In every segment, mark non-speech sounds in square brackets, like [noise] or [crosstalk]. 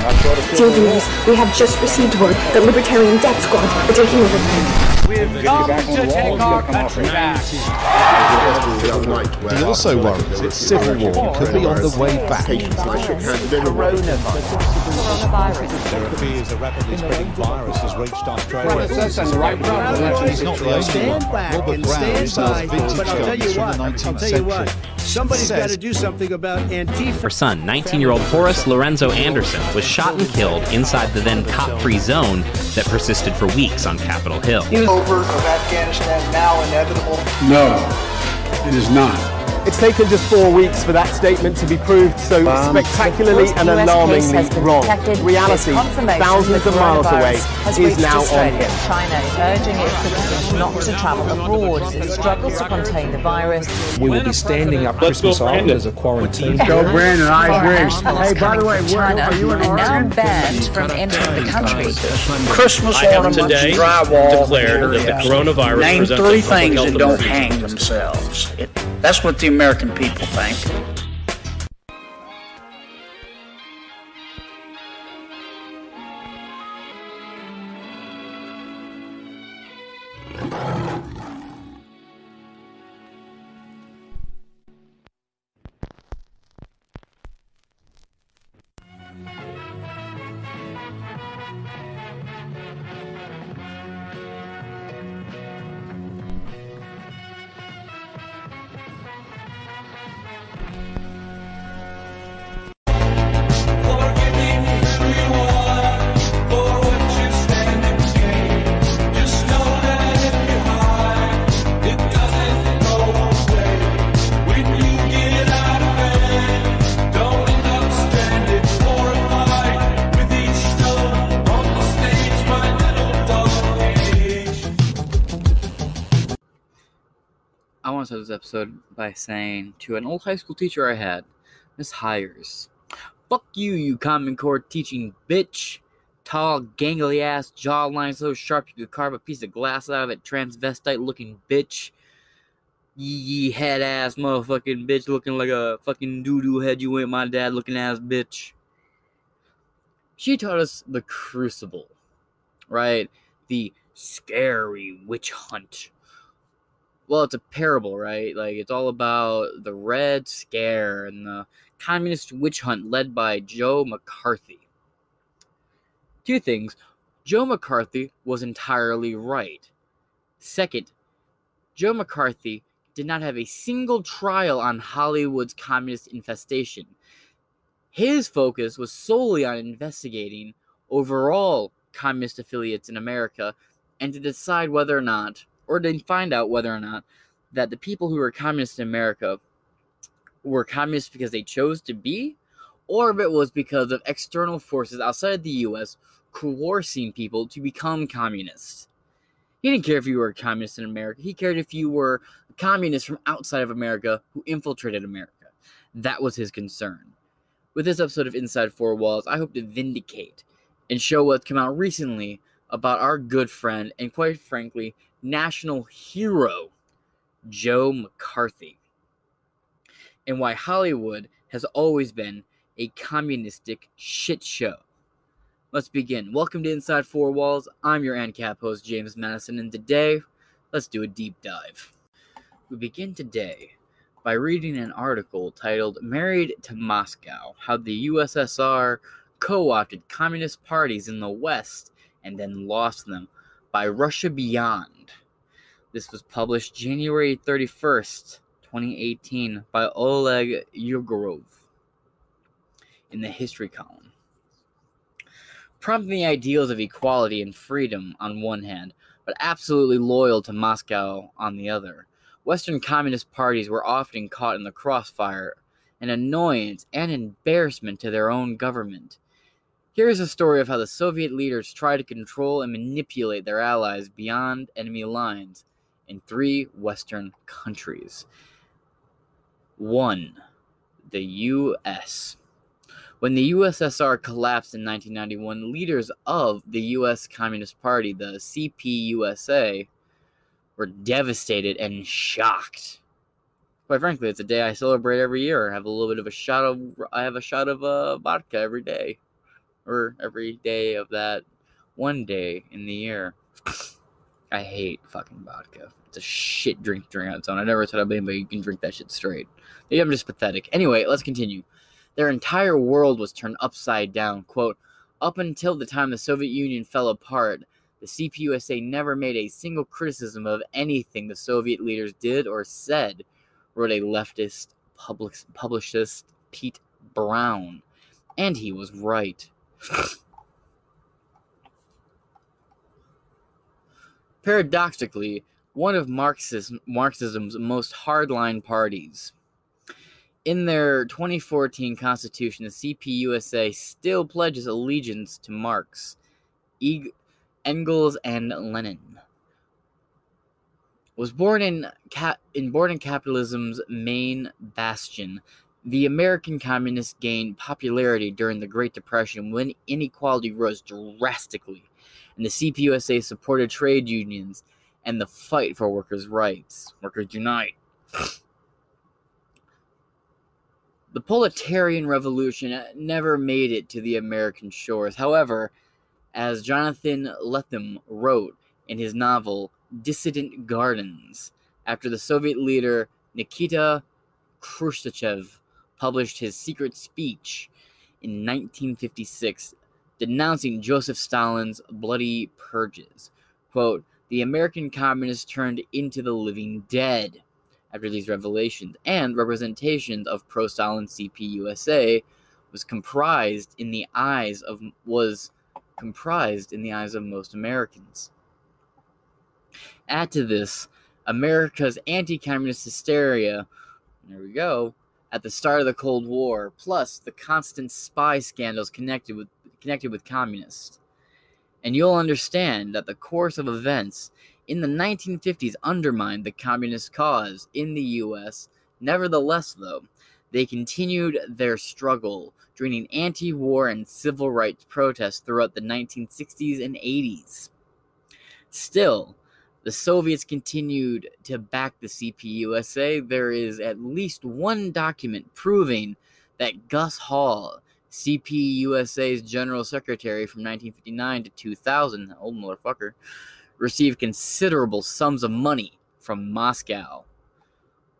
Dear viewers, we have just received word that Libertarian Death Squad are taking over the We've come to take our country back. He also worries its civil war could be on the way back. Coronavirus. There are fears a rapidly spreading virus has reached Australia. He's not the only one. Robert Brown, sells vintage But I'll tell guns you from what, the I'll 19th tell you what. century. Somebody's got to do something about Antifa. Her son, 19 year old Horace Lorenzo Anderson, was shot and killed inside the then cop free zone that persisted for weeks on Capitol Hill. over of Afghanistan now inevitable? No, it is not. It's taken just four weeks for that statement to be proved so spectacularly and US alarmingly has wrong. detected. Reality, There's thousands of miles away, has is reached now on Australia. here. China is urging its citizens not to travel abroad as it struggles to contain the virus. We will be standing up Christmas Island as a quarantine. Go, Brandon. I agree. Hey, by the way, where, China are you in are now Oregon? banned from entering the country. Christmas I have today drywall, declared that the coronavirus Name presents a three things that don't hang themselves. It, that's what the American people think. By saying to an old high school teacher I had, Miss Hires, fuck you, you Common Core teaching bitch. Tall, gangly ass, jawline so sharp you could carve a piece of glass out of it, transvestite looking bitch. Yee head ass motherfucking bitch looking like a fucking doo doo head you ain't my dad looking ass bitch. She taught us the crucible, right? The scary witch hunt well, it's a parable, right? Like it's all about the Red Scare and the communist witch hunt led by Joe McCarthy. Two things. Joe McCarthy was entirely right. Second, Joe McCarthy did not have a single trial on Hollywood's communist infestation. His focus was solely on investigating overall communist affiliates in America and to decide whether or not or to find out whether or not that the people who were communists in America were communists because they chose to be, or if it was because of external forces outside the US coercing people to become communists. He didn't care if you were a communist in America, he cared if you were a communist from outside of America who infiltrated America. That was his concern. With this episode of Inside Four Walls, I hope to vindicate and show what's come out recently about our good friend and, quite frankly, national hero, Joe McCarthy, and why Hollywood has always been a communistic shit show. Let's begin. Welcome to Inside Four Walls. I'm your ANCAP host, James Madison, and today, let's do a deep dive. We begin today by reading an article titled Married to Moscow How the USSR Co opted Communist Parties in the West and then lost them by Russia Beyond. This was published January 31st, 2018, by Oleg Yegorov in the history column. Prompting the ideals of equality and freedom on one hand, but absolutely loyal to Moscow on the other. Western communist parties were often caught in the crossfire, an annoyance and embarrassment to their own government. Here is a story of how the Soviet leaders tried to control and manipulate their allies beyond enemy lines in three Western countries. 1. The U.S. When the USSR collapsed in 1991, leaders of the U.S. Communist Party, the CPUSA, were devastated and shocked. Quite frankly, it's a day I celebrate every year. I have a little bit of a shot of I have a shot of uh, vodka every day, or every day of that one day in the year. I hate fucking vodka. It's a shit drink to drink on its own. I never thought I'd be anybody can drink that shit straight. Maybe I'm just pathetic. Anyway, let's continue. Their entire world was turned upside down. Quote, up until the time the Soviet Union fell apart, the CPUSA never made a single criticism of anything the Soviet leaders did or said, wrote a leftist public, publicist Pete Brown. And he was right. [sighs] Paradoxically, one of Marxism, Marxism's most hardline parties. In their 2014 constitution, the CPUSA still pledges allegiance to Marx, Engels, and Lenin. Was born in, cap- in born in capitalism's main bastion, the American communists gained popularity during the Great Depression when inequality rose drastically, and the CPUSA supported trade unions and the fight for workers' rights. Workers unite. [sighs] The proletarian revolution uh, never made it to the American shores. However, as Jonathan Lethem wrote in his novel Dissident Gardens, after the Soviet leader Nikita Khrushchev published his secret speech in 1956 denouncing Joseph Stalin's bloody purges. Quote, the American communists turned into the living dead after these revelations, and representations of pro-Stalin CPUSA was comprised in the eyes of was comprised in the eyes of most Americans. Add to this America's anti-communist hysteria. There we go. At the start of the Cold War, plus the constant spy scandals connected with connected with communists. And you'll understand that the course of events in the 1950s undermined the communist cause in the US. Nevertheless, though, they continued their struggle, joining anti war and civil rights protests throughout the 1960s and 80s. Still, the Soviets continued to back the CPUSA. There is at least one document proving that Gus Hall, CPUSA's general secretary from 1959 to 2000, old motherfucker, received considerable sums of money from Moscow.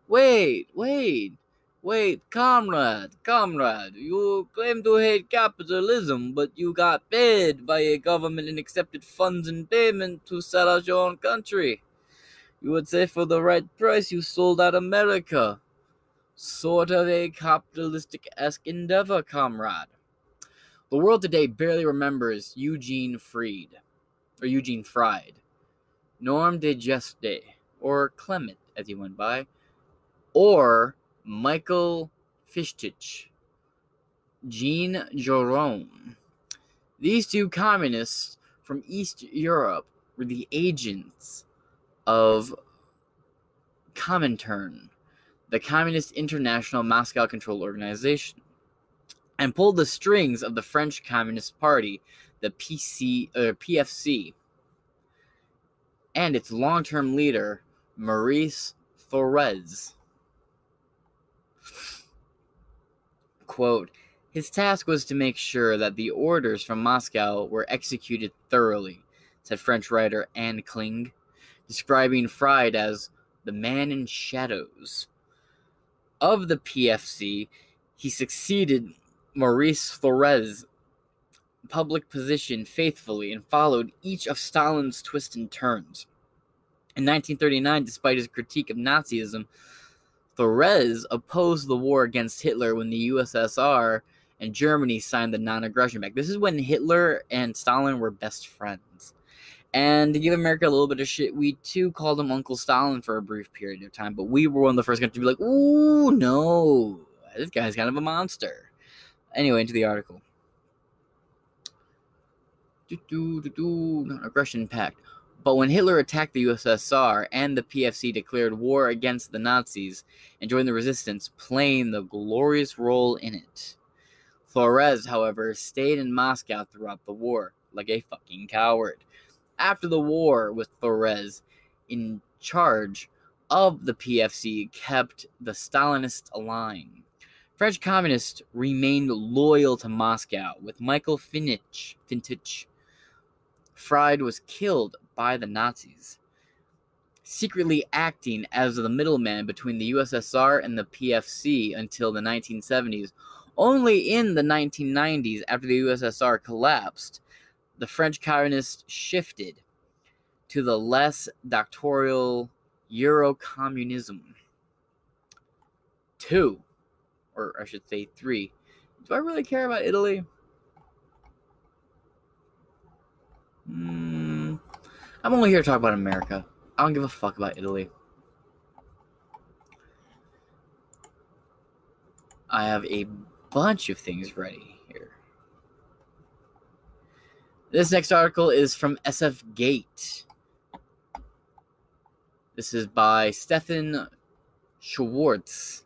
Wait, wait, wait, comrade, comrade, you claim to hate capitalism, but you got paid by a government and accepted funds in payment to sell out your own country. You would say for the right price you sold out America. Sort of a capitalistic esque endeavor, comrade. The world today barely remembers Eugene Freed, or Eugene Fried. Norm de Geste, or Clement as he went by, or Michael Fichtich, Jean Jerome. These two communists from East Europe were the agents of Comintern, the Communist International Moscow Control Organization, and pulled the strings of the French Communist Party, the PC or uh, PFC and its long term leader, Maurice Thorez. Quote, his task was to make sure that the orders from Moscow were executed thoroughly, said French writer Anne Kling, describing Fried as the man in shadows. Of the PFC, he succeeded Maurice Thorez public position faithfully and followed each of Stalin's twists and turns. In 1939, despite his critique of Nazism, Thorez opposed the war against Hitler when the USSR and Germany signed the non aggression pact. This is when Hitler and Stalin were best friends. And to give America a little bit of shit, we too called him Uncle Stalin for a brief period of time, but we were one of the first countries to be like, ooh, no, this guy's kind of a monster. Anyway, into the article. Non-aggression pact. But when Hitler attacked the USSR and the PFC declared war against the Nazis and joined the resistance, playing the glorious role in it. Flores, however, stayed in Moscow throughout the war, like a fucking coward. After the war with Flores in charge of the PFC kept the Stalinist line. French communists remained loyal to Moscow, with Michael Finich, Fintich. Fried was killed by the Nazis, secretly acting as the middleman between the USSR and the PFC until the 1970s. Only in the 1990s, after the USSR collapsed, the French communists shifted to the less dictatorial Euro communism. Two, or I should say three. Do I really care about Italy? Hmm. I'm only here to talk about America. I don't give a fuck about Italy. I have a bunch of things ready. This next article is from SF Gate. This is by Stefan Schwartz,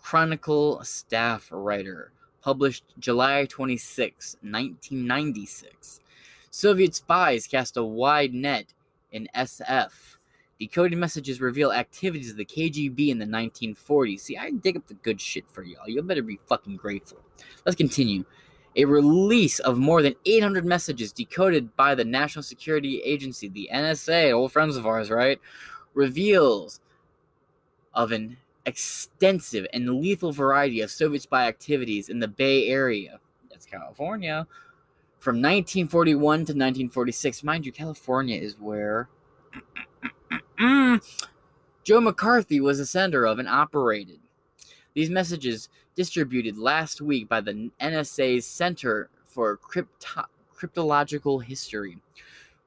Chronicle staff writer, published July 26, 1996. Soviet spies cast a wide net in SF. Decoded messages reveal activities of the KGB in the 1940s. See, I dig up the good shit for y'all. You better be fucking grateful. Let's continue. A release of more than 800 messages decoded by the National Security Agency, the NSA, old friends of ours, right, reveals of an extensive and lethal variety of Soviet spy activities in the Bay Area. That's California. From 1941 to 1946. Mind you, California is where [clears throat] Joe McCarthy was a sender of and operated. These messages, distributed last week by the NSA's Center for Crypto- Cryptological History,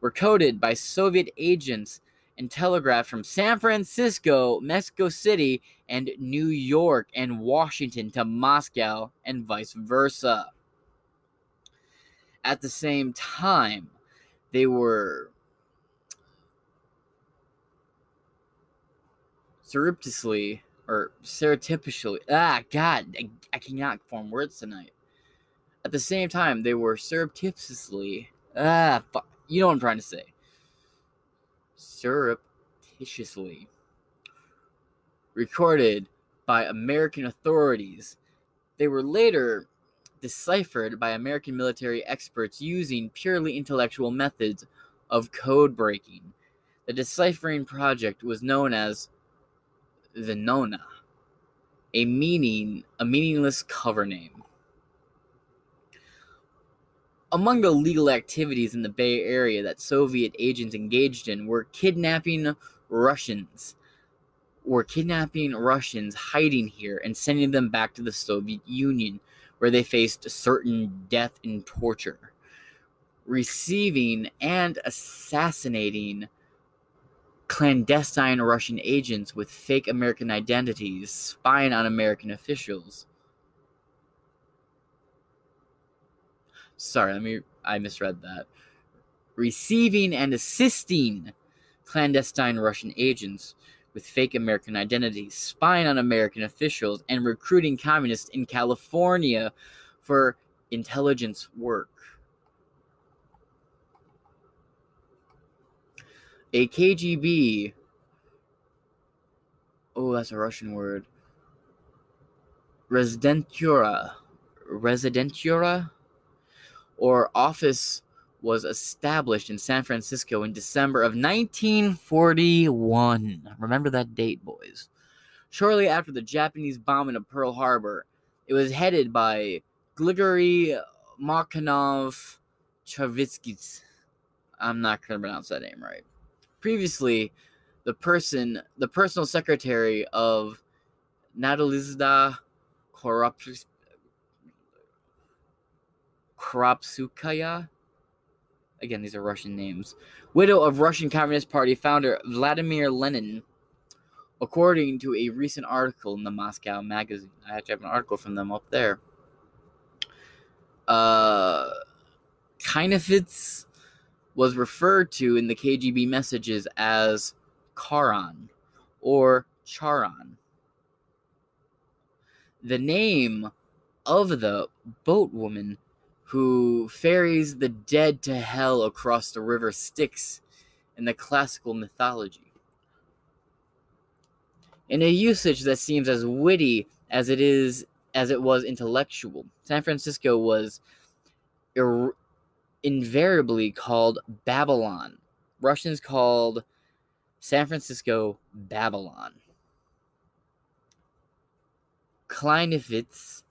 were coded by Soviet agents and telegraphed from San Francisco, Mexico City, and New York and Washington to Moscow and vice versa. At the same time, they were surreptitiously or stereotypically ah god I, I, cannot form words tonight. At the same time they were surreptitiously ah fuck, you know what i'm trying to say. Surreptitiously recorded by american authorities. They were later deciphered by american military experts using purely intellectual methods of code breaking. The deciphering project was known as Venona, a meaning a meaningless cover name. Among the legal activities in the Bay Area that Soviet agents engaged in were kidnapping Russians, were kidnapping Russians hiding here and sending them back to the Soviet Union, where they faced certain death and torture, receiving and assassinating clandestine Russian agents with fake American identities spying on American officials. Sorry, let me I misread that. Receiving and assisting clandestine Russian agents with fake American identities, spying on American officials, and recruiting communists in California for intelligence work. A KGB. Oh, that's a Russian word. Residentura. Residentura? Or office was established in San Francisco in December of 1941. Remember that date, boys. Shortly after the Japanese bombing of Pearl Harbor, it was headed by Grigory Markanov Chavitsky. I'm not going to pronounce that name right. Previously, the person, the personal secretary of Nadalizda Korops- Kropsukaya. Again, these are Russian names. Widow of Russian Communist Party founder Vladimir Lenin, according to a recent article in the Moscow magazine. I actually have an article from them up there. Uh, Kinefitz was referred to in the KGB messages as Karan or Charon. The name of the boatwoman who ferries the dead to hell across the river Styx in the classical mythology. In a usage that seems as witty as it is as it was intellectual, San Francisco was invariably called Babylon. Russians called San Francisco Babylon. Kleinewitz,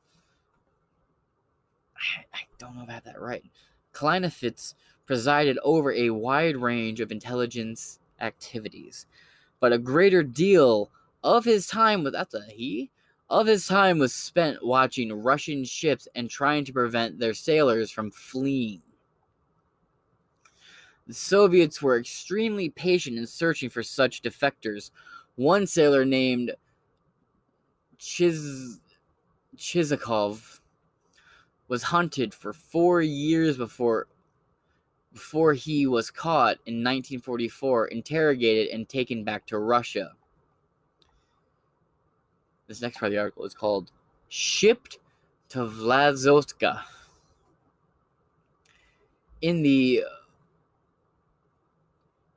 I, don't know if I have that right. Kleinewitz presided over a wide range of intelligence activities, but a greater deal of his time was that's a he of his time was spent watching Russian ships and trying to prevent their sailors from fleeing. The Soviets were extremely patient in searching for such defectors. One sailor named Chiz Chizakov was hunted for four years before before he was caught in 1944, interrogated, and taken back to Russia. This next part of the article is called Shipped to Vladzoska. In the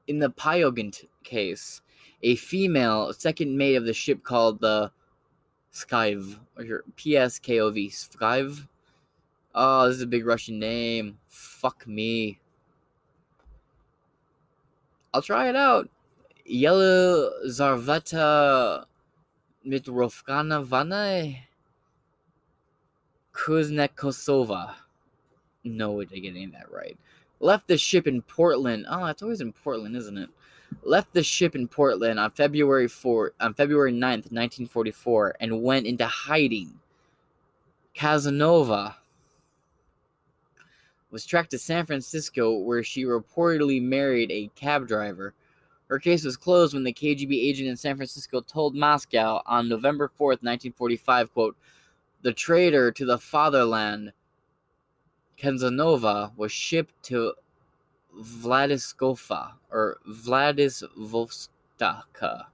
in the Pyogin case, a female second mate of the ship called the Skiv, or PSKOV, Skiv. Oh, this is a big Russian name. Fuck me. I'll try it out. Yellow Yelizaveta Mitrovkana Vana Kuznetsova. No way to get any of that right. Left the ship in Portland. Oh, it's always in Portland, isn't it? Left the ship in Portland on February 4 on February 9th, 1944, and went into hiding. Casanova was tracked to San Francisco, where she reportedly married a cab driver. Her case was closed when the KGB agent in San Francisco told Moscow on November 4th, 1945, quote, the traitor to the fatherland, Kenzanova, was shipped to Vladiskova or Vladisvostaka.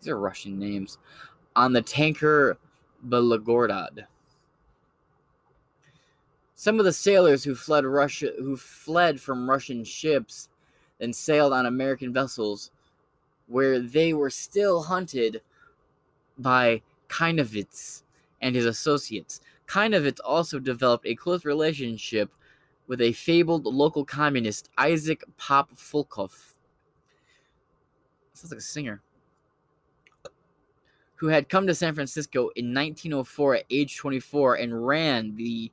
These are Russian names. On the tanker Belgorod. Some of the sailors who fled Russia who fled from Russian ships and sailed on American vessels where they were still hunted by Kinevitz and his associates. Kinevitz also developed a close relationship with a fabled local communist, Isaac Pop Fulkov. Sounds like a singer. Who had come to San Francisco in 1904 at age 24 and ran the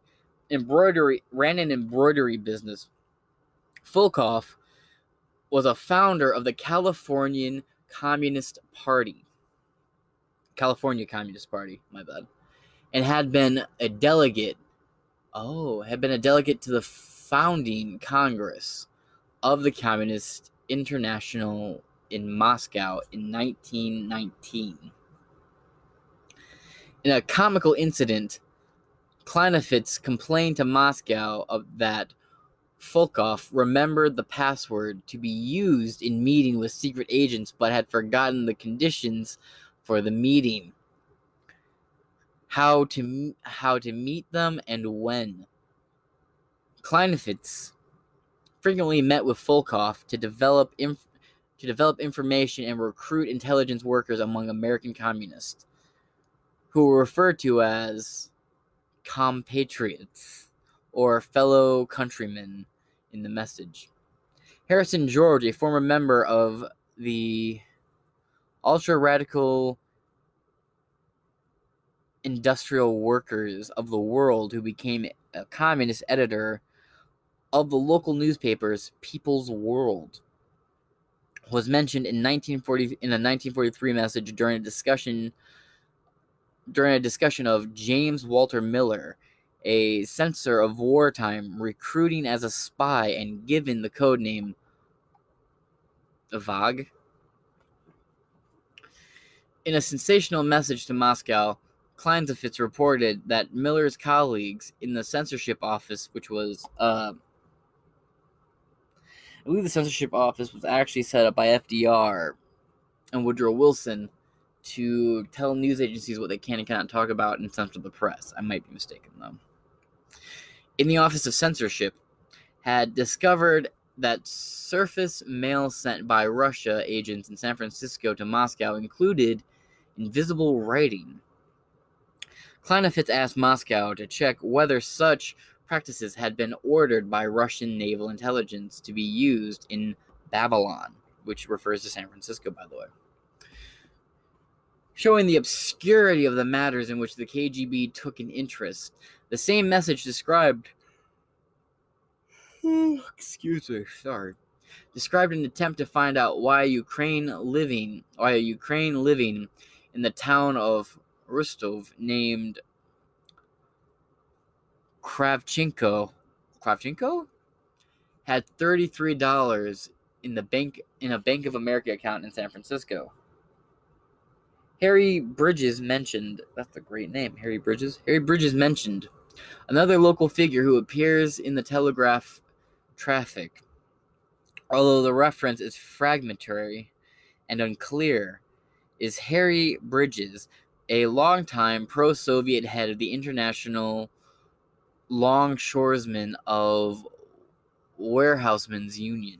embroidery ran an embroidery business. Fulkov was a founder of the Californian Communist Party. California Communist Party, my bad. And had been a delegate Oh, had been a delegate to the founding Congress of the Communist International in Moscow in 1919. In a comical incident, Kleinefitz complained to Moscow of that Fulkov remembered the password to be used in meeting with secret agents but had forgotten the conditions for the meeting how to how to meet them and when. Kleinefitz frequently met with Fulkov to develop inf- to develop information and recruit intelligence workers among American communists, who were referred to as compatriots or fellow countrymen in the message. Harrison George, a former member of the ultra radical industrial workers of the world who became a communist editor of the local newspapers People's World was mentioned in 1940 in a 1943 message during a discussion during a discussion of James Walter Miller, a censor of wartime, recruiting as a spy and given the code name Vag. In a sensational message to Moscow, Kleinzefitz reported that Miller's colleagues in the censorship office, which was, uh, I believe the censorship office was actually set up by FDR and Woodrow Wilson to tell news agencies what they can and cannot talk about and censor the press. I might be mistaken, though. In the Office of Censorship, had discovered that surface mail sent by Russia agents in San Francisco to Moscow included invisible writing. Kleinefitz asked Moscow to check whether such practices had been ordered by Russian naval intelligence to be used in Babylon, which refers to San Francisco, by the way. Showing the obscurity of the matters in which the KGB took an interest, the same message described [sighs] excuse me, sorry. Described an attempt to find out why Ukraine living why a Ukraine living in the town of Rostov named Kravchenko Kravchenko had $33 in the bank in a Bank of America account in San Francisco. Harry Bridges mentioned that's a great name, Harry Bridges. Harry Bridges mentioned another local figure who appears in the Telegraph traffic. Although the reference is fragmentary and unclear, is Harry Bridges, a longtime pro Soviet head of the International Longshoresmen of Warehousemen's Union.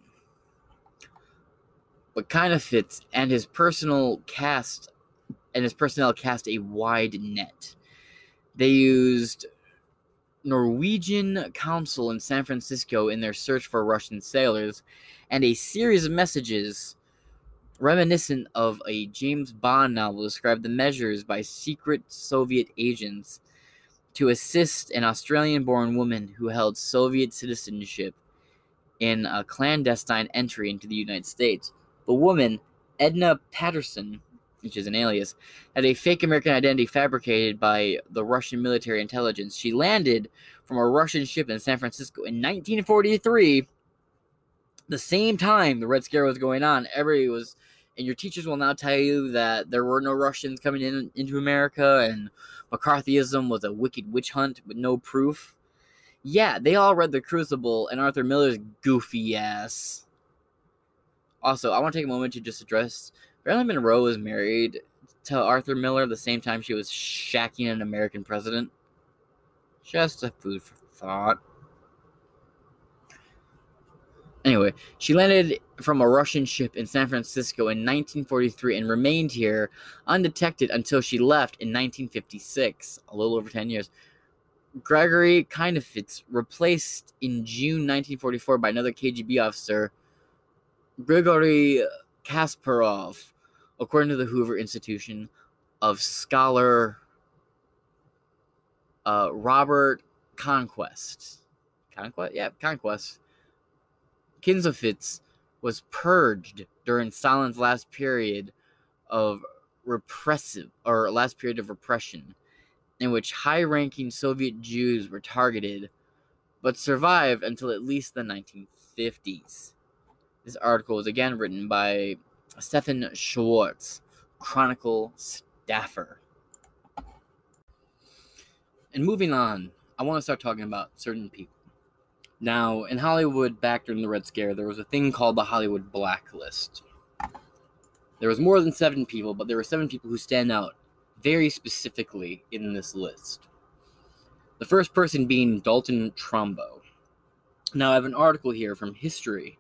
But kind of fits, and his personal cast and his personnel cast a wide net. They used Norwegian consul in San Francisco in their search for Russian sailors, and a series of messages reminiscent of a James Bond novel described the measures by secret Soviet agents to assist an Australian born woman who held Soviet citizenship in a clandestine entry into the United States. The woman, Edna Patterson, which is an alias, had a fake American identity fabricated by the Russian military intelligence. She landed from a Russian ship in San Francisco in 1943. The same time the Red Scare was going on, everybody was, and your teachers will now tell you that there were no Russians coming in into America, and McCarthyism was a wicked witch hunt with no proof. Yeah, they all read The Crucible and Arthur Miller's goofy ass. Also, I want to take a moment to just address Marilyn Monroe was married to Arthur Miller the same time she was shacking an American president. Just a food for thought. Anyway, she landed from a Russian ship in San Francisco in 1943 and remained here undetected until she left in 1956, a little over 10 years. Gregory Kleinefitz replaced in June 1944 by another KGB officer, Grigory Kasparov, according to the Hoover Institution of scholar uh, Robert Conquest. Conquest? Yeah, Conquest. Kinzofitz was purged during Stalin's last period of repressive or last period of repression in which high-ranking Soviet Jews were targeted but survived until at least the 1950s. This article was again written by Stefan Schwartz, Chronicle staffer. And moving on, I want to start talking about certain people. Now, in Hollywood, back during the Red Scare, there was a thing called the Hollywood Blacklist. There was more than seven people, but there were seven people who stand out very specifically in this list. The first person being Dalton Trumbo. Now, I have an article here from History.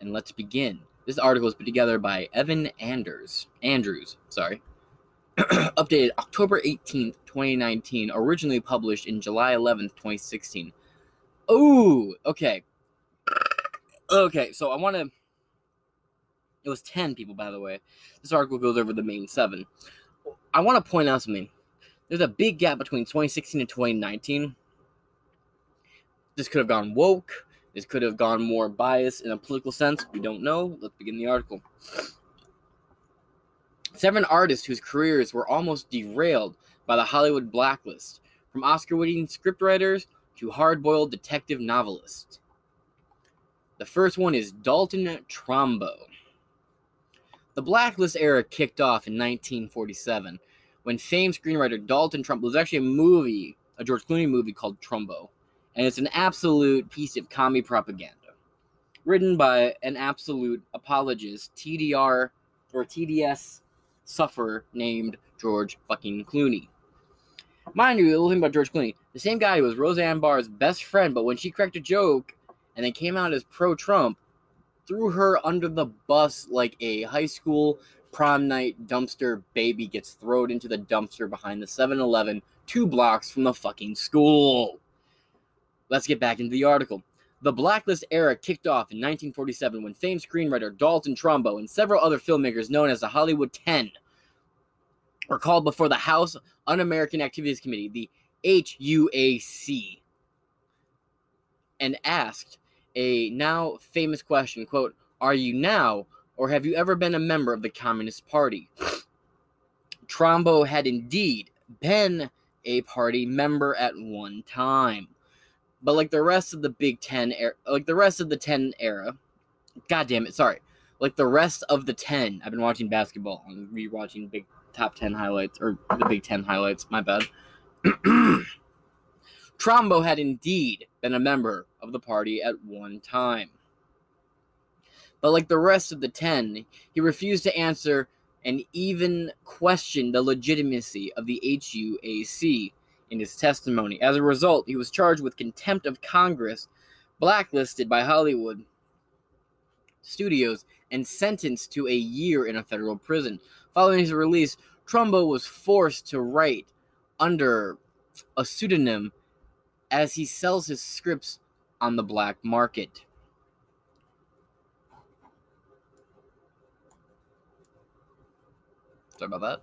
And let's begin. This article is put together by Evan Anders. Andrews, sorry. [clears throat] Updated October 18th, 2019, originally published in July 11th, 2016. Oh, okay. Okay, so I want to. It was 10 people, by the way. This article goes over the main seven. I want to point out something. There's a big gap between 2016 and 2019. This could have gone woke. This could have gone more biased in a political sense. We don't know. Let's begin the article. Seven artists whose careers were almost derailed by the Hollywood blacklist, from Oscar winning scriptwriters to hard boiled detective novelists. The first one is Dalton Trumbo. The blacklist era kicked off in 1947 when famed screenwriter Dalton Trumbo was actually a movie, a George Clooney movie called Trumbo, and it's an absolute piece of commie propaganda. Written by an absolute apologist, TDR or TDS sufferer named George fucking Clooney. Mind you, a little thing about George Clooney. The same guy who was Roseanne Barr's best friend, but when she cracked a joke and then came out as pro Trump, threw her under the bus like a high school prom night dumpster baby gets thrown into the dumpster behind the 7 Eleven two blocks from the fucking school. Let's get back into the article. The blacklist era kicked off in 1947 when famed screenwriter Dalton Trumbo and several other filmmakers known as the Hollywood 10 were called before the House Un American Activities Committee, the HUAC, and asked a now famous question quote, Are you now, or have you ever been a member of the Communist Party? [sighs] Trumbo had indeed been a party member at one time. But like the rest of the Big Ten era, like the rest of the 10 era, god damn it, sorry. Like the rest of the 10, I've been watching basketball. I'm rewatching Big Top 10 highlights, or the Big 10 highlights, my bad. [clears throat] Trumbo had indeed been a member of the party at one time. But like the rest of the 10, he refused to answer and even questioned the legitimacy of the HUAC in his testimony. As a result, he was charged with contempt of Congress, blacklisted by Hollywood studios, and sentenced to a year in a federal prison. Following his release, Trumbo was forced to write under a pseudonym as he sells his scripts on the black market. Sorry about that.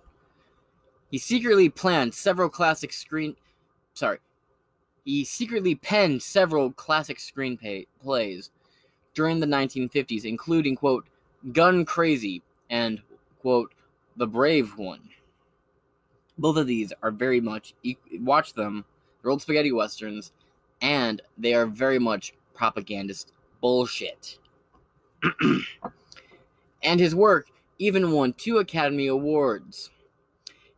He secretly planned several classic screen sorry. He secretly penned several classic screenplay plays during the 1950s, including quote Gun Crazy and quote The Brave One. Both of these are very much watch them. They're old spaghetti westerns, and they are very much propagandist bullshit. [clears throat] and his work even won two Academy Awards,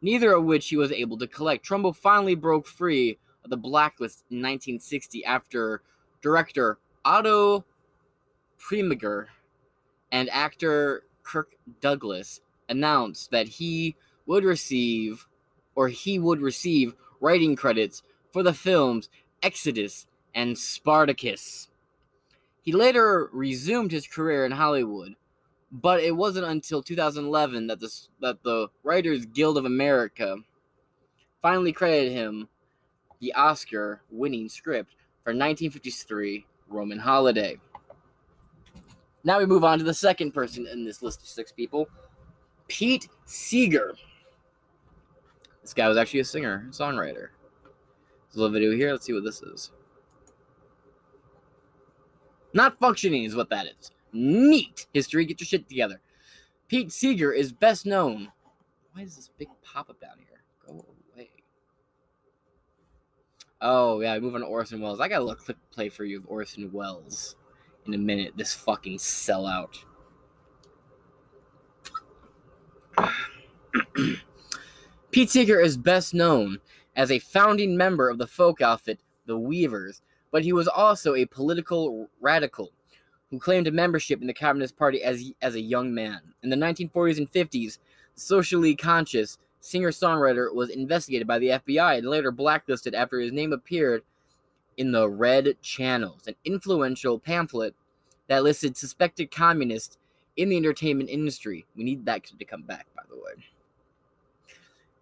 neither of which he was able to collect. Trumbo finally broke free of the blacklist in 1960 after director Otto Preminger and actor Kirk Douglas announced that he would receive or he would receive writing credits for the films Exodus and Spartacus. He later resumed his career in Hollywood, but it wasn't until 2011 that the, that the Writers Guild of America finally credited him the Oscar winning script for 1953 Roman Holiday. Now we move on to the second person in this list of six people Pete Seeger. This guy was actually a singer, songwriter. There's a little video here. Let's see what this is. Not functioning is what that is. Neat. History, get your shit together. Pete Seeger is best known. Why is this big pop up down here? Go away. Oh, yeah, move on to Orson Welles. I got a little clip play for you of Orson Welles in a minute. This fucking sellout. [clears throat] Pete Seeger is best known as a founding member of the folk outfit The Weavers, but he was also a political radical who claimed a membership in the Communist Party as, as a young man. In the 1940s and 50s, the socially conscious singer songwriter was investigated by the FBI and later blacklisted after his name appeared in the Red Channels, an influential pamphlet that listed suspected communists in the entertainment industry. We need that to come back, by the way.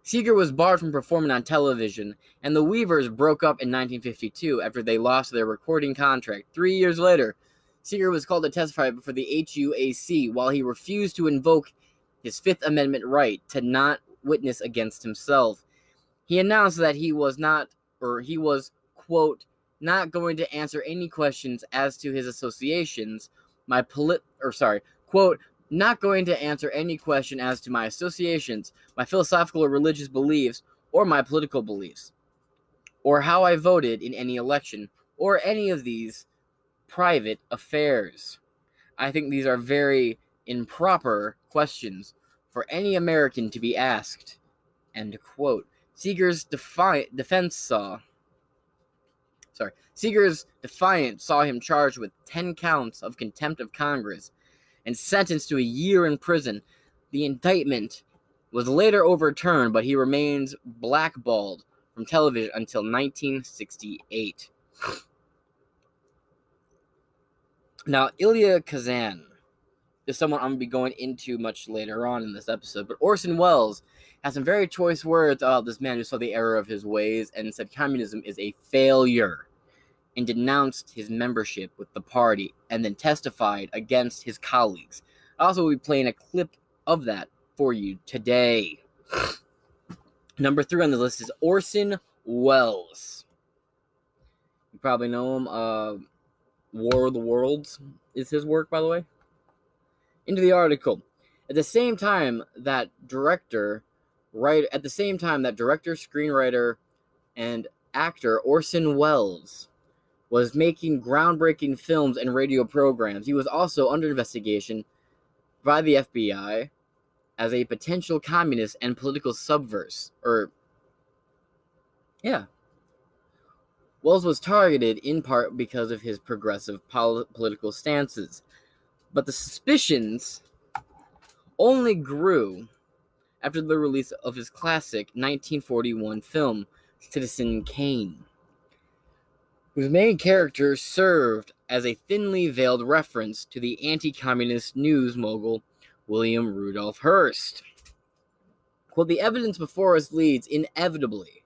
Seeger was barred from performing on television, and the Weavers broke up in 1952 after they lost their recording contract. Three years later, Seeger was called to testify before the HUAC while he refused to invoke his Fifth Amendment right to not witness against himself. He announced that he was not, or he was, quote, not going to answer any questions as to his associations, my polit, or sorry, quote, not going to answer any question as to my associations, my philosophical or religious beliefs, or my political beliefs, or how I voted in any election, or any of these private affairs. I think these are very improper questions for any American to be asked. End quote. Seeger's defi- defense saw. Sorry. Seeger's defiant saw him charged with 10 counts of contempt of Congress and sentenced to a year in prison. The indictment was later overturned, but he remains blackballed from television until 1968. [sighs] Now, Elia Kazan is someone I'm going to be going into much later on in this episode, but Orson Welles has some very choice words about this man who saw the error of his ways and said communism is a failure and denounced his membership with the party and then testified against his colleagues. I also will be playing a clip of that for you today. [sighs] Number three on the list is Orson Welles. You probably know him. Uh, War of the Worlds is his work, by the way. Into the article. At the same time that director, right at the same time that director, screenwriter, and actor Orson Welles was making groundbreaking films and radio programs, he was also under investigation by the FBI as a potential communist and political subverse. Or, yeah, Welles was targeted in part because of his progressive pol- political stances, but the suspicions only grew after the release of his classic 1941 film, Citizen Kane, whose main character served as a thinly veiled reference to the anti communist news mogul William Rudolph Hearst. Quote, the evidence before us leads inevitably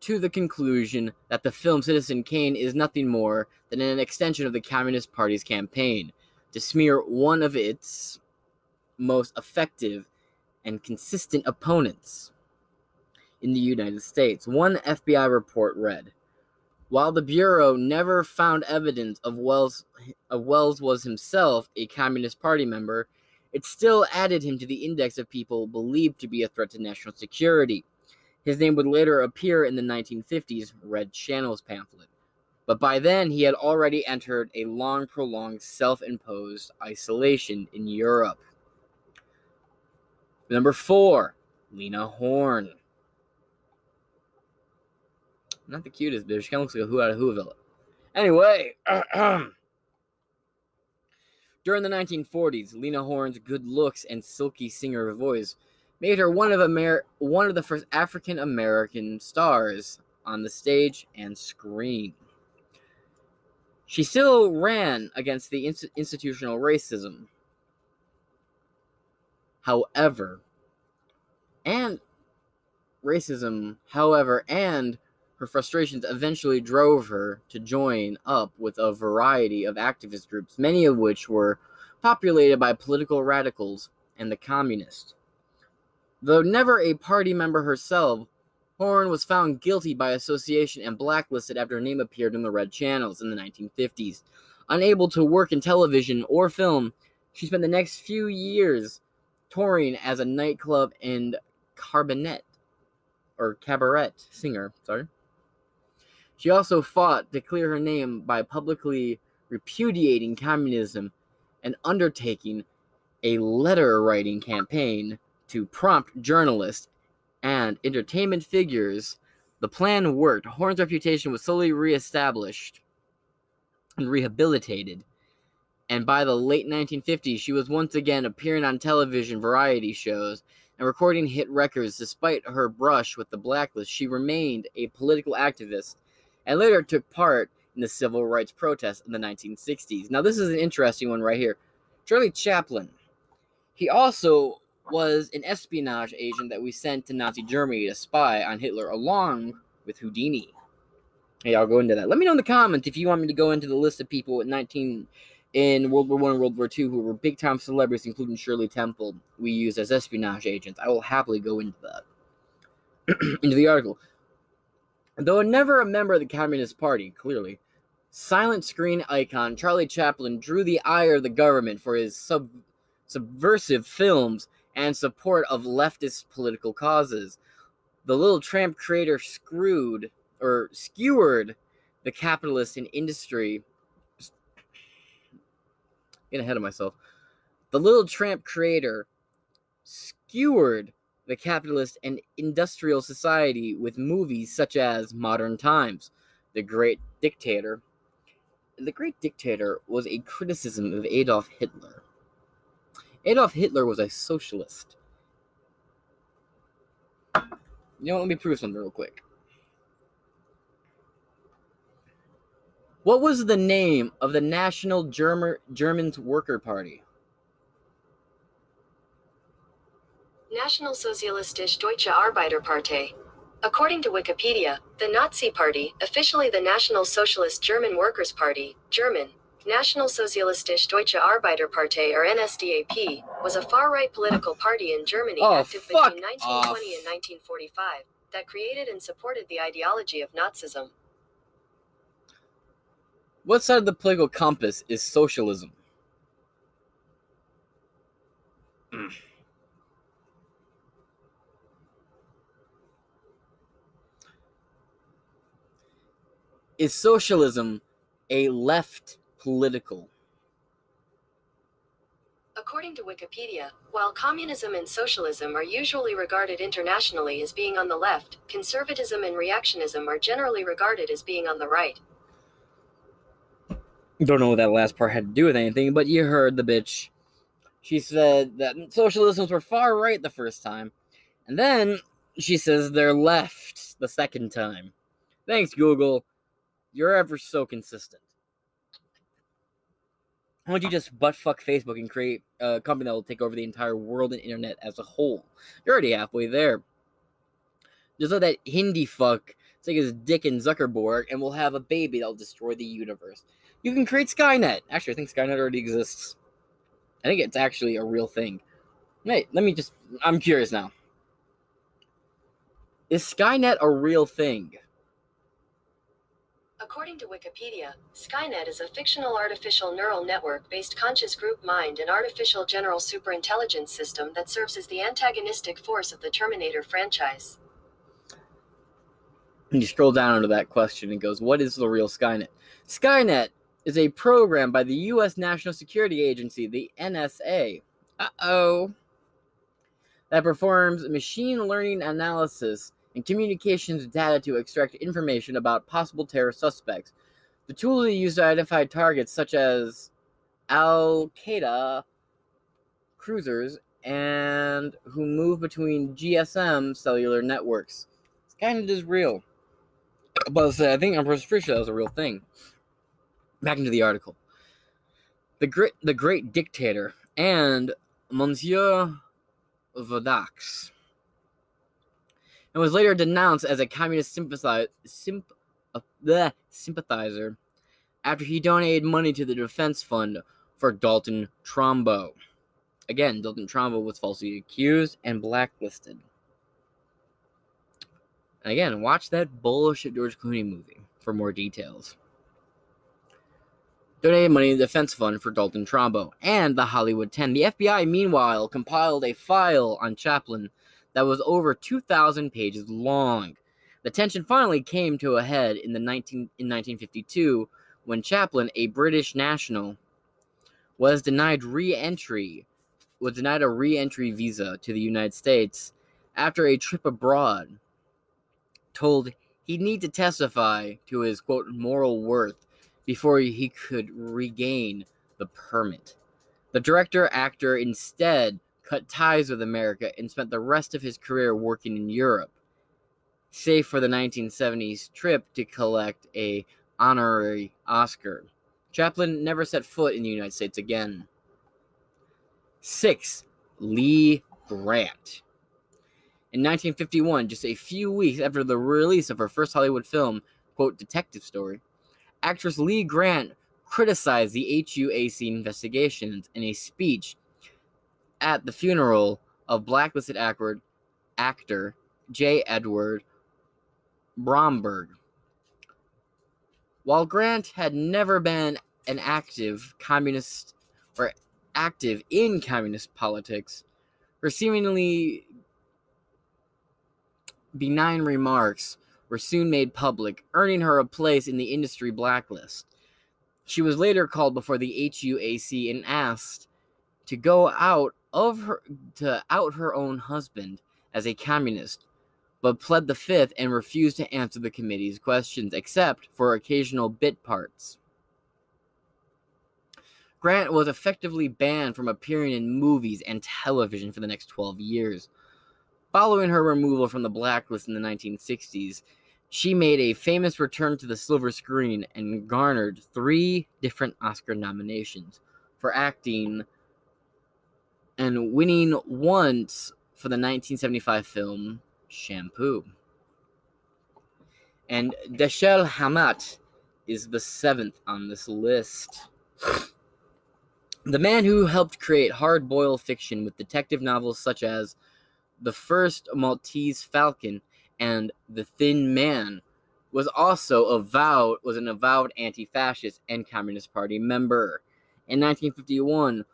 to the conclusion that the film Citizen Kane is nothing more than an extension of the Communist Party's campaign to smear one of its most effective and consistent opponents in the United States. One FBI report read, while the Bureau never found evidence of Welles, of Welles was himself a Communist Party member, it still added him to the index of people believed to be a threat to national security. His name would later appear in the 1950s Red Channels pamphlet. But by then, he had already entered a long, prolonged, self imposed isolation in Europe. Number four, Lena Horne. Not the cutest bitch. She kind of looks like a Who out of Whoville. Anyway, [clears throat] during the 1940s, Lena Horne's good looks and silky singer voice made her one of Amer- one of the first African American stars on the stage and screen. She still ran against the inst- institutional racism. However, and racism, however, and her frustrations eventually drove her to join up with a variety of activist groups, many of which were populated by political radicals and the communists. Though never a party member herself, Horne was found guilty by association and blacklisted after her name appeared in the red channels in the 1950s. Unable to work in television or film, she spent the next few years touring as a nightclub and carbonet or cabaret singer. Sorry. She also fought to clear her name by publicly repudiating communism and undertaking a letter writing campaign to prompt journalists and entertainment figures. The plan worked. Horne's reputation was slowly reestablished and rehabilitated. And by the late 1950s, she was once again appearing on television variety shows and recording hit records. Despite her brush with the blacklist, she remained a political activist and later took part in the civil rights protests in the 1960s. Now, this is an interesting one right here. Charlie Chaplin. He also was an espionage agent that we sent to Nazi Germany to spy on Hitler along with Houdini. Hey, I'll go into that. Let me know in the comments if you want me to go into the list of people in 19 in World War One and World War Two who were big time celebrities, including Shirley Temple, we used as espionage agents. I will happily go into that. [clears throat] into the article. Though never a member of the Communist Party, clearly, silent screen icon Charlie Chaplin drew the ire of the government for his sub- subversive films and support of leftist political causes. The little tramp creator screwed or skewered the capitalist and industry. Get ahead of myself. The little tramp creator skewered the capitalist and industrial society with movies such as Modern Times, The Great Dictator. The Great Dictator was a criticism of Adolf Hitler. Adolf Hitler was a socialist. You know, what, let me prove something real quick. What was the name of the National German Germans Worker Party? National Sozialistische Deutsche Arbeiterpartei. According to Wikipedia, the Nazi Party, officially the National Socialist German Workers' Party, German, National Sozialistische Deutsche Arbeiterpartei or NSDAP, was a far-right political party in Germany Oh, active fuck between 1920 and 1945 that created and supported the ideology of Nazism. What side of the political compass is socialism? Mm. Is socialism a left political? According to Wikipedia, while communism and socialism are usually regarded internationally as being on the left, conservatism and reactionism are generally regarded as being on the right. Don't know what that last part had to do with anything, but you heard the bitch. She said that socialisms were far right the first time, and then she says they're left the second time. Thanks, Google. You're ever so consistent. Why don't you just butt fuck Facebook and create a company that will take over the entire world and internet as a whole? You're already halfway there. Just let that Hindi fuck take his dick in Zuckerberg and we'll have a baby that'll destroy the universe. You can create Skynet. Actually, I think Skynet already exists. I think it's actually a real thing. Wait, let me just. I'm curious now. Is Skynet a real thing? According to Wikipedia, Skynet is a fictional artificial neural network based conscious group mind and artificial general superintelligence system that serves as the antagonistic force of the Terminator franchise. And you scroll down under that question and goes, What is the real Skynet? Skynet is a program by the U.S. National Security Agency, the NSA. Uh oh. That performs machine learning analysis and communications data to extract information about possible terror suspects. The tool is used to identify targets such as Al Qaeda cruisers and who move between GSM cellular networks. It's kind of just real. But I think I'm pretty sure that was a real thing. Back into the article. The great, the great dictator and Monsieur Verdoux and was later denounced as a communist sympathizer, symp, uh, bleh, sympathizer after he donated money to the defense fund for Dalton Trumbo. Again, Dalton Trumbo was falsely accused and blacklisted. And again, watch that bullshit George Clooney movie for more details. Donated money to the defense fund for Dalton Trumbo and the Hollywood 10. The FBI, meanwhile, compiled a file on Chaplin that was over 2,000 pages long. The tension finally came to a head in, the 19, in 1952 when Chaplin, a British national, was denied re-entry, was denied a re-entry visa to the United States after a trip abroad. Told he'd need to testify to his quote moral worth before he could regain the permit. The director actor instead cut ties with America, and spent the rest of his career working in Europe, save for the 1970s trip to collect a honorary Oscar. Chaplin never set foot in the United States again. 6. Lee Grant. In 1951, just a few weeks after the release of her first Hollywood film, quote, Detective Story, actress Lee Grant criticized the HUAC investigations in a speech at the funeral of blacklisted actor, actor J. Edward Bromberg. While Grant had never been an active communist or active in communist politics, her seemingly benign remarks were soon made public, earning her a place in the industry blacklist. She was later called before the HUAC and asked to go out of her to out her own husband as a communist, but pled the fifth and refused to answer the committee's questions except for occasional bit parts. Grant was effectively banned from appearing in movies and television for the next 12 years. Following her removal from the blacklist in the 1960s, she made a famous return to the silver screen and garnered three different Oscar nominations for acting and winning once for the 1975 film Shampoo. And Dashiell Hammett is the seventh on this list. The man who helped create hard boiled fiction with detective novels such as The First Maltese Falcon and The Thin Man was also avowed was an avowed anti-fascist and communist party member. In 1951,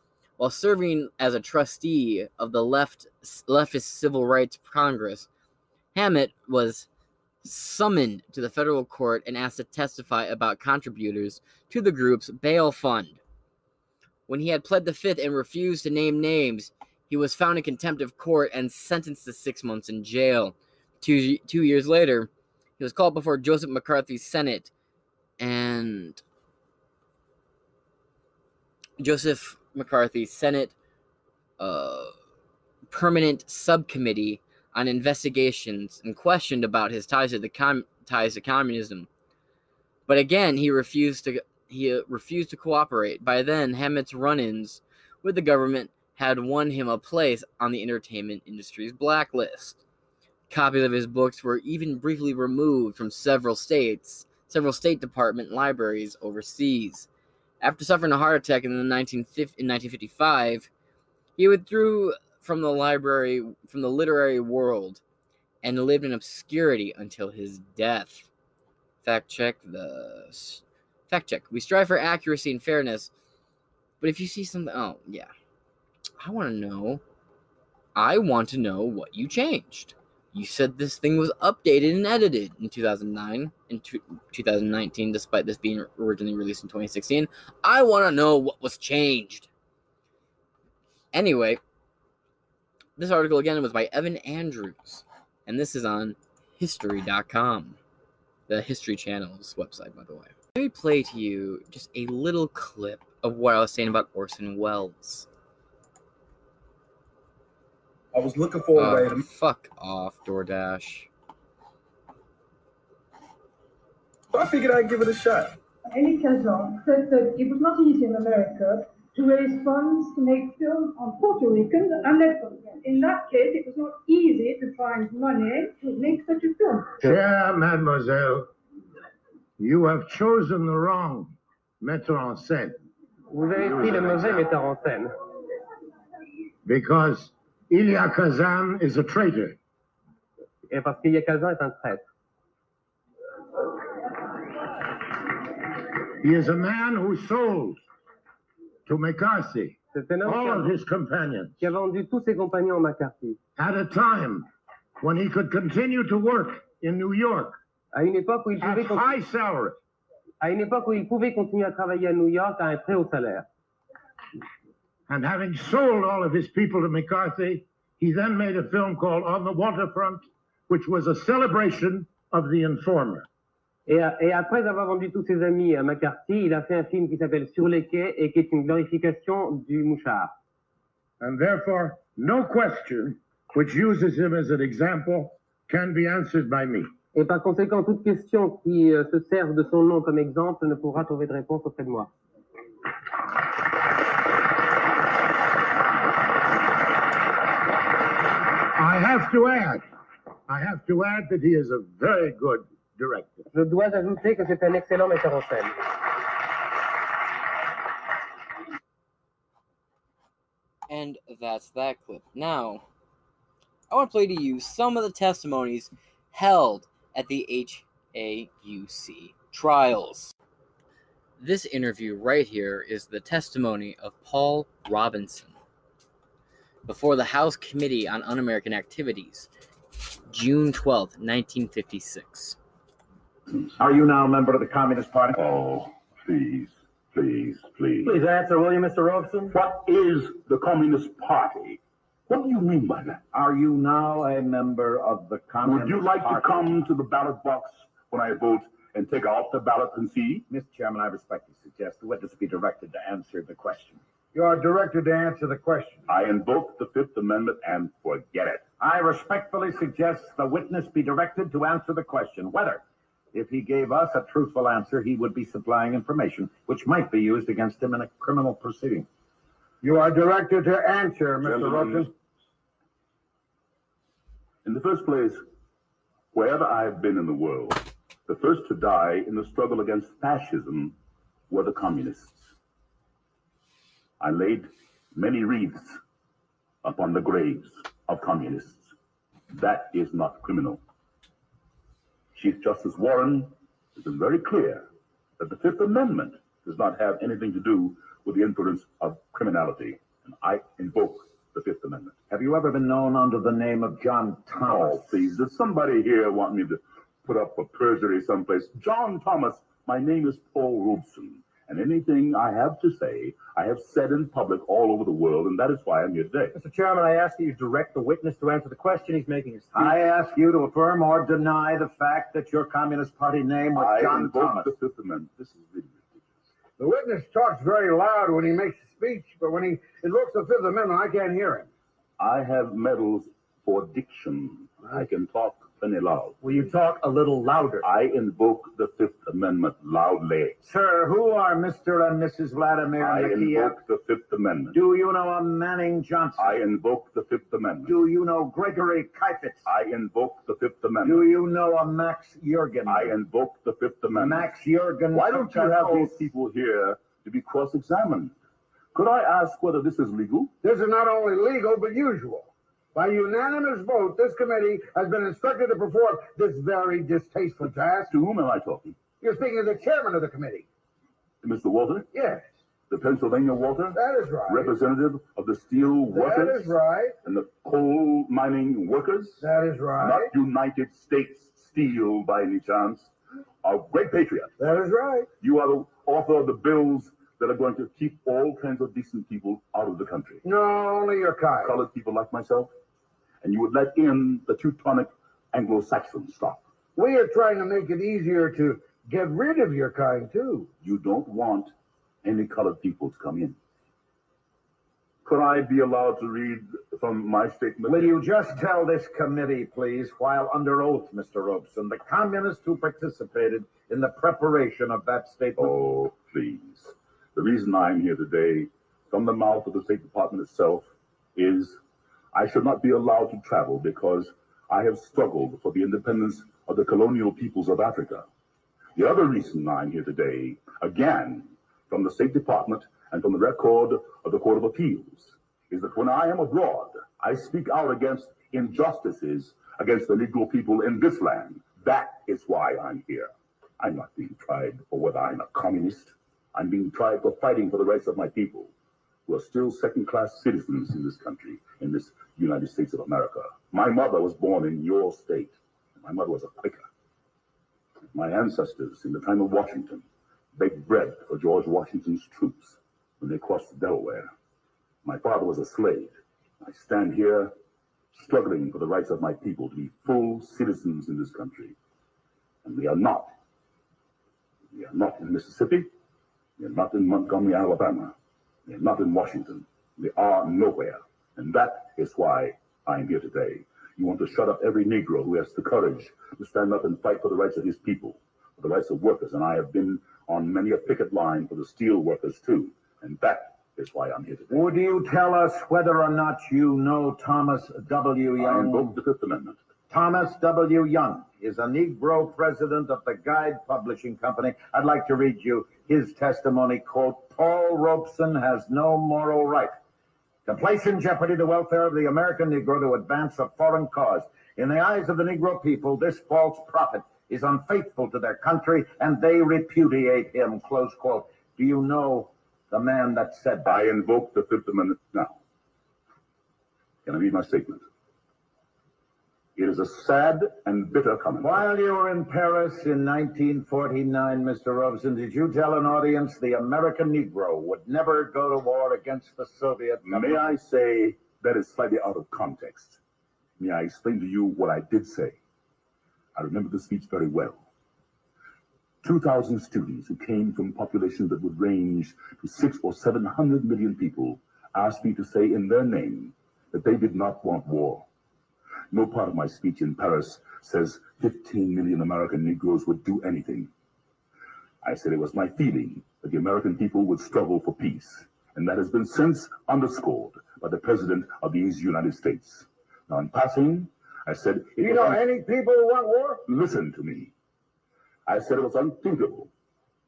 while serving as a trustee of the left leftist Civil Rights Congress, Hammett was summoned to the federal court and asked to testify about contributors to the group's bail fund. When he had pled the fifth and refused to name names, he was found in contempt of court and sentenced to six months in jail. Two, two years later, he was called before Joseph McCarthy's Senate, and Joseph McCarthy's Senate uh, Permanent Subcommittee on Investigations and questioned about his ties to the com- ties to communism. But again, he refused to he uh, refused to cooperate. By then, Hammett's run-ins with the government had won him a place on the entertainment industry's blacklist. Copies of his books were even briefly removed from several states, several State Department libraries overseas. After suffering a heart attack in, the 1950, in 1955, he withdrew from the library, from the literary world, and lived in obscurity until his death. Fact check the fact check. We strive for accuracy and fairness, but if you see something, oh yeah, I want to know. I want to know what you changed. You said this thing was updated and edited in 2009 in 2019, despite this being originally released in 2016. I want to know what was changed. Anyway, this article again was by Evan Andrews, and this is on history.com, the History Channel's website, by the way. Let me play to you just a little clip of what I was saying about Orson Welles. I was looking for a ah, way to fuck off, DoorDash. So I figured I'd give it a shot. Elia Kazan said that it was not easy in America to raise funds to make films on Puerto Ricans and Lebanese. In that case, it was not easy to find money to make such a film. Chère mademoiselle, you have chosen the wrong metteur en scène. Vous avez pris le mauvais metteur en scène. Because Elia Kazan is a traitor. Et parce qu'Elia Kazan est un traître. He is a man who sold to McCarthy all of his companions. Qui a vendu tous ses compagnons à McCarthy. At a time when he could continue to work in New York. À une époque où il pouvait at high salary. À une époque où il pouvait continuer à travailler à New York à un très haut salaire. And having sold all of his people to McCarthy, he then made a film called On the Waterfront, which was a celebration of the informer. Et, et, après avoir vendu tous ses amis à McCarthy, il a fait un film qui s'appelle Sur les quais et qui est une glorification du mouchard. And therefore, no question which uses him as an example can be answered by me. Et par conséquent, toute question qui euh, se serve de son nom comme exemple ne pourra trouver de réponse auprès de moi. to add, I have to add that he is a very good director. Je dois ajouter que c'est un excellent metteur en scène. And that's that clip. Now, I want to play to you some of the testimonies held at the HUAC trials. This interview right here is the testimony of Paul Robeson before the House Committee on Un American Activities, June 12, 1956. Are you now a member of the Communist Party? Oh, please, please, please. Please answer, will you, Mr. Robeson? What is the Communist Party? What do you mean by that? Are you now a member of the Communist Party? Would you like Party? to come to the ballot box when I vote and take off the ballot and see? Mr. Chairman, I respectfully suggest the witness be directed to answer the question. You are directed to answer the question. I invoke the Fifth Amendment and forget it. I respectfully suggest the witness be directed to answer the question whether, if he gave us a truthful answer, he would be supplying information which might be used against him in a criminal proceeding. You are directed to answer, Mr. Robeson. In the first place, wherever I've been in the world, the first to die in the struggle against fascism were the communists. I laid many wreaths upon the graves of communists. That is not criminal. Chief Justice Warren has been very clear that the Fifth Amendment does not have anything to do with the influence of criminality. And I invoke the Fifth Amendment. Have you ever been known under the name of John Thomas? Oh, please, does somebody here want me to put up for perjury someplace? John Thomas, my name is Paul Robeson. And anything I have to say, I have said in public all over the world, and that is why I'm here today. Mr. Chairman, I ask that you direct the witness to answer the question he's making. His I ask you to affirm or deny the fact that your Communist Party name was I John Thomas. the Fifth Amendment. This is ridiculous. The witness talks very loud when he makes a speech, but when he invokes the Fifth Amendment, I can't hear him. I have medals for diction. I can talk Will you talk a little louder? I invoke the Fifth Amendment loudly. Sir, who are Mr. and Mrs. Vladimir I Nikiev? invoke the Fifth Amendment. Do you know a Manning Johnson? I invoke the Fifth Amendment. Do you know Gregory Kheifets? I invoke the Fifth Amendment. Do you know a Max Yergan? I invoke the Fifth Amendment. Max Yergan. Why don't you have these people here to be cross-examined? Could I ask whether this is legal? This is not only legal, but usual. By unanimous vote, this committee has been instructed to perform this very distasteful task. To whom am I talking? You're speaking to the chairman of the committee. Mr. Walter? Yes, The Pennsylvania Walter? that is right. Representative of the steel workers? is right. And the coal mining workers? That is right. Not United States Steel by any chance. A great patriot. That is right. You are the author of the bills that are going to keep all kinds of decent people out of the country. No, only your kind. Colored people like myself. And you would let in the Teutonic Anglo-Saxon stock. We are trying to make it easier to get rid of your kind, too. You don't want any colored people to come in. Could I be allowed to read from my statement? Will you just tell this committee, please, while under oath, Mr. Robeson, the communists who participated in the preparation of that statement? Oh, please. The reason I'm here today, from the mouth of the State Department itself, is I should not be allowed to travel because I have struggled for the independence of the colonial peoples of Africa. The other reason I'm here today, again, from the State Department and from the record of the Court of Appeals, is that when I am abroad, I speak out against injustices against the Negro people in this land. That is why I'm here. I'm not being tried for whether I'm a communist. I'm being tried for fighting for the rights of my people, who are still second class citizens in this country, in this United States of America. My mother was born in your state. My mother was a Quaker. My ancestors, in the time of Washington, baked bread for George Washington's troops when they crossed the Delaware. My father was a slave. I stand here struggling for the rights of my people to be full citizens in this country. And we are not. We are not in Mississippi. We are not in Montgomery, Alabama. We are not in Washington. They are nowhere. And that is why I'm here today. You want to shut up every Negro who has the courage to stand up and fight for the rights of his people, for the rights of workers. And I have been on many a picket line for the steel workers too. And that is why I'm here today. Would you tell us whether or not you know Thomas W. Young? I invoke the Fifth Amendment. Thomas W. Young is a Negro president of the Guide Publishing Company. I'd like to read you his testimony, quote, Paul Robeson has no moral right to place in jeopardy the welfare of the American Negro to advance a foreign cause. In the eyes of the Negro people, this false prophet is unfaithful to their country and they repudiate him. Close quote. Do you know the man that said that? I invoke the Fifth Amendment now. Can I read my statement? It is a sad and bitter comment. While you were in Paris in 1949, Mr. Robeson, did you tell an audience the American Negro would never go to war against the Soviet May I say that is slightly out of context? May I explain to you what I did say? I remember the speech very well. 2,000 students who came from populations that would range to six or 700 million people asked me to say in their name that they did not want war. No part of my speech in Paris says 15 million American Negroes would do anything. I said it was my feeling that the American people would struggle for peace, and that has been since underscored by the President of these United States. Now, in passing, I said... Do you know any people who want war? Listen to me. I said it was unthinkable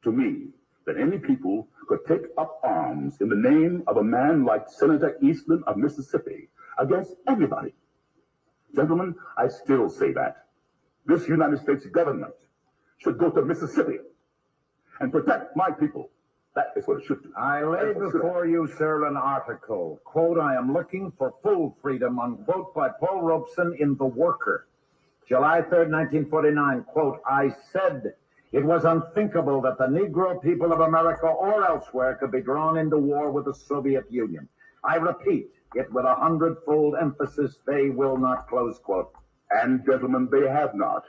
to me that any people could take up arms in the name of a man like Senator Eastland of Mississippi against everybody. Gentlemen, I still say that. This United States government should go to Mississippi and protect my people. That is what it should do. I lay before you, sir, an article. Quote, I am looking for full freedom, unquote, by Paul Robeson in The Worker. July 3rd, 1949, quote, I said it was unthinkable that the Negro people of America or elsewhere could be drawn into war with the Soviet Union. I repeat, it with a hundredfold emphasis, they will not, close quote. And, gentlemen, they have not.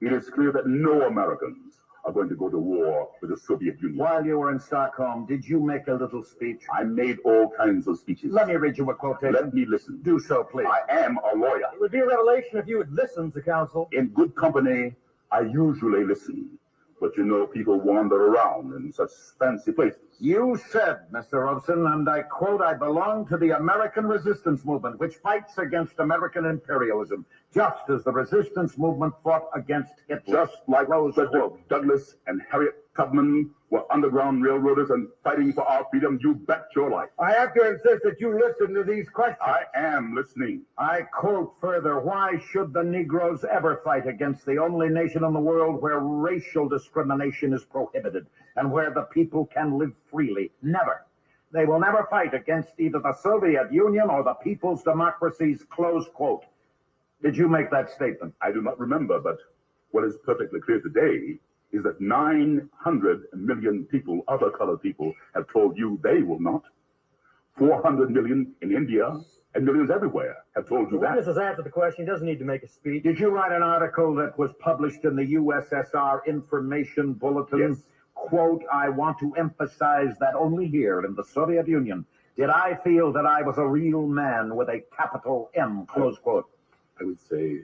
It is clear that no Americans are going to go to war with the Soviet Union. While you were in Stockholm, did you make a little speech? I made all kinds of speeches. Let me read you a quotation. Let me listen. Do so, please. I am a lawyer. It would be a revelation if you would listen to counsel. In good company, I usually listen. But you know, people wander around in such fancy places. You said, Mr. Robeson, and I quote, I belong to the American resistance movement, which fights against American imperialism, just as the resistance movement fought against Hitler. Just like Frederick Douglass and Harriet Tubman were underground railroaders and fighting for our freedom, you bet your life. I have to insist that you listen to these questions. I am listening. I quote further, why should the Negroes ever fight against the only nation in the world where racial discrimination is prohibited and where the people can live freely? Never. They will never fight against either the Soviet Union or the people's democracies, close quote. Did you make that statement? I do not remember, but what is perfectly clear today is that 900 million people, other colored people, have told you they will not. 400 million in India and millions everywhere have told you the that. witness has answered the question. He doesn't need to make a speech. Did you write an article that was published in the USSR Information Bulletin? Yes. Quote, I want to emphasize that only here in the Soviet Union did I feel that I was a real man with a capital M, close quote. I would say,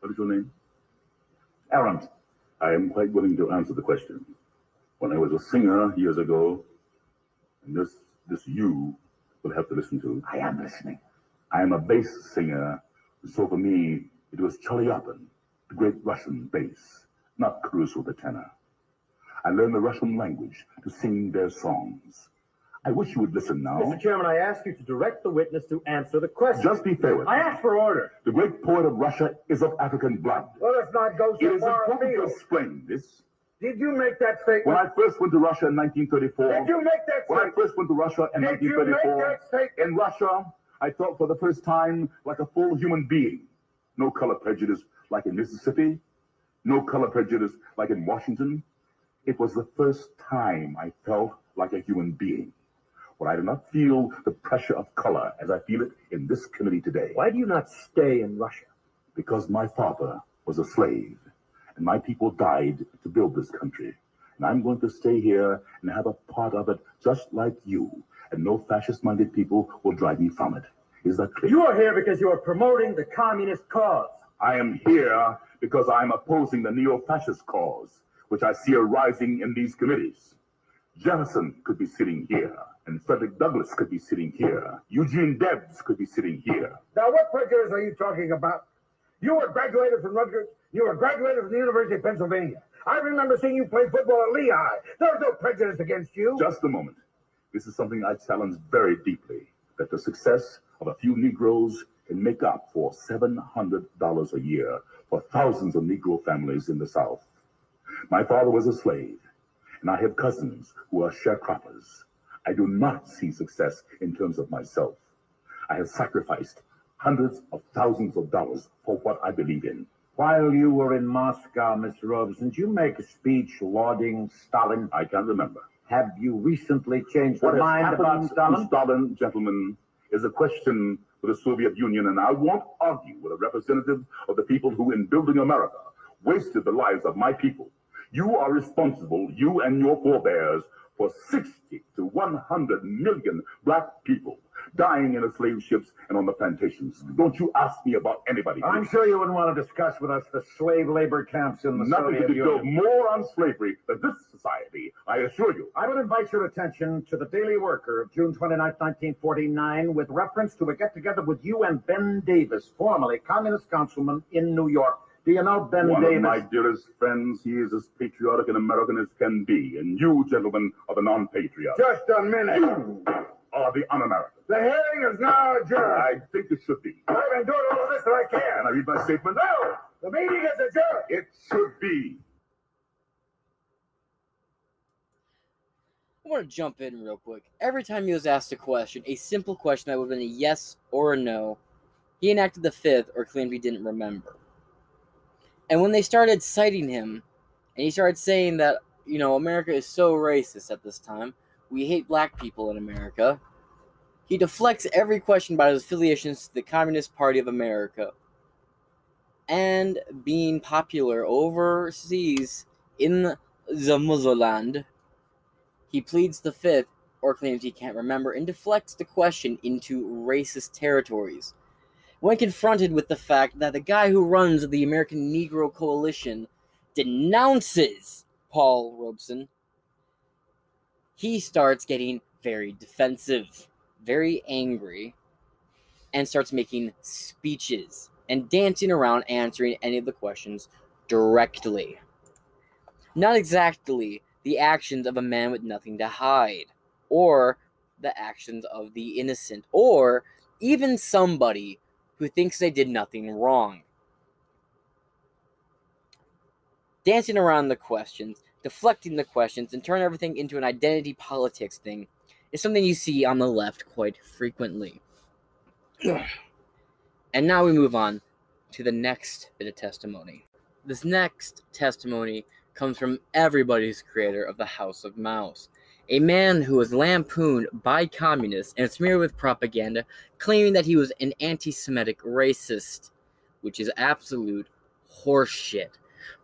what is your name? Arens. I am quite willing to answer the question. When I was a singer years ago, and this this you will have to listen to. I am listening. I am a bass singer, so for me it was Chaliapin, the great Russian bass, not Caruso the tenor. I learned the Russian language to sing their songs. I wish you would listen now. Mr. Chairman, I ask you to direct the witness to answer the question. Just be fair with me. I ask for order. The great poet of Russia is of African blood. Well, let's not go It so is far important to explain this. Did you make that statement? When I first went to Russia in 1934, Did you make that statement? when I first went to Russia in Did you make 1934, that statement? in Russia, I felt for the first time like a full human being. No color prejudice like in Mississippi, no color prejudice like in Washington. It was the first time I felt like a human being. Where I do not feel the pressure of color as I feel it in this committee today. Why do you not stay in Russia? Because my father was a slave, and my people died to build this country. And I'm going to stay here and have a part of it just like you. And no fascist minded people will drive me from it. Is that clear? You are here because you are promoting the communist cause. I am here because I'm opposing the neo fascist cause, which I see arising in these committees. Jefferson could be sitting here, and Frederick Douglass could be sitting here. Eugene Debs could be sitting here. Now, what prejudice are you talking about? You were graduated from Rutgers. You were graduated from the University of Pennsylvania. I remember seeing you play football at Lehigh. There was no prejudice against you. Just a moment. This is something I challenge very deeply that the success of a few Negroes can make up for $700 a year for thousands of Negro families in the South. My father was a slave, and I have cousins who are sharecroppers. I do not see success in terms of myself. I have sacrificed hundreds of thousands of dollars for what I believe in. While you were in Moscow, Mr. Robeson, did you make a speech lauding Stalin? I can't remember. Have you recently changed your What has mind about to Stalin? Stalin, gentlemen, is a question for the Soviet Union, and I won't argue with a representative of the people who, in building America, wasted the lives of my people. You are responsible, you and your forebears, for 60 to 100 million black people dying in the slave ships and on the plantations. Don't you ask me about anybody. I'm sure you wouldn't want to discuss with us the slave labor camps in the Nothing Soviet could go more on slavery than this society, I assure you. I would invite your attention to the Daily Worker of June 29, 1949, with reference to a get together with you and Ben Davis, formerly communist councilman in New York. Do you know Ben One Davis? of my dearest friends, he is as patriotic an American as can be, and you, gentlemen, are the non-patriots. Just a minute. are the un-Americans. The hearing is now adjourned. I think it should be. I've been doing all of this that I can. Can I read my statement? No, the meeting is adjourned. It should be. I want to jump in real quick. Every time he was asked a question, a simple question that would have been a yes or a no, he enacted the fifth or claimed he didn't remember. And when they started citing him, and he started saying that, you know, America is so racist at this time, we hate black people in America, he deflects every question about his affiliations to the Communist Party of America and being popular overseas in the motherland. He pleads the fifth or claims he can't remember and deflects the question into racist territories. When confronted with the fact that the guy who runs the American Negro Coalition denounces Paul Robeson, he starts getting very defensive, very angry, and starts making speeches and dancing around answering any of the questions directly. Not exactly the actions of a man with nothing to hide, or the actions of the innocent, or even somebody who thinks they did nothing wrong. Dancing around the questions, deflecting the questions, and turn everything into an identity politics thing is something you see on the left quite frequently. [clears throat] and now we move on to the next bit of testimony. This next testimony comes from everybody's creator of the House of Mouse, a man who was lampooned by communists and smeared with propaganda, claiming that he was an anti Semitic racist, which is absolute horseshit,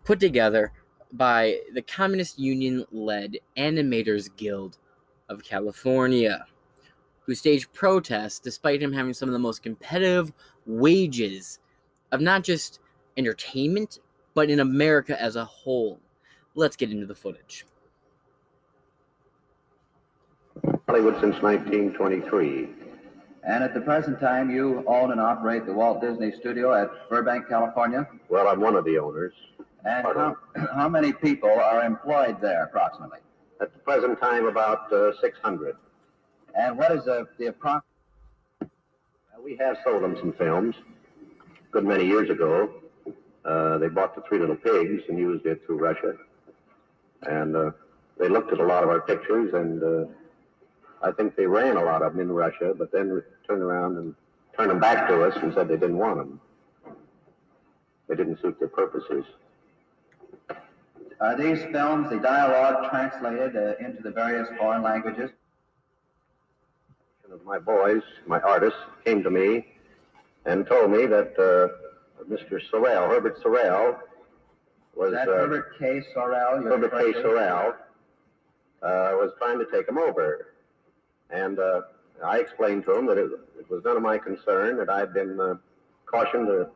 put together by the Communist Union led Animators Guild of California, who staged protests despite him having some of the most competitive wages of not just entertainment, but in America as a whole. Let's get into the footage. Hollywood since 1923. And at the present time, you own and operate the Walt Disney Studio at Burbank, California? Well, I'm one of the owners. And how, how many people are employed there, approximately? At the present time, about uh, 600. And what is the, the approximate? We have sold them some films. A good many years ago, uh, they bought the Three Little Pigs and used it through Russia. And uh, they looked at a lot of our pictures, and uh, I think they ran a lot of them in Russia, but then turned around and turned them back to us and said they didn't want them. They didn't suit their purposes. Are these films, the dialogue translated uh, into the various foreign languages? One of my boys, my artists, came to me and told me that uh, Mr. Sorrell, Herbert Sorrell, was that uh, Herbert K. Sorrell? Herbert K. Sorrell uh, was trying to take him over, and uh, I explained to him that it, it was none of my concern that I'd been uh, cautioned to,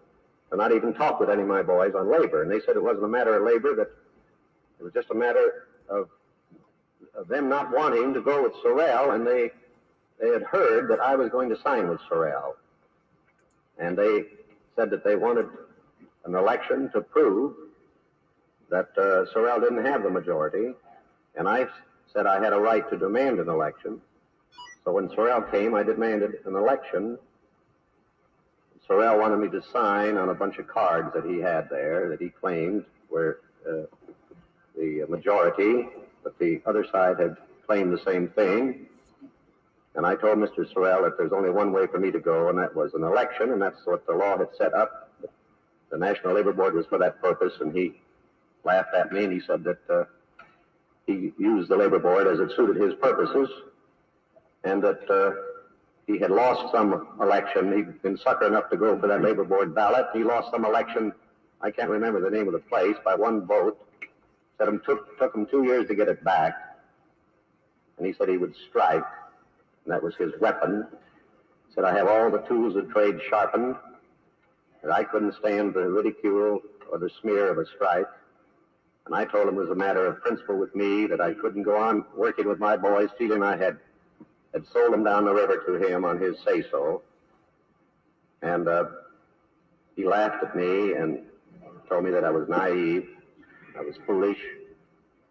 to not even talk with any of my boys on labor, and they said it wasn't a matter of labor; that it was just a matter of, of them not wanting to go with Sorrell, and they they had heard that I was going to sign with Sorrell. And they said that they wanted an election to prove that uh, Sorrell didn't have the majority. And I said I had a right to demand an election. So when Sorrell came, I demanded an election. Sorrell wanted me to sign on a bunch of cards that he had there that he claimed were uh, the majority, but the other side had claimed the same thing. And I told Mr. Sorrell that there's only one way for me to go, and that was an election, and that's what the law had set up. The National Labor Board was for that purpose, and he laughed at me and he said that uh, he used the Labor Board as it suited his purposes, and that uh, he had lost some election. He'd been sucker enough to go for that Labor Board ballot. He lost some election, I can't remember the name of the place, by one vote. Said him took, took him two years to get it back. And he said he would strike, and that was his weapon. Said, I have all the tools of trade sharpened, that I couldn't stand the ridicule or the smear of a strike. And I told him it was a matter of principle with me that I couldn't go on working with my boys, feeling I had had sold them down the river to him on his say so. And uh, he laughed at me and told me that I was naive, I was foolish.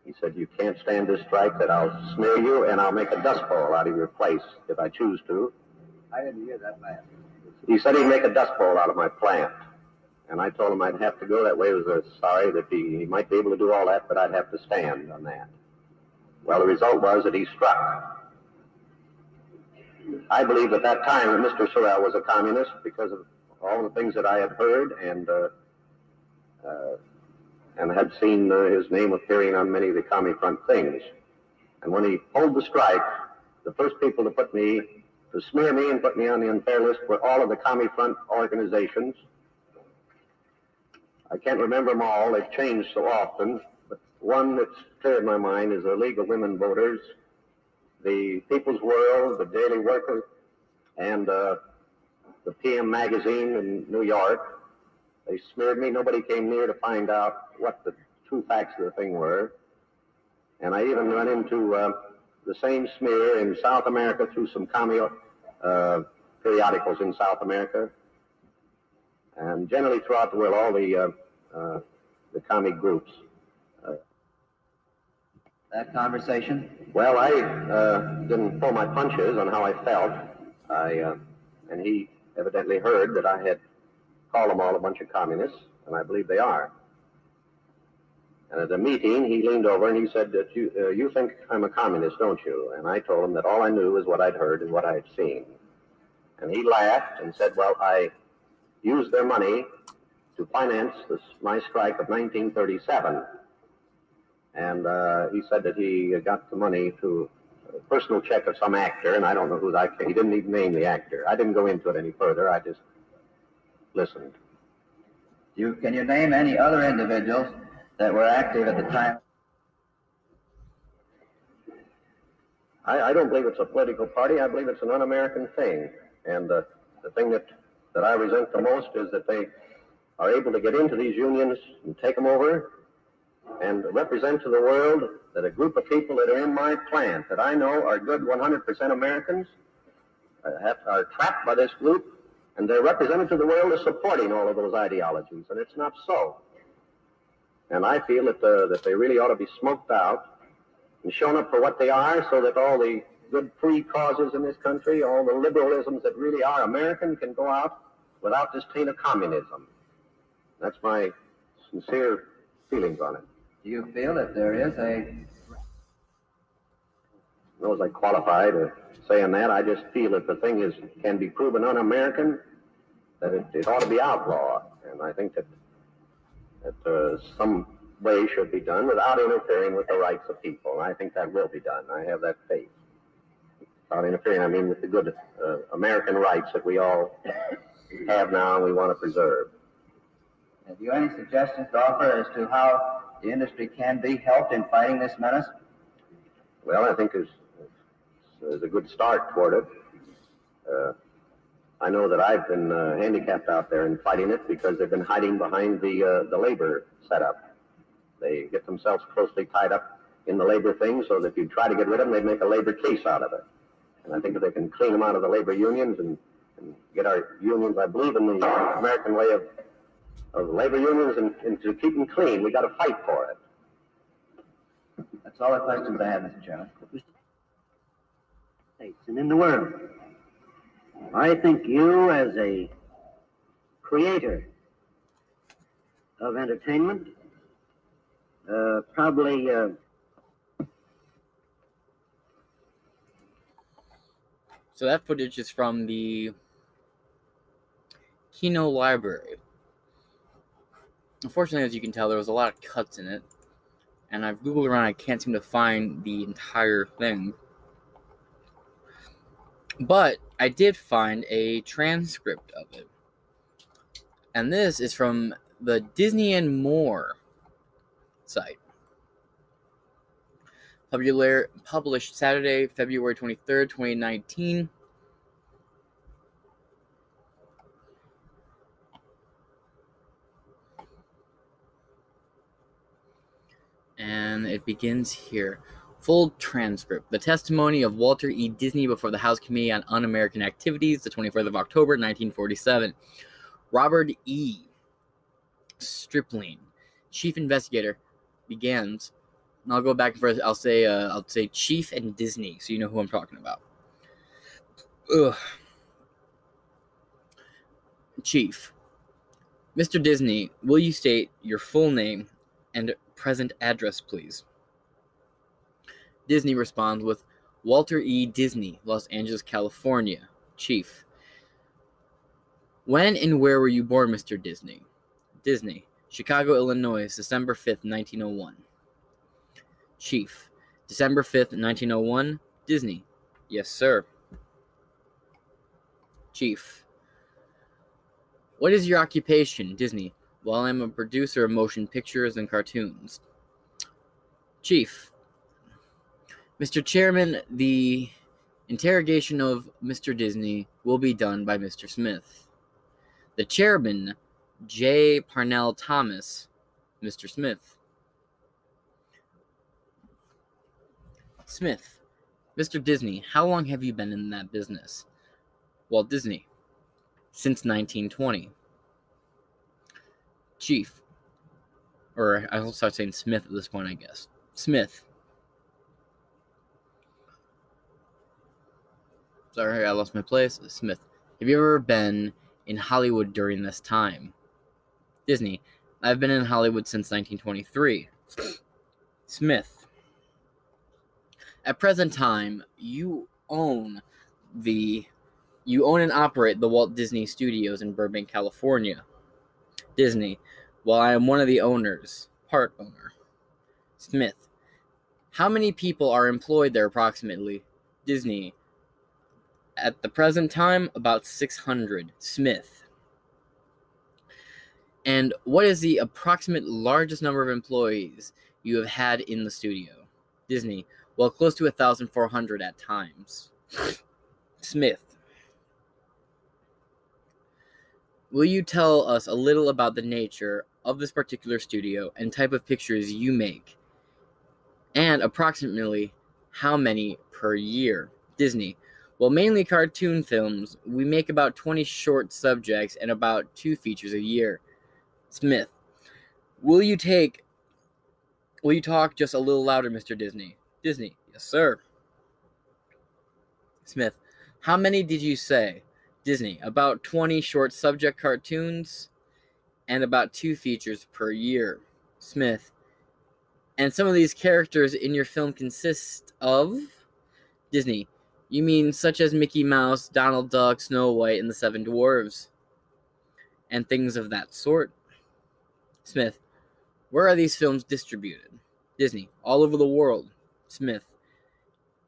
He said, You can't stand this strike, that I'll smear you and I'll make a dust bowl out of your place if I choose to. I didn't hear that last. He said he'd make a dust bowl out of my plant. And I told him I'd have to go that way. I was uh, sorry that he, he might be able to do all that, but I'd have to stand on that. Well, the result was that he struck. I believed at that time that Mr. Sorrell was a communist because of all the things that I had heard and uh, uh, and had seen uh, his name appearing on many of the Commie Front things. And when he pulled the strike, the first people to put me, to smear me and put me on the unfair list were all of the Commie Front organizations. I can't remember them all, they've changed so often, but one that's clear in my mind is the League of Women Voters, the People's World, the Daily Worker, and uh, the PM Magazine in New York. They smeared me. Nobody came near to find out what the true facts of the thing were. And I even went into uh, the same smear in South America through some commie uh, periodicals in South America. And generally throughout the world, all the, uh, uh, the commie groups. That conversation? Well, I uh, didn't pull my punches on how I felt. I, uh, and he evidently heard that I had called them all a bunch of communists, and I believe they are. And at the meeting, he leaned over and he said that you, uh, you think I'm a communist, don't you? And I told him that all I knew was what I'd heard and what I'd seen. And he laughed and said, well, I used their money to finance this, my strike of 1937. And uh, he said that he got the money through a personal check of some actor, and I don't know who that. He didn't even name the actor. I didn't go into it any further. I just listened. You, can you name any other individuals that were active at the time? I, I don't believe it's a political party. I believe it's an un-American thing. And uh, the thing that, that I resent the most is that they are able to get into these unions and take them over and represent to the world that a group of people that are in my plant that I know are good 100% Americans uh, have, are trapped by this group, and they're represented to the world as supporting all of those ideologies, and it's not so. And I feel that uh, that they really ought to be smoked out and shown up for what they are, so that all the good free causes in this country, all the liberalisms that really are American, can go out without this taint of communism. That's my sincere feelings on it. Do you feel that there is a know as I qualify to saying that. I just feel that the thing is can be proven un-American, that it, it ought to be outlawed, and I think that that uh, some way should be done without interfering with the rights of people. And I think that will be done. I have that faith. Without interfering, I mean with the good uh, American rights that we all have now and we want to preserve. Have you any suggestions to offer as to how the industry can be helped in fighting this menace? Well, I think there's, there's a good start toward it. Uh, I know that I've been uh, handicapped out there in fighting it because they've been hiding behind the uh, the labor setup. They get themselves closely tied up in the labor thing, so that if you try to get rid of them, they'd make a labor case out of it. And I think if they can clean them out of the labor unions and, and get our unions, I believe in the American way of of labor unions, and, and to keep them clean, we got to fight for it. That's all the questions I have, Mr. Chairman. States and in the world. I think you, as a creator of entertainment, uh, probably uh, So that footage is from the Kino Library. Unfortunately, as you can tell, there was a lot of cuts in it, and I've googled around. I can't seem to find the entire thing, but I did find a transcript of it, and this is from the Disney and More site. Published Saturday, February 23rd, 2019. And it begins here. Full transcript. The testimony of Walter E. Disney before the House Committee on Un American Activities, the 24th of October, 1947. Robert E. Stripling, chief investigator, begins and I'll go back and forth. I'll say uh, I'll say Chief and Disney, so you know who I'm talking about. Ugh. Chief, Mr. Disney, will you state your full name and present address, please? Disney responds with Walter E. Disney, Los Angeles, California. Chief. When and where were you born, Mr. Disney? Disney, Chicago, Illinois, December 5th, 1901. Chief. December 5th, 1901. Disney. Yes, sir. Chief. What is your occupation? Disney. Well, I'm a producer of motion pictures and cartoons. Chief. Mr. Chairman, the interrogation of Mr. Disney will be done by Mr. Smith. The chairman, J. Parnell Thomas, Mr. Smith. Smith, Mr. Disney, how long have you been in that business? Walt Disney, since 1920. Chief, or I'll start saying Smith at this point, I guess. Smith. Sorry, I lost my place. Smith, have you ever been in Hollywood during this time? Disney, I've been in Hollywood since 1923. [sniffs] Smith, at present time, you own the you own and operate the Walt Disney Studios in Burbank, California. Disney, well, I am one of the owners, part owner. Smith, how many people are employed there approximately? Disney, at the present time, about 600. Smith, and what is the approximate largest number of employees you have had in the studio? Disney, well, close to 1,400 at times. [laughs] Smith, will you tell us a little about the nature of this particular studio and type of pictures you make? And approximately how many per year? Disney, well, mainly cartoon films. We make about 20 short subjects and about two features a year. Smith, will you take. Will you talk just a little louder, Mr. Disney? Disney, yes, sir. Smith, how many did you say? Disney, about 20 short subject cartoons and about two features per year. Smith, and some of these characters in your film consist of Disney. You mean such as Mickey Mouse, Donald Duck, Snow White, and the Seven Dwarves, and things of that sort. Smith, where are these films distributed? Disney, all over the world. Smith,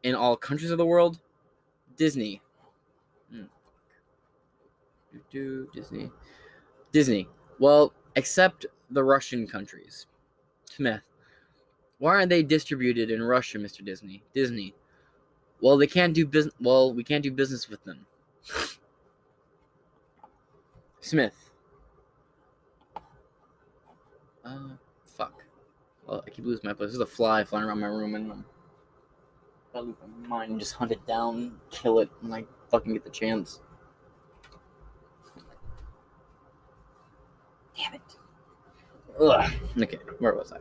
in all countries of the world. Disney. Disney, Disney. Well, except the Russian countries. Smith, why aren't they distributed in Russia, Mr. Disney? Disney. Well, they can't do business. Well, we can't do business with them. Smith. Uh, fuck. Well, I keep losing my place. There's a fly flying around my room, and I'm gotta lose my mind and just hunt it down, kill it, and like fucking get the chance. Damn it. Ugh. Okay, where was I?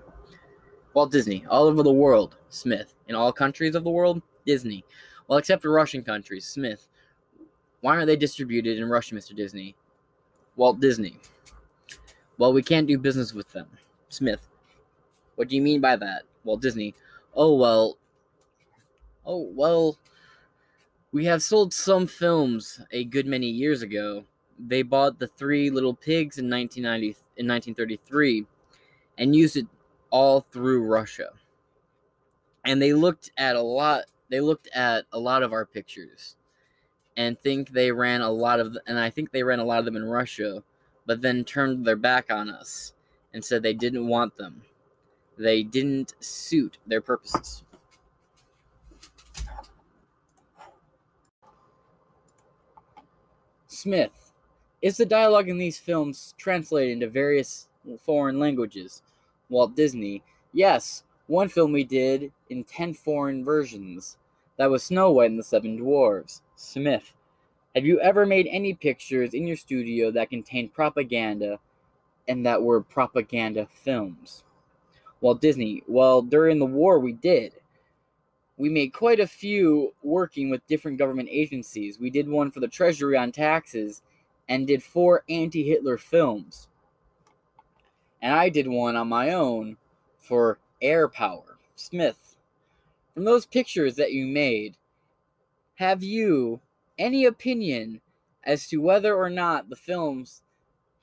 Walt Disney, all over the world. Smith, in all countries of the world. Disney. Well, except for Russian countries. Smith, why aren't they distributed in Russia, Mr. Disney? Walt Disney. Well, we can't do business with them. Smith, what do you mean by that? Walt Disney. Oh, well. Oh, well. We have sold some films a good many years ago. They bought the Three Little Pigs in 1990 in 1933 and used it all through Russia. And they looked at a lot they looked at a lot of our pictures and think they ran a lot of and I think they ran a lot of them in Russia, but then turned their back on us and said they didn't want them. They didn't suit their purposes. Smith, is the dialogue in these films translated into various foreign languages? Walt Disney, yes, one film we did in 10 foreign versions. That was Snow White and the Seven Dwarfs. Smith, have you ever made any pictures in your studio that contained propaganda and that were propaganda films? Walt Disney, well, during the war we did. We made quite a few working with different government agencies. We did one for the Treasury on taxes and did four anti Hitler films. And I did one on my own for air power. Smith, from those pictures that you made, have you any opinion as to whether or not the films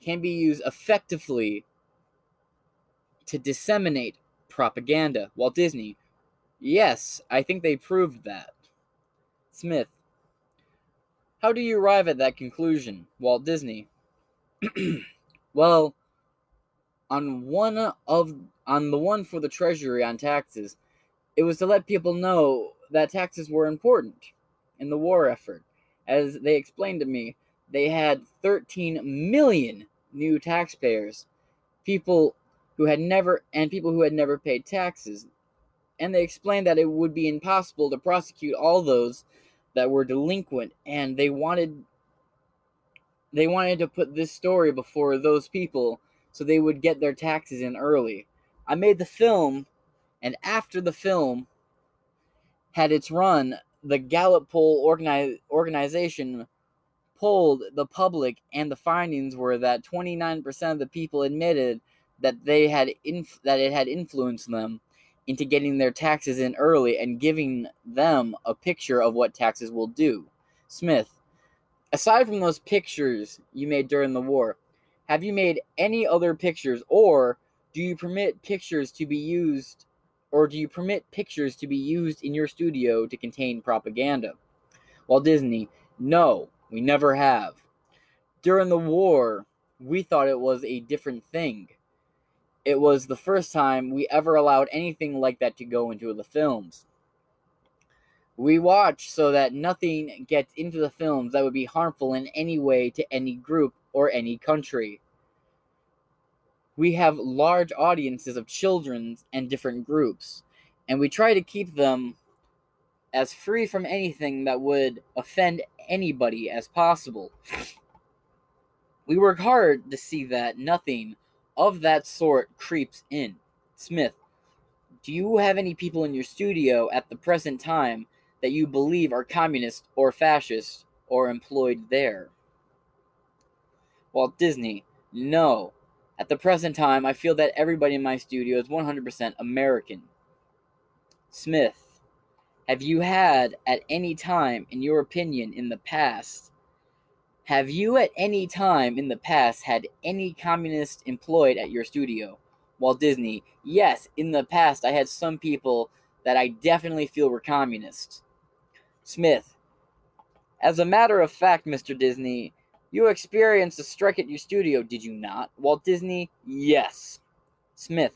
can be used effectively to disseminate propaganda? Walt Disney, yes, I think they proved that. Smith, how do you arrive at that conclusion? Walt Disney, [clears throat] well, on one of on the one for the treasury on taxes, it was to let people know that taxes were important in the war effort. As they explained to me, they had 13 million new taxpayers, people who had never and people who had never paid taxes. And they explained that it would be impossible to prosecute all those that were delinquent and they wanted they wanted to put this story before those people so they would get their taxes in early. I made the film and after the film had its run, the Gallup poll organization polled the public, and the findings were that 29% of the people admitted that they had inf- that it had influenced them into getting their taxes in early and giving them a picture of what taxes will do. Smith, aside from those pictures you made during the war, have you made any other pictures or do you permit pictures to be used or do you permit pictures to be used in your studio to contain propaganda? Walt Disney, no, we never have. During the war, we thought it was a different thing. It was the first time we ever allowed anything like that to go into the films. We watch so that nothing gets into the films that would be harmful in any way to any group or any country we have large audiences of children and different groups, and we try to keep them as free from anything that would offend anybody as possible. We work hard to see that nothing of that sort creeps in. Smith, do you have any people in your studio at the present time that you believe are communist or fascist or employed there? Walt Disney, no. At the present time, I feel that everybody in my studio is 100% American. Smith, have you had at any time, in your opinion, in the past, have you at any time in the past had any communist employed at your studio? Walt Disney, yes, in the past I had some people that I definitely feel were communists. Smith, as a matter of fact, Mr. Disney, you experienced a strike at your studio, did you not? Walt Disney? Yes. Smith.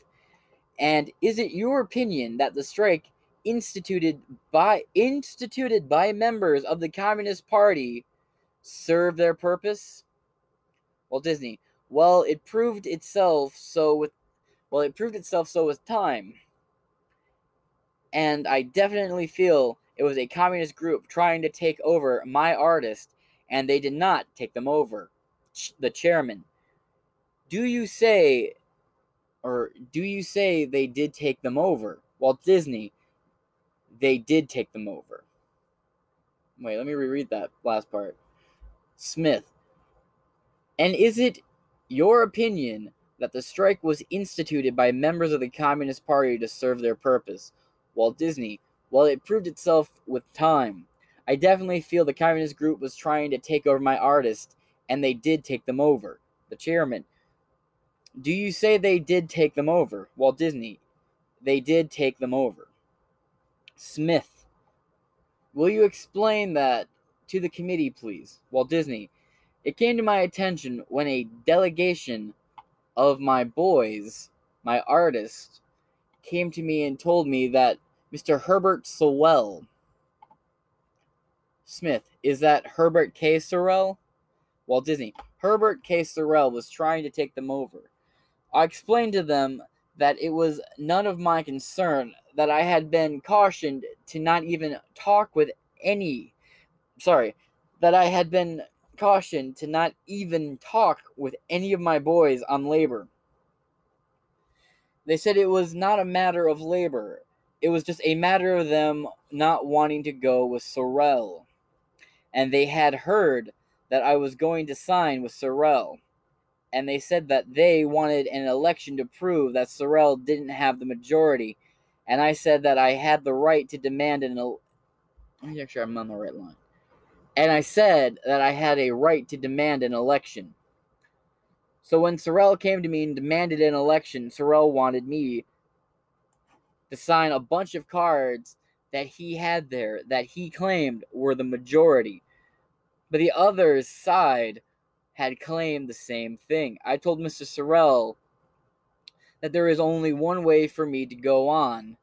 And is it your opinion that the strike instituted by instituted by members of the Communist Party served their purpose? Walt Disney. Well, it proved itself so with well, it proved itself so with time. And I definitely feel it was a communist group trying to take over my artist and they did not take them over. The chairman, do you say, or do you say they did take them over? Walt Disney, they did take them over. Wait, let me reread that last part. Smith. And is it your opinion that the strike was instituted by members of the Communist Party to serve their purpose? Walt Disney. Well, it proved itself with time. I definitely feel the communist group was trying to take over my artist, and they did take them over. The chairman. Do you say they did take them over? Walt Disney. They did take them over. Smith. Will you explain that to the committee, please? Walt Disney. It came to my attention when a delegation of my boys, my artist, came to me and told me that Mr. Herbert Sorrell. Smith, is that Herbert K. Sorrell? Walt Disney. Herbert K. Sorrell was trying to take them over. I explained to them that it was none of my concern, that I had been cautioned to not even talk with any. Sorry, that I had been cautioned to not even talk with any of my boys on labor. They said it was not a matter of labor, it was just a matter of them not wanting to go with Sorrell. And they had heard that I was going to sign with Sorrell. And they said that they wanted an election to prove that Sorrell didn't have the majority. And I said that I had the right to demand an. El- Let me make sure I'm on the right line. And I said that I had a right to demand an election. So when Sorrell came to me and demanded an election, Sorrell wanted me to sign a bunch of cards that he had there that he claimed were the majority. But the other side had claimed the same thing. I told Mr. Sorrell that there is only one way for me to go on,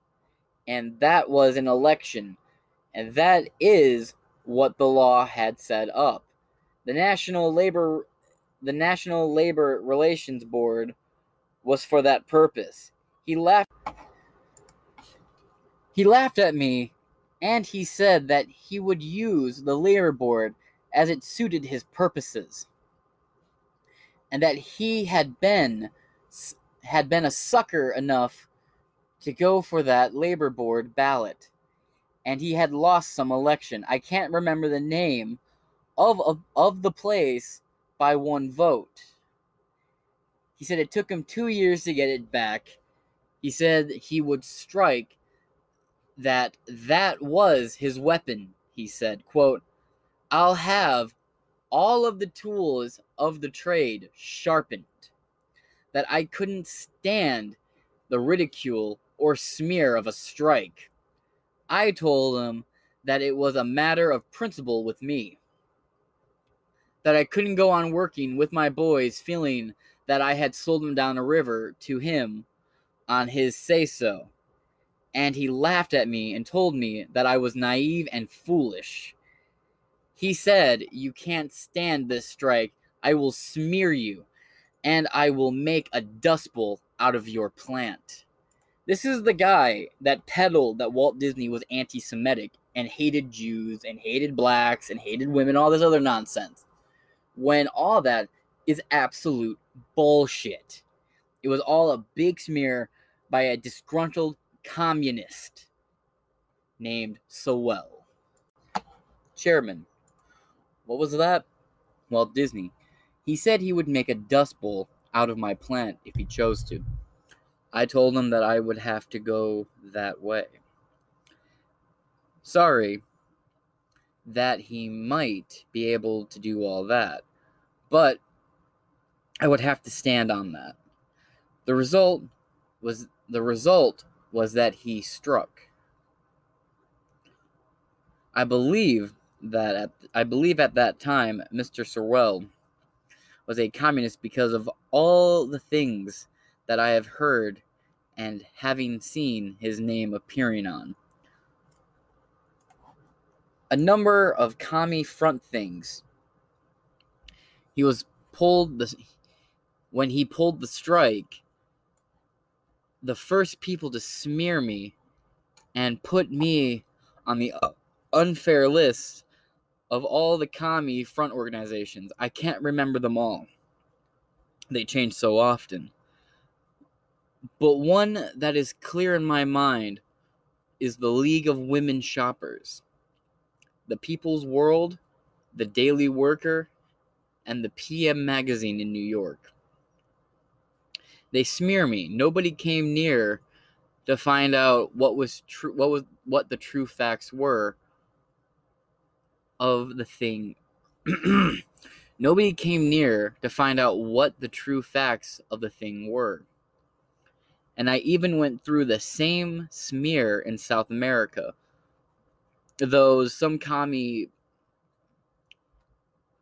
and that was an election. And that is what the law had set up. The National Labor the National Labor Relations Board was for that purpose. He laughed He laughed at me and he said that he would use the labor board as it suited his purposes. And that he had been had been a sucker enough to go for that labor board ballot and he had lost some election. I can't remember the name of, of, of the place by one vote. He said it took him two years to get it back. He said he would strike that that was his weapon. He said, quote, I'll have all of the tools of the trade sharpened, that I couldn't stand the ridicule or smear of a strike. I told him that it was a matter of principle with me that I couldn't go on working with my boys feeling that I had sold them down a river to him on his say so. And he laughed at me and told me that I was naive and foolish. He said, You can't stand this strike. I will smear you, and I will make a dust bowl out of your plant. This is the guy that peddled that Walt Disney was anti Semitic and hated Jews and hated blacks and hated women, all this other nonsense when all that is absolute bullshit. It was all a big smear by a disgruntled communist named Sorrell. Chairman. What was that? Walt Disney. He said he would make a dust bowl out of my plant if he chose to. I told him that I would have to go that way. Sorry that he might be able to do all that. But I would have to stand on that. The result was the result was that he struck. I believe that at, I believe at that time Mr. Sorrell was a communist because of all the things that I have heard and having seen his name appearing on. A number of commie front things he was pulled the when he pulled the strike the first people to smear me and put me on the unfair list of all the commie front organizations. I can't remember them all. They change so often. But one that is clear in my mind is the League of Women Shoppers. the People's World, the Daily Worker, and the PM Magazine in New York. They smear me. Nobody came near to find out what was true what was what the true facts were of the thing. [clears throat] Nobody came near to find out what the true facts of the thing were. And I even went through the same smear in South America. Those some commie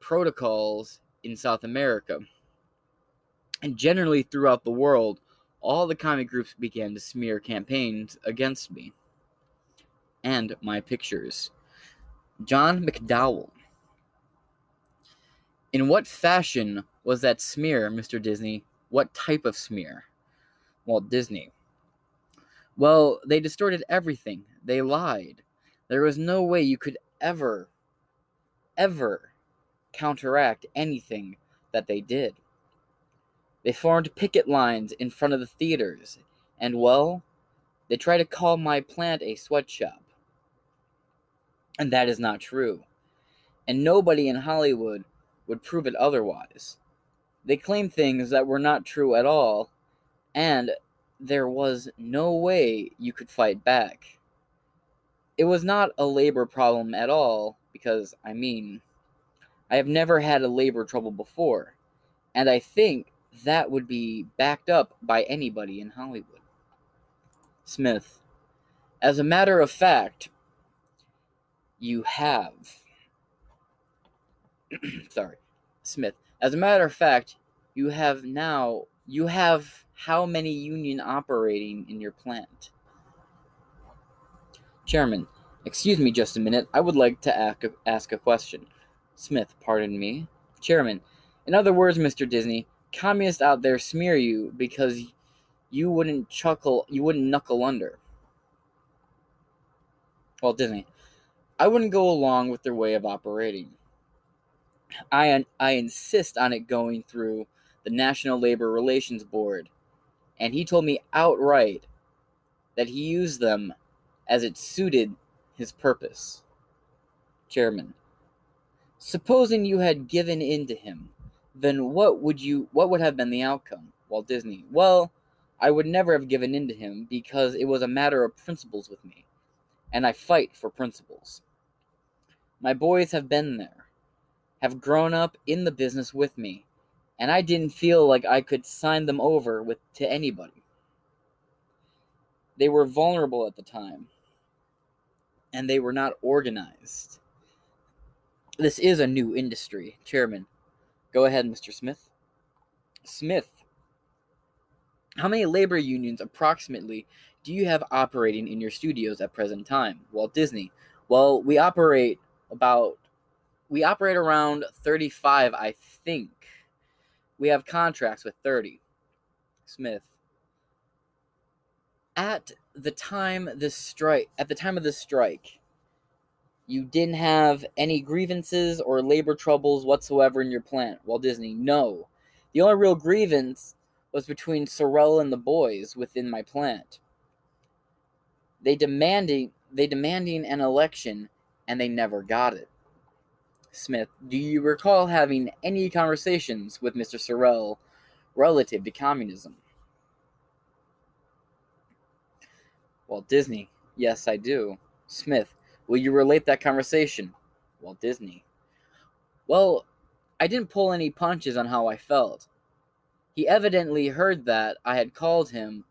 protocols in South America. And generally throughout the world, all the commie groups began to smear campaigns against me and my pictures. John McDowell. In what fashion was that smear, Mr. Disney? What type of smear? Walt Disney. Well, they distorted everything. They lied. There was no way you could ever, ever counteract anything that they did. They formed picket lines in front of the theaters, and well, they tried to call my plant a sweatshop. And that is not true. And nobody in Hollywood would prove it otherwise. They claim things that were not true at all, and there was no way you could fight back. It was not a labor problem at all, because, I mean, I have never had a labor trouble before, and I think that would be backed up by anybody in Hollywood. Smith, as a matter of fact, you have. [clears throat] Sorry, Smith. As a matter of fact, you have now. You have how many union operating in your plant? Chairman, excuse me just a minute. I would like to ask a, ask a question. Smith, pardon me. Chairman, in other words, Mr. Disney, communists out there smear you because you wouldn't chuckle, you wouldn't knuckle under. Well, Disney, I wouldn't go along with their way of operating. I, I insist on it going through the National Labor Relations Board, and he told me outright that he used them as it suited his purpose. Chairman, supposing you had given in to him, then what would you what would have been the outcome? Walt Disney. Well, I would never have given in to him because it was a matter of principles with me, and I fight for principles. My boys have been there, have grown up in the business with me, and I didn't feel like I could sign them over with to anybody. They were vulnerable at the time, and they were not organized. This is a new industry, Chairman. Go ahead, Mr. Smith. Smith, how many labor unions approximately do you have operating in your studios at present time? Walt Disney. Well, we operate about we operate around 35, I think. We have contracts with 30. Smith. At the time this strike at the time of this strike, you didn't have any grievances or labor troubles whatsoever in your plant. Walt Disney, no. The only real grievance was between Sorrell and the boys within my plant. They demanding they demanding an election and they never got it. Smith, do you recall having any conversations with Mr. Sorrell relative to communism? Walt Disney, yes, I do. Smith, will you relate that conversation? Walt Disney, well, I didn't pull any punches on how I felt. He evidently heard that I had called him,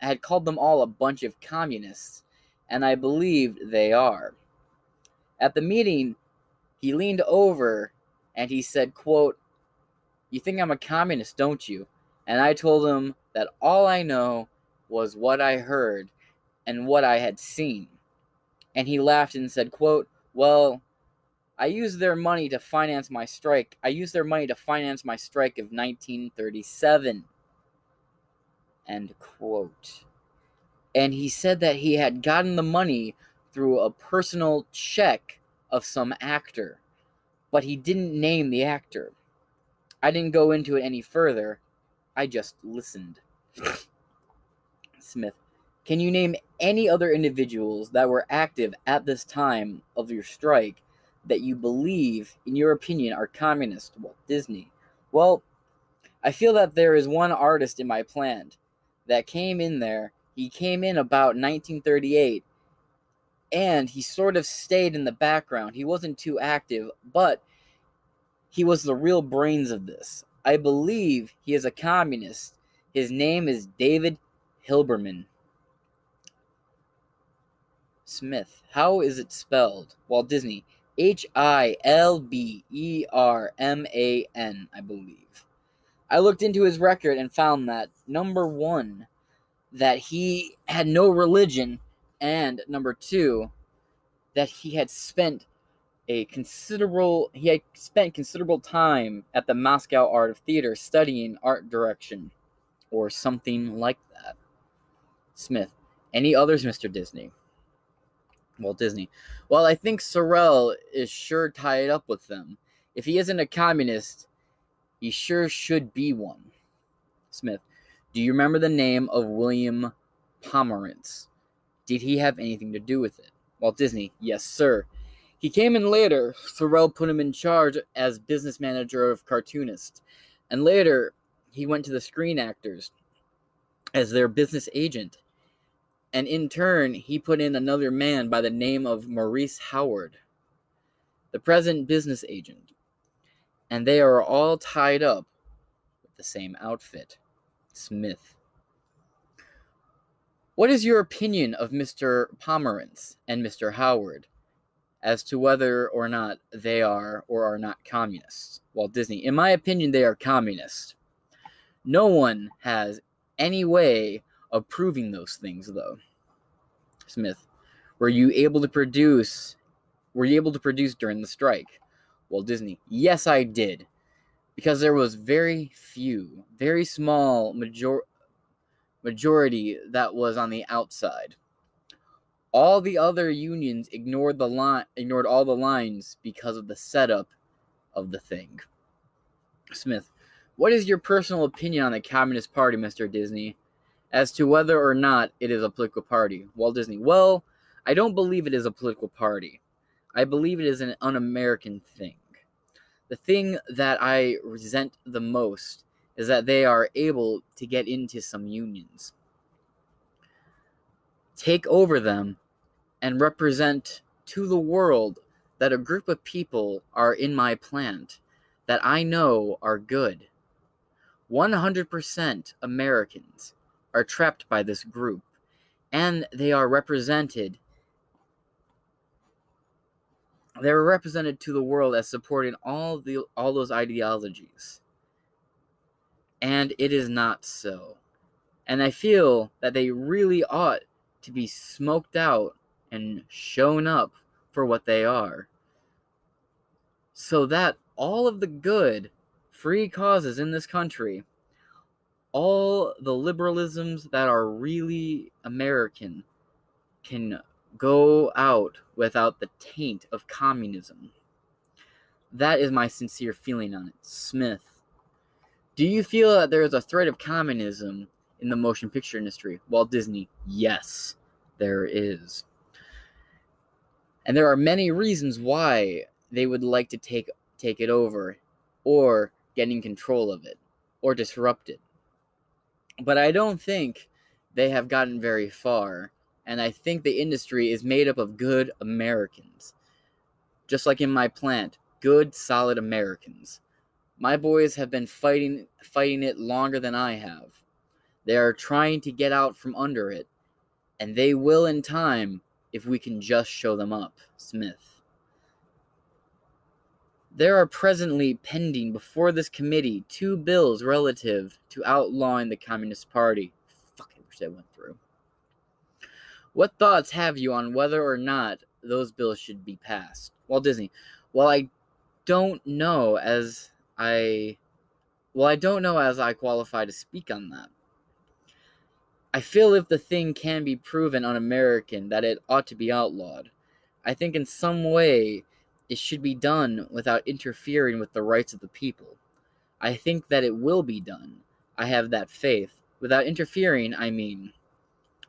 I had called them all a bunch of communists, and I believed they are. At the meeting, he leaned over and he said, quote, You think I'm a communist, don't you? And I told him that all I know was what I heard and what I had seen. And he laughed and said, quote, Well, I used their money to finance my strike. I used their money to finance my strike of 1937. End quote. And he said that he had gotten the money through a personal check of some actor, but he didn't name the actor. I didn't go into it any further. I just listened. [laughs] Smith, can you name any other individuals that were active at this time of your strike that you believe, in your opinion, are communist? Walt Disney. Well, I feel that there is one artist in my plan that came in there. He came in about 1938 and he sort of stayed in the background. He wasn't too active, but he was the real brains of this. I believe he is a communist. His name is David Hilberman. Smith. How is it spelled? Walt Disney. H I L B E R M A N, I believe. I looked into his record and found that number one, that he had no religion, and number two, that he had spent a considerable he had spent considerable time at the Moscow Art of Theater studying art direction or something like that. Smith. Any others, Mr. Disney? Walt Disney. Well, I think Sorrell is sure tied up with them. If he isn't a communist, he sure should be one. Smith. Do you remember the name of William Pomerantz? Did he have anything to do with it? Walt Disney. Yes, sir. He came in later. Sorrell put him in charge as business manager of cartoonist. And later, he went to the Screen Actors as their business agent. And in turn, he put in another man by the name of Maurice Howard, the present business agent. And they are all tied up with the same outfit Smith. What is your opinion of Mr. Pomerantz and Mr. Howard as to whether or not they are or are not communists? Walt Disney. In my opinion, they are communists. No one has any way of proving those things, though. Smith. Were you able to produce were you able to produce during the strike? Walt Disney. Yes, I did. Because there was very few, very small major majority that was on the outside. All the other unions ignored the line ignored all the lines because of the setup of the thing. Smith, what is your personal opinion on the Communist Party, Mr. Disney, as to whether or not it is a political party? Walt Disney, well, I don't believe it is a political party. I believe it is an un American thing. The thing that I resent the most is that they are able to get into some unions, take over them, and represent to the world that a group of people are in my plant that I know are good. 100% Americans are trapped by this group, and they are represented. They're represented to the world as supporting all the all those ideologies. And it is not so. And I feel that they really ought to be smoked out and shown up for what they are. So that all of the good free causes in this country, all the liberalisms that are really American, can go out without the taint of communism. That is my sincere feeling on it. Smith. Do you feel that there is a threat of communism in the motion picture industry? Walt Disney. Yes, there is. And there are many reasons why they would like to take take it over or getting control of it or disrupt it. But I don't think they have gotten very far. And I think the industry is made up of good Americans. Just like in my plant, good, solid Americans. My boys have been fighting fighting it longer than I have. They are trying to get out from under it, and they will in time if we can just show them up. Smith. There are presently pending before this committee two bills relative to outlawing the Communist Party. Fuck, I wish that went through. What thoughts have you on whether or not those bills should be passed? Walt Disney. Well, I don't know as I well, I don't know as I qualify to speak on that. I feel if the thing can be proven un American that it ought to be outlawed. I think in some way it should be done without interfering with the rights of the people. I think that it will be done. I have that faith. Without interfering, I mean,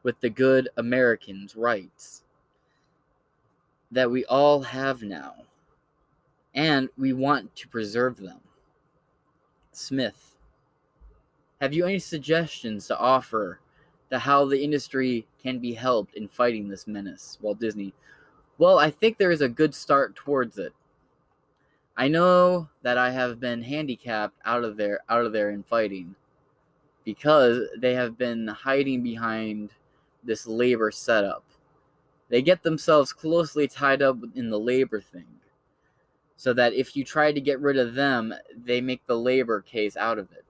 with the good Americans' rights that we all have now. and we want to preserve them. Smith, have you any suggestions to offer to how the industry can be helped in fighting this menace? Walt Disney, well, I think there is a good start towards it. I know that I have been handicapped out of there out of there in fighting because they have been hiding behind this labor setup. They get themselves closely tied up in the labor thing. So that if you try to get rid of them, they make the labor case out of it.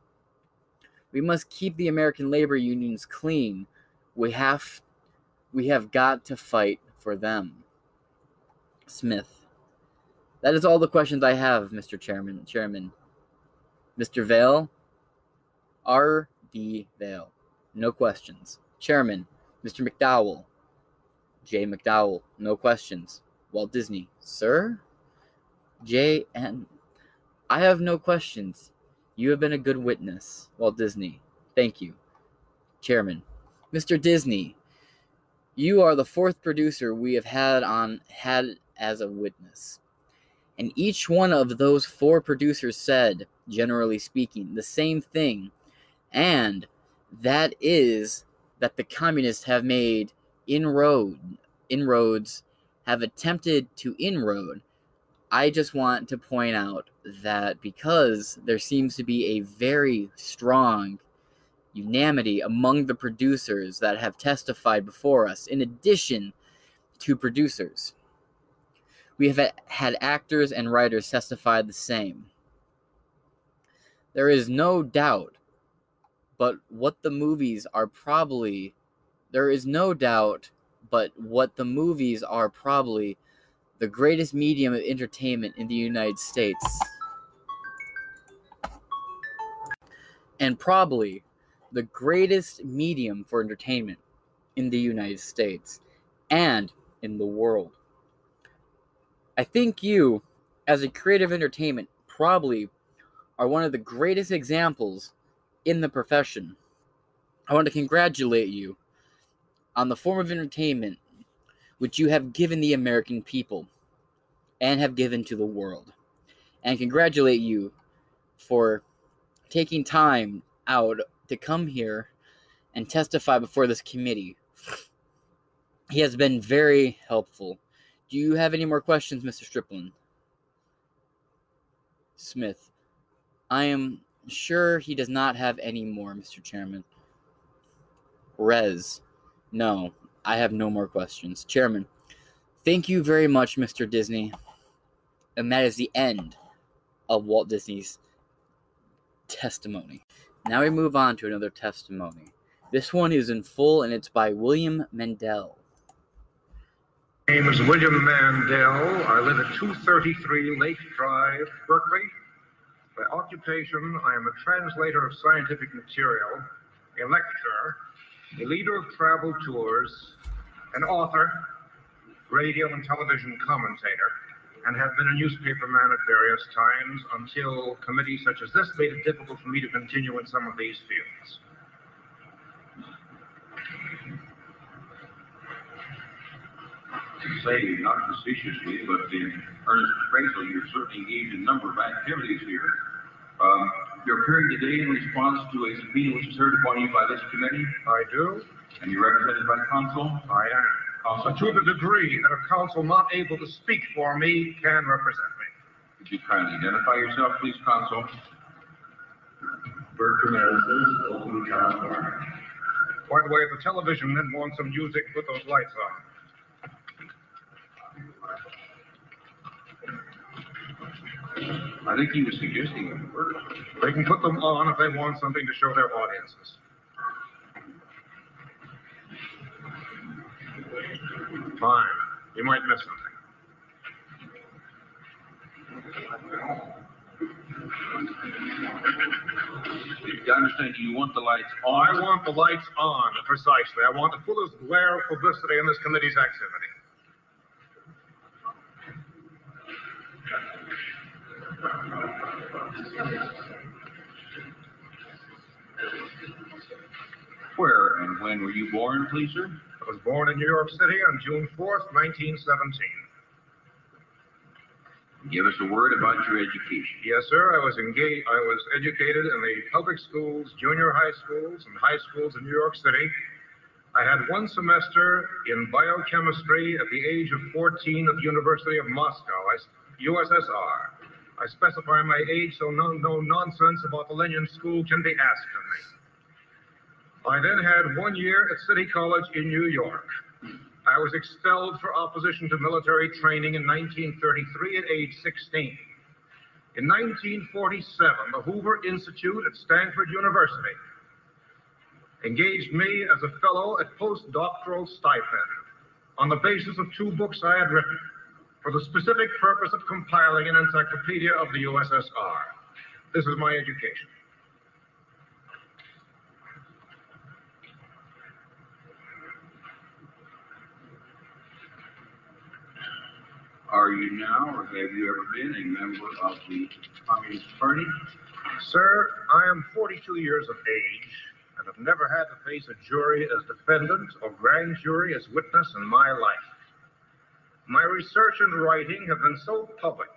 We must keep the American labor unions clean. We have we have got to fight for them. Smith. That is all the questions I have, Mr. Chairman. Chairman. Mr. Vail. R. D. Vail. No questions. Chairman. Mr. McDowell. J. McDowell. No questions. Walt Disney. Sir? J. N. I have no questions. You have been a good witness, Walt Disney. Thank you. Chairman. Mr. Disney, you are the fourth producer we have had on had as a witness. And each one of those four producers said, generally speaking, the same thing. And that is that the communists have made inroad, inroads, have attempted to inroad. I just want to point out that because there seems to be a very strong unanimity among the producers that have testified before us, in addition to producers. We have had actors and writers testify the same. There is no doubt but what the movies are probably there is no doubt but what the movies are probably the greatest medium of entertainment in the United States. And probably the greatest medium for entertainment in the United States and in the world. I think you, as a creative entertainment, probably are one of the greatest examples in the profession. I want to congratulate you on the form of entertainment which you have given the American people and have given to the world. And congratulate you for taking time out to come here and testify before this committee. He has been very helpful. Do you have any more questions, Mr. Stripling? Smith. I am sure he does not have any more, Mr. Chairman. Rez. No, I have no more questions. Chairman, thank you very much, Mr. Disney. And that is the end of Walt Disney's testimony. Now we move on to another testimony. This one is in full and it's by William Mandel. My name is William Mandel. I live at 233 Lake Drive, Berkeley. By occupation, I am a translator of scientific material, a lecturer, a leader of travel tours, an author, radio and television commentator, and have been a newspaper man at various times until committees such as this made it difficult for me to continue in some of these fields. Say, not facetiously, but in earnest appraisal, you're certainly engaged in a number of activities here. Um, you're appearing today in response to a subpoena which is heard upon you by this committee. I do. And you're represented by counsel? I am. Uh, counsel, to the degree that a counsel not able to speak for me can represent me. Could you kindly identify yourself, please, counsel? Bertram Harrison, Oakland, California. By the way, if the television men want some music, put those lights on. I think he was suggesting a murder. They can put them on if they want something to show their audiences. Fine. You might miss something. I understand you want the lights on. I want the lights on, precisely. I want the fullest glare of publicity in this committee's activity. Where and when were you born, please, sir? I was born in New York City on June 4th, 1917. Give us a word about your education. Yes, sir. I was engaged. I was educated in the public schools, junior high schools, and high schools in New York City. I had one semester in biochemistry at the age of 14 at the University of Moscow, USSR. I specify my age so no, no nonsense about the Lenin School can be asked of me. I then had one year at City College in New York. I was expelled for opposition to military training in 1933 at age 16. In 1947, the Hoover Institute at Stanford University engaged me as a fellow at postdoctoral stipend on the basis of two books I had written for the specific purpose of compiling an encyclopedia of the USSR. This is my education. Are you now, or have you ever been, a member of the Communist Party? Sir, I am 42 years of age and have never had to face a jury as defendant or grand jury as witness in my life. My research and writing have been so public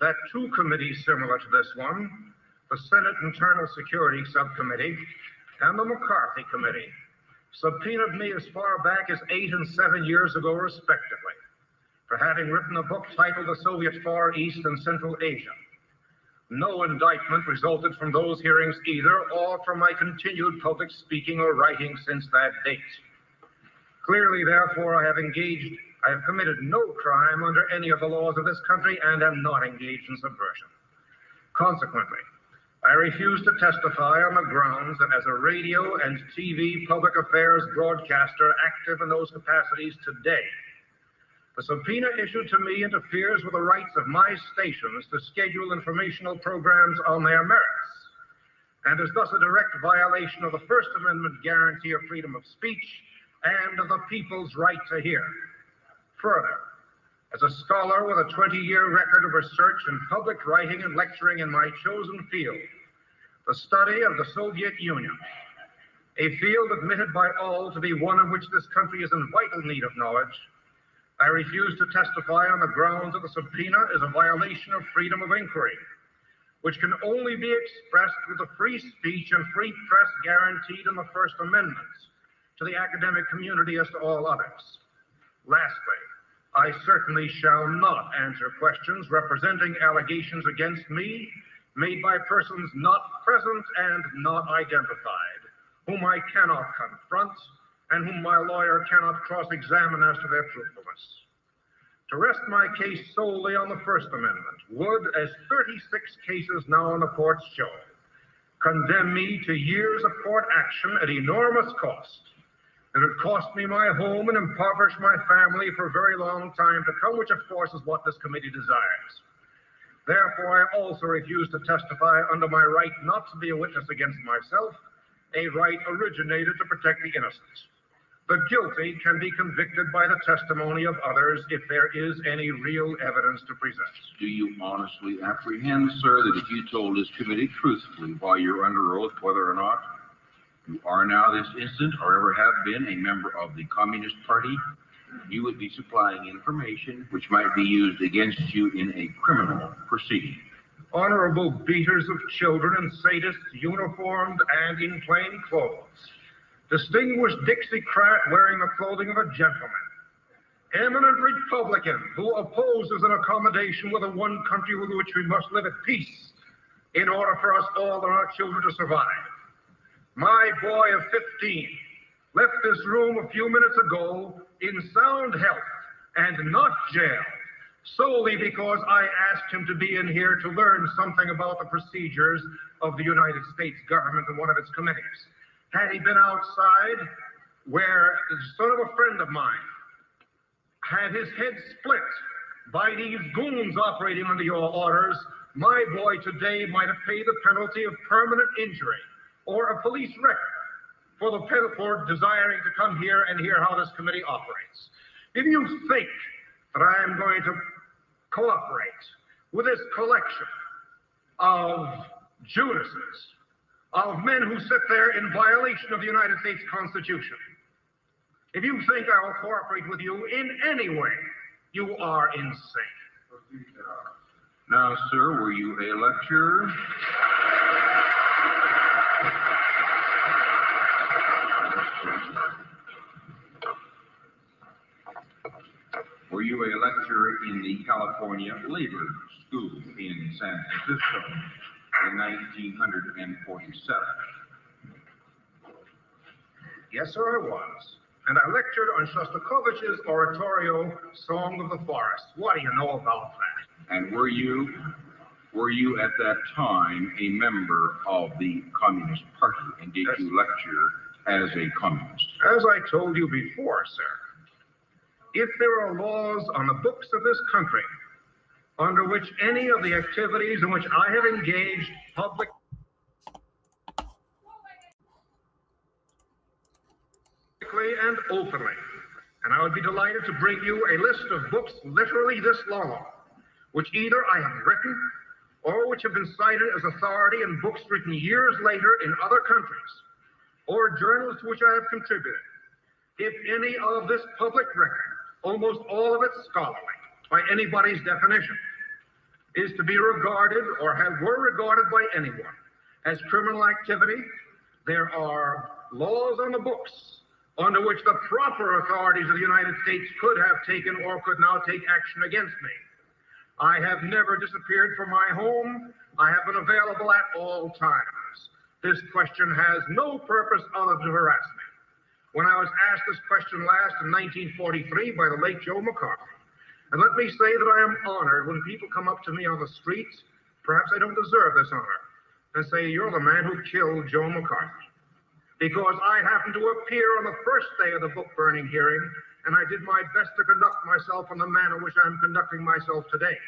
that two committees similar to this one, the Senate Internal Security Subcommittee and the McCarthy Committee, subpoenaed me as far back as eight and seven years ago, respectively, for having written a book titled The Soviet Far East and Central Asia. No indictment resulted from those hearings either, or from my continued public speaking or writing since that date. Clearly, therefore, I have engaged, I have committed no crime under any of the laws of this country and am not engaged in subversion. Consequently, I refuse to testify on the grounds that as a radio and TV public affairs broadcaster active in those capacities today, the subpoena issued to me interferes with the rights of my stations to schedule informational programs on their merits, and is thus a direct violation of the First Amendment guarantee of freedom of speech and of the people's right to hear. Further, as a scholar with a 20 year record of research in public writing and lecturing in my chosen field, the study of the Soviet Union, a field admitted by all to be one of which this country is in vital need of knowledge, I refuse to testify on the grounds that the subpoena is a violation of freedom of inquiry, which can only be expressed with the free speech and free press guaranteed in the First Amendment to the academic community as to all others. Lastly, I certainly shall not answer questions representing allegations against me made by persons not present and not identified, whom I cannot confront and whom my lawyer cannot cross-examine as to their truthfulness. To rest my case solely on the First Amendment would, as 36 cases now in the courts show, condemn me to years of court action at enormous cost. And it would cost me my home and impoverish my family for a very long time to come, which of course is what this committee desires. Therefore, I also refuse to testify under my right not to be a witness against myself, a right originated to protect the innocent. The guilty can be convicted by the testimony of others if there is any real evidence to present. Do you honestly apprehend, sir, that if you told this committee truthfully while you're under oath whether or not you are now this instant or ever have been a member of the Communist Party, you would be supplying information which might be used against you in a criminal proceeding? Honorable beaters of children and sadists uniformed and in plain clothes distinguished Dixiecrat wearing the clothing of a gentleman, eminent Republican who opposes an accommodation with a one country with which we must live at peace in order for us all and our children to survive. My boy of 15 left this room a few minutes ago in sound health and not jailed solely because I asked him to be in here to learn something about the procedures of the United States government and one of its committees had he been outside where the son of a friend of mine had his head split by these goons operating under your orders, my boy today might have paid the penalty of permanent injury or a police record for the for desiring to come here and hear how this committee operates. If you think that I am going to cooperate with this collection of Judases, of men who sit there in violation of the United States Constitution. If you think I will cooperate with you in any way, you are insane. Now, sir, were you a lecturer? Were you a lecturer in the California Labor School in San Francisco in 1947? Yes, sir, I was. And I lectured on Shostakovich's oratorio, Song of the Forest. What do you know about that? And were you, were you at that time a member of the Communist Party? And did you lecture as a communist? As I told you before, sir, if there are laws on the books of this country under which any of the activities in which I have engaged public publicly and openly, and I would be delighted to bring you a list of books literally this long, which either I have written or which have been cited as authority in books written years later in other countries, or journals to which I have contributed. If any of this public record, almost all of it scholarly, by anybody's definition, is to be regarded or have were regarded by anyone as criminal activity, there are laws on the books under which the proper authorities of the United States could have taken or could now take action against me. I have never disappeared from my home. I have been available at all times. This question has no purpose other than to harass me. When I was asked this question last in 1943 by the late Joe McCarthy, and let me say that I am honored when people come up to me on the streets, perhaps I don't deserve this honor, and say, You're the man who killed Joe McCarthy because I happened to appear on the first day of the book burning hearing, and I did my best to conduct myself in the manner which I'm conducting myself today.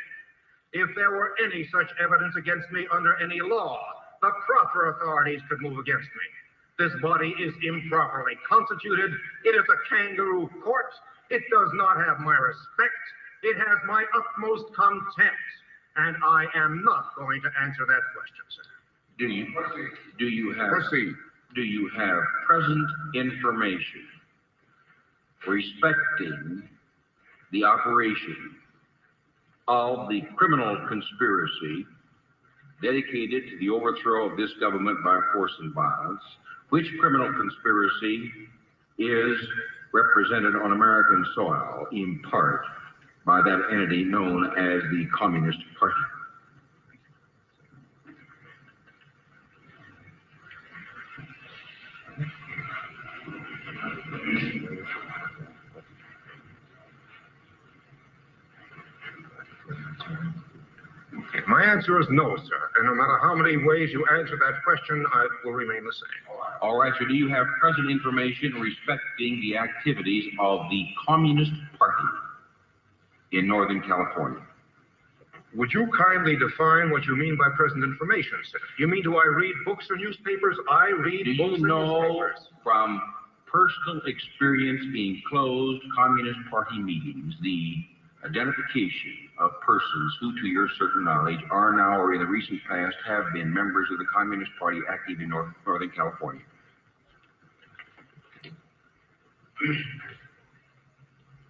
If there were any such evidence against me under any law, the proper authorities could move against me. This body is improperly constituted. It is a kangaroo court. It does not have my respect. It has my utmost contempt. And I am not going to answer that question, sir. Do you, do you have, do you have present information respecting the operation of the criminal conspiracy dedicated to the overthrow of this government by force and violence, which criminal conspiracy is represented on American soil in part by that entity known as the Communist Party. My answer is no, sir. And no matter how many ways you answer that question, I will remain the same. All right, so do you have present information respecting the activities of the Communist Party in Northern California? Would you kindly define what you mean by present information, sir? You mean do I read books or newspapers? I read Do books you or know newspapers. from personal experience in closed Communist Party meetings the identification of persons who, to your certain knowledge, are now or in the recent past have been members of the Communist Party active in North, Northern California? [clears throat]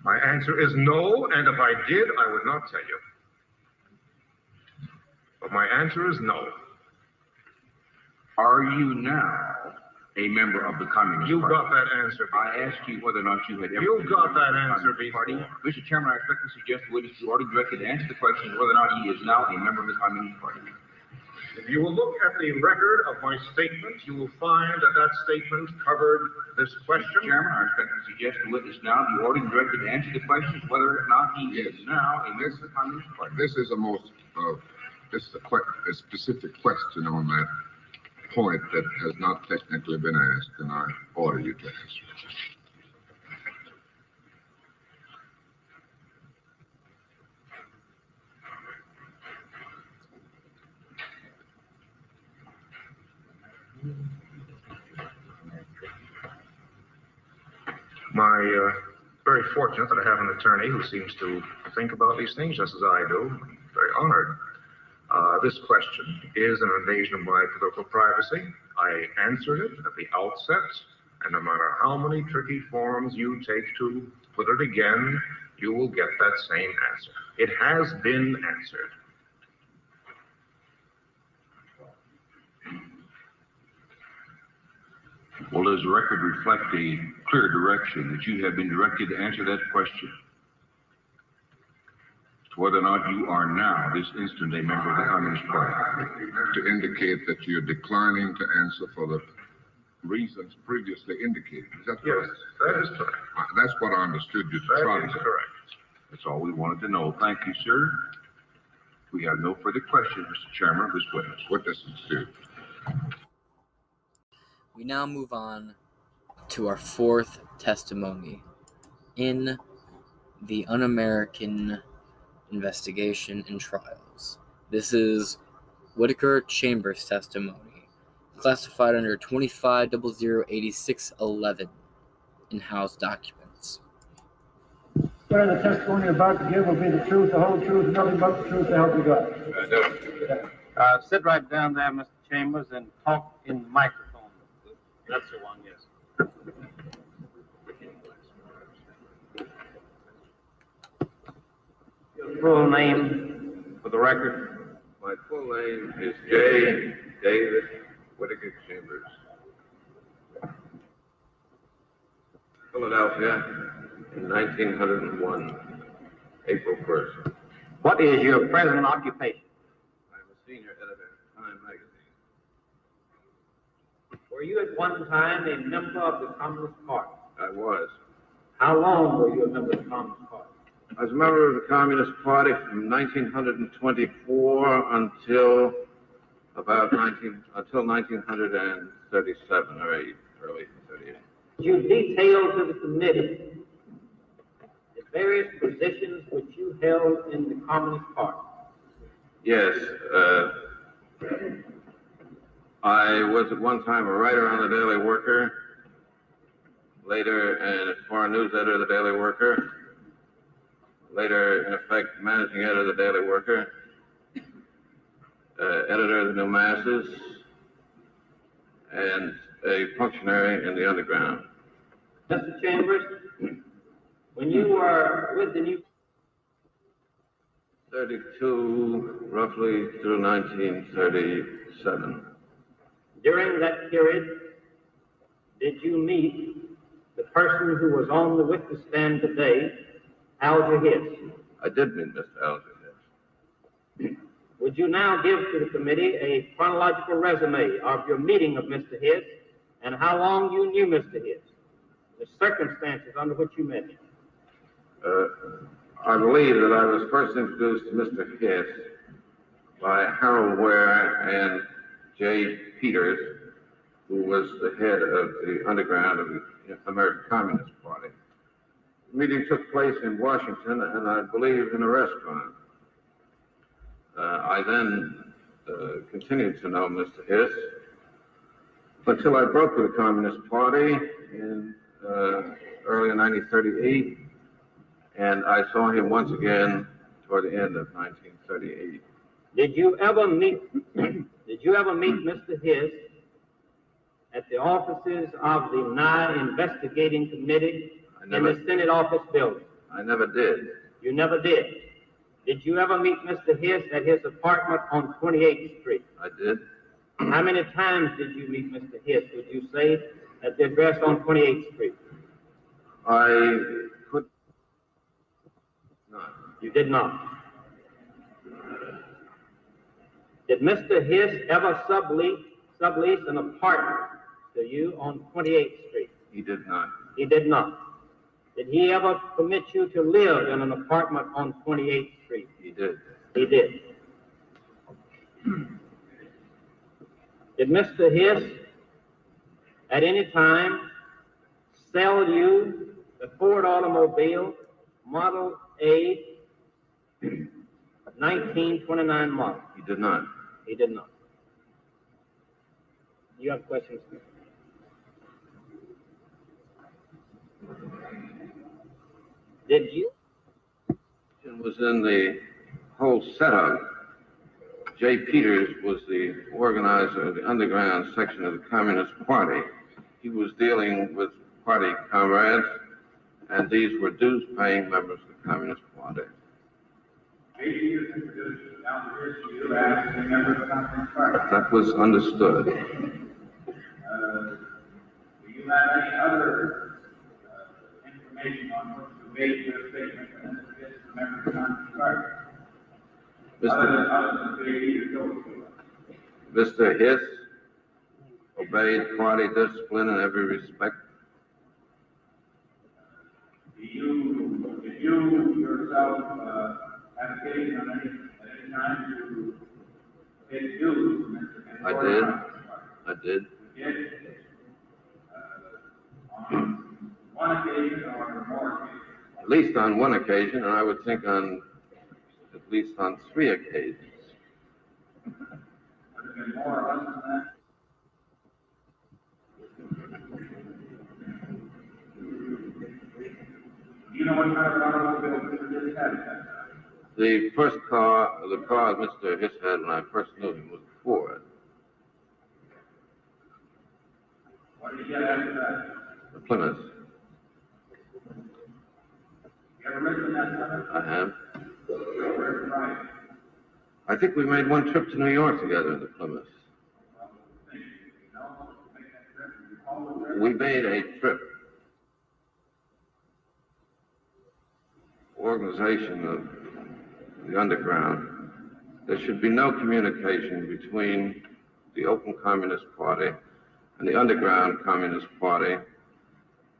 My answer is no, and if I did, I would not tell you. But my answer is no. Are you now a member of the Communist You Party? You got that answer. I asked you whether or not you had ever. You got that the answer Party. Mr. Chairman, I respectfully suggest the witness is already directed to answer the question whether or not he is now a member of the Communist Party. If you will look at the record of my statement, you will find that that statement covered this question. Mr. Chairman, I respectfully suggest the witness now be ordered and directed to answer the question whether or not he is now in member of Communist Party. This is a most, uh, this is a, que- a specific question on that point that has not technically been asked, and I order you to answer. My, uh, very fortunate that I have an attorney who seems to think about these things just as I do. I'm very honored. Uh, this question is an invasion of my political privacy. I answered it at the outset, and no matter how many tricky forms you take to put it again, you will get that same answer. It has been answered. Well, does the record reflect a clear direction that you have been directed to answer that question? To whether or not you are now, this instant, a member of the Communist Party? To indicate that you're declining to answer for the reasons previously indicated. Is that Yes, that is correct. Uh, That's what I understood you to try That to is say. correct. That's all we wanted to know. Thank you, sir. We have no further questions, Mr. Chairman, of this witness. Witnesses do. We now move on to our fourth testimony in the Un American investigation and trials. This is Whittaker Chambers' testimony, classified under 25008611 in House documents. Swear the testimony you're about to give will be the truth, the whole truth, nothing but the truth to help you God. Uh, sit right down there, Mr. Chambers, and talk in the microphone. That's the one, yes. Full name for the record? My full name is J. David Whittaker Chambers. Philadelphia in 1901, April 1st. What is your present occupation? I'm a senior editor of Time magazine. Were you at one time a member of the Communist Party? I was. How long were you a member of the Communist Party? I was a member of the Communist Party from 1924 until about 19, until 1937 or 8, early 38. You detailed to the committee the various positions which you held in the Communist Party. Yes, uh, I was at one time a writer on the Daily Worker, later a foreign news editor of the Daily Worker, later, in effect, managing editor of the Daily Worker, uh, editor of the New Masses, and a functionary in the underground. Mr. Chambers, when you were with the new 32, roughly through 1937. During that period, did you meet the person who was on the witness stand today, Alger Hiss? I did meet Mr. Alger Hiss. Would you now give to the committee a chronological resume of your meeting of Mr. Hiss and how long you knew Mr. Hiss, the circumstances under which you met him? Uh, I believe that I was first introduced to Mr. Hiss by Harold Ware and J. Peters, who was the head of the underground of the American Communist Party. The meeting took place in Washington, and I believe in a restaurant. Uh, I then uh, continued to know Mr. Hiss until I broke with the Communist Party in uh, early 1938, and I saw him once again toward the end of 1938. Did you ever meet, did you ever meet Mr. Hiss at the offices of the Nye Investigating Committee I in never, the Senate Office Building? I never did. You never did. Did you ever meet Mr. Hiss at his apartment on 28th Street? I did. How many times did you meet Mr. Hiss, would you say, at the address on 28th Street? I could not. You did not. Did Mr. Hiss ever sublease, sublease an apartment to you on 28th Street? He did not. He did not. Did he ever permit you to live in an apartment on 28th Street? He did. He did. Did Mr. Hiss at any time sell you the Ford automobile Model A 1929 model? He did not. He did not. You have questions? Did you? It was in the whole setup. Jay Peters was the organizer of the underground section of the Communist Party. He was dealing with party comrades and these were dues-paying members of the Communist Party. That was understood. Do you have any other uh, information on what you made your statement and this is member of the Communist Party? Other than, Mr. other than J.P. to go to. Mr. Hiss obeyed party discipline in every respect. Do you, did you yourself, uh, have occasion on any, at to pay dues? to Mr. I did. I did. Uh, On one occasion or more occasions? At least on one occasion, and I would think on at least on three occasions. Would it been more or less than that? Do you know what kind of automobile Mr. Hiss had at that time? The first car, the car Mr. Hiss had when I first knew him was a Ford, What did he get after that? a Plymouth. You ever ridden that Plymouth? I have. I think we made one trip to New York together in the Plymouth. We made a trip. Organization of the underground. There should be no communication between the open Communist Party and the underground Communist Party,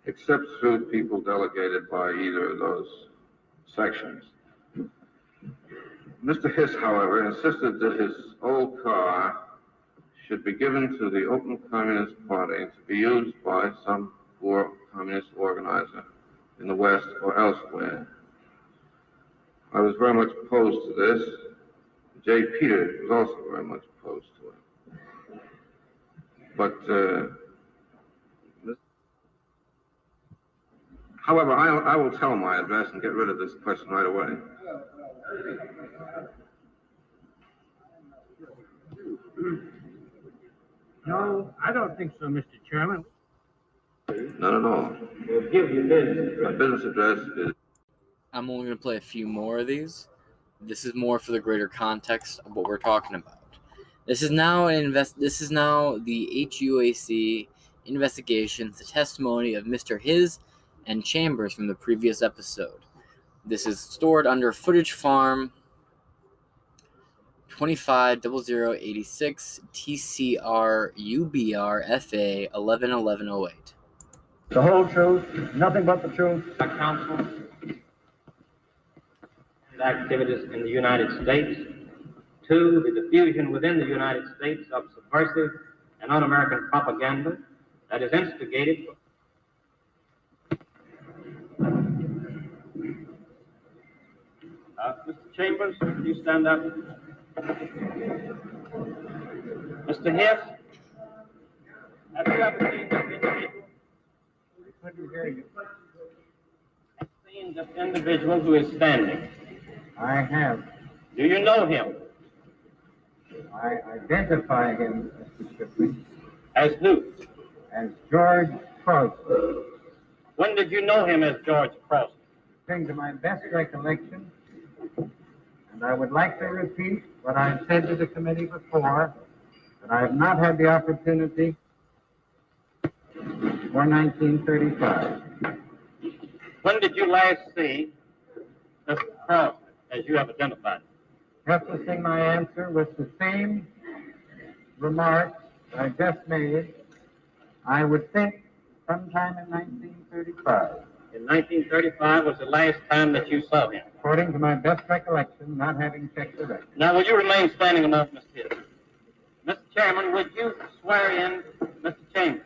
except through people delegated by either of those sections. Mr. Hiss, however, insisted that his old car should be given to the Open Communist Party to be used by some poor communist organizer in the West or elsewhere. I was very much opposed to this. Jay Peters was also very much opposed to it. But, uh, however, I, I will tell my address and get rid of this question right away. No, I don't think so, Mr. Chairman. Not at all. We'll give you business. My business address is I'm only going to play a few more of these. This is more for the greater context of what we're talking about. This is now an invest. This is now the HUAC investigations, the testimony of Mr. Hiss and Chambers from the previous episode. This is stored under Footage Farm 250086 TCR UBR FA 111108. The whole truth, nothing but the truth. By counsel and activities in the United States. Two, the diffusion within the United States of subversive and un-American propaganda that is instigated Uh, Mr. Chambers, would you stand up? Mr. Hiss? Have you ever seen this individual? Couldn't hear you. Seen this individual who is standing? I have. Do you know him? I identify him, Mr. Shipley, As who? as George Cross. When did you know him as George Cross? According to my best recollection, and I would like to repeat what I've said to the committee before, that I have not had the opportunity for 1935. When did you last see Mr. Cross as you have identified? Prefacing my answer with the same remarks I just made, I would think sometime in 1935. In 1935 was the last time that you saw him. According to my best recollection, not having checked the record. Now, will you remain standing a moment, Mr. Hill? Mr. Chairman, would you swear in Mr. Chambers?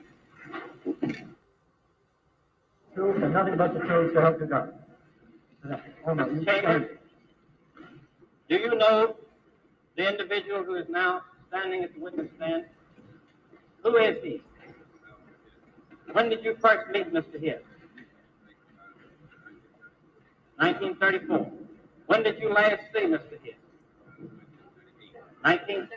Truth and nothing but the truth to help you God. Oh, no, Mr. Chambers, do you know the individual who is now standing at the witness stand? Who is he? When did you first meet Mr. Hill? 1934. When did you last see Mr. Hill? 19.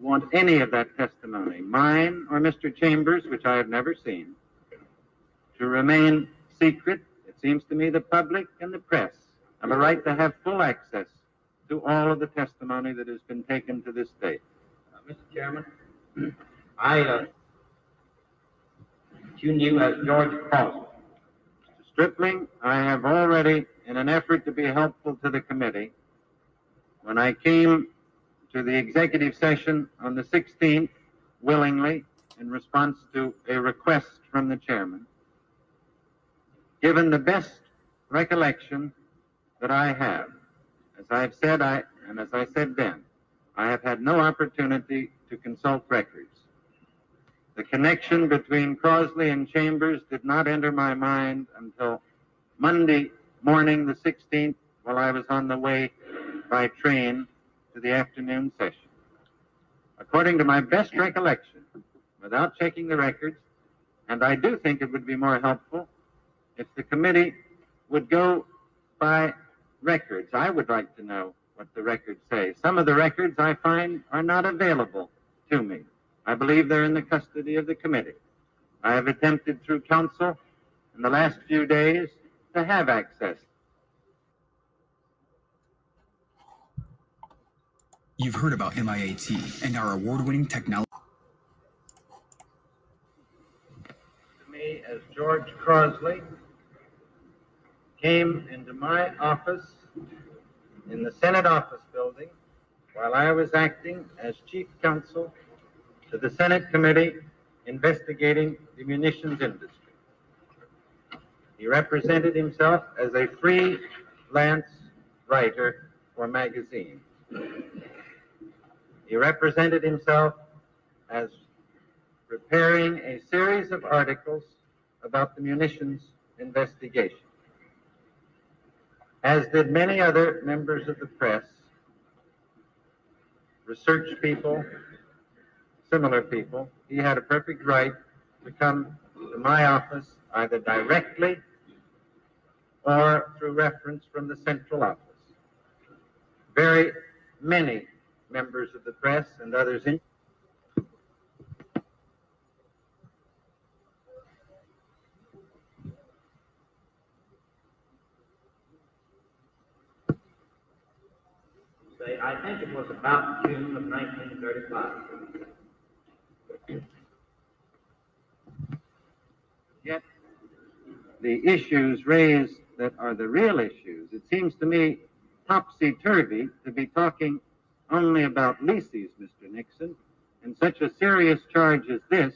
want any of that testimony, mine or Mr. Chambers, which I have never seen, to remain secret. It seems to me the public and the press have a right to have full access to all of the testimony that has been taken to this date. Mr. Chairman, [clears throat] I, uh, you knew as George Crosley. Stripling, I have already, in an effort to be helpful to the committee, when I came to the executive session on the 16th, willingly, in response to a request from the chairman, given the best recollection that I have, as I've said, I, and as I said then, I have had no opportunity to consult records. The connection between Crosley and Chambers did not enter my mind until Monday morning, the 16th, while I was on the way by train to the afternoon session. According to my best recollection, without checking the records, and I do think it would be more helpful if the committee would go by records. I would like to know what the records say. Some of the records I find are not available to me. I believe they're in the custody of the committee. I have attempted through counsel in the last few days to have access. You've heard about MIAT and our award-winning technology. To me, as George Crosley came into my office in the Senate office building while I was acting as chief counsel to the Senate committee investigating the munitions industry. He represented himself as a freelance writer for magazines. He represented himself as preparing a series of articles about the munitions investigation. As did many other members of the press, research people, similar people, he had a perfect right to come to my office either directly or through reference from the central office. Very many members of the press and others in I think it was about June of 1935. Yet the issues raised that are the real issues, it seems to me topsy-turvy to be talking only about leases, Mr. Nixon, and such a serious charge as this,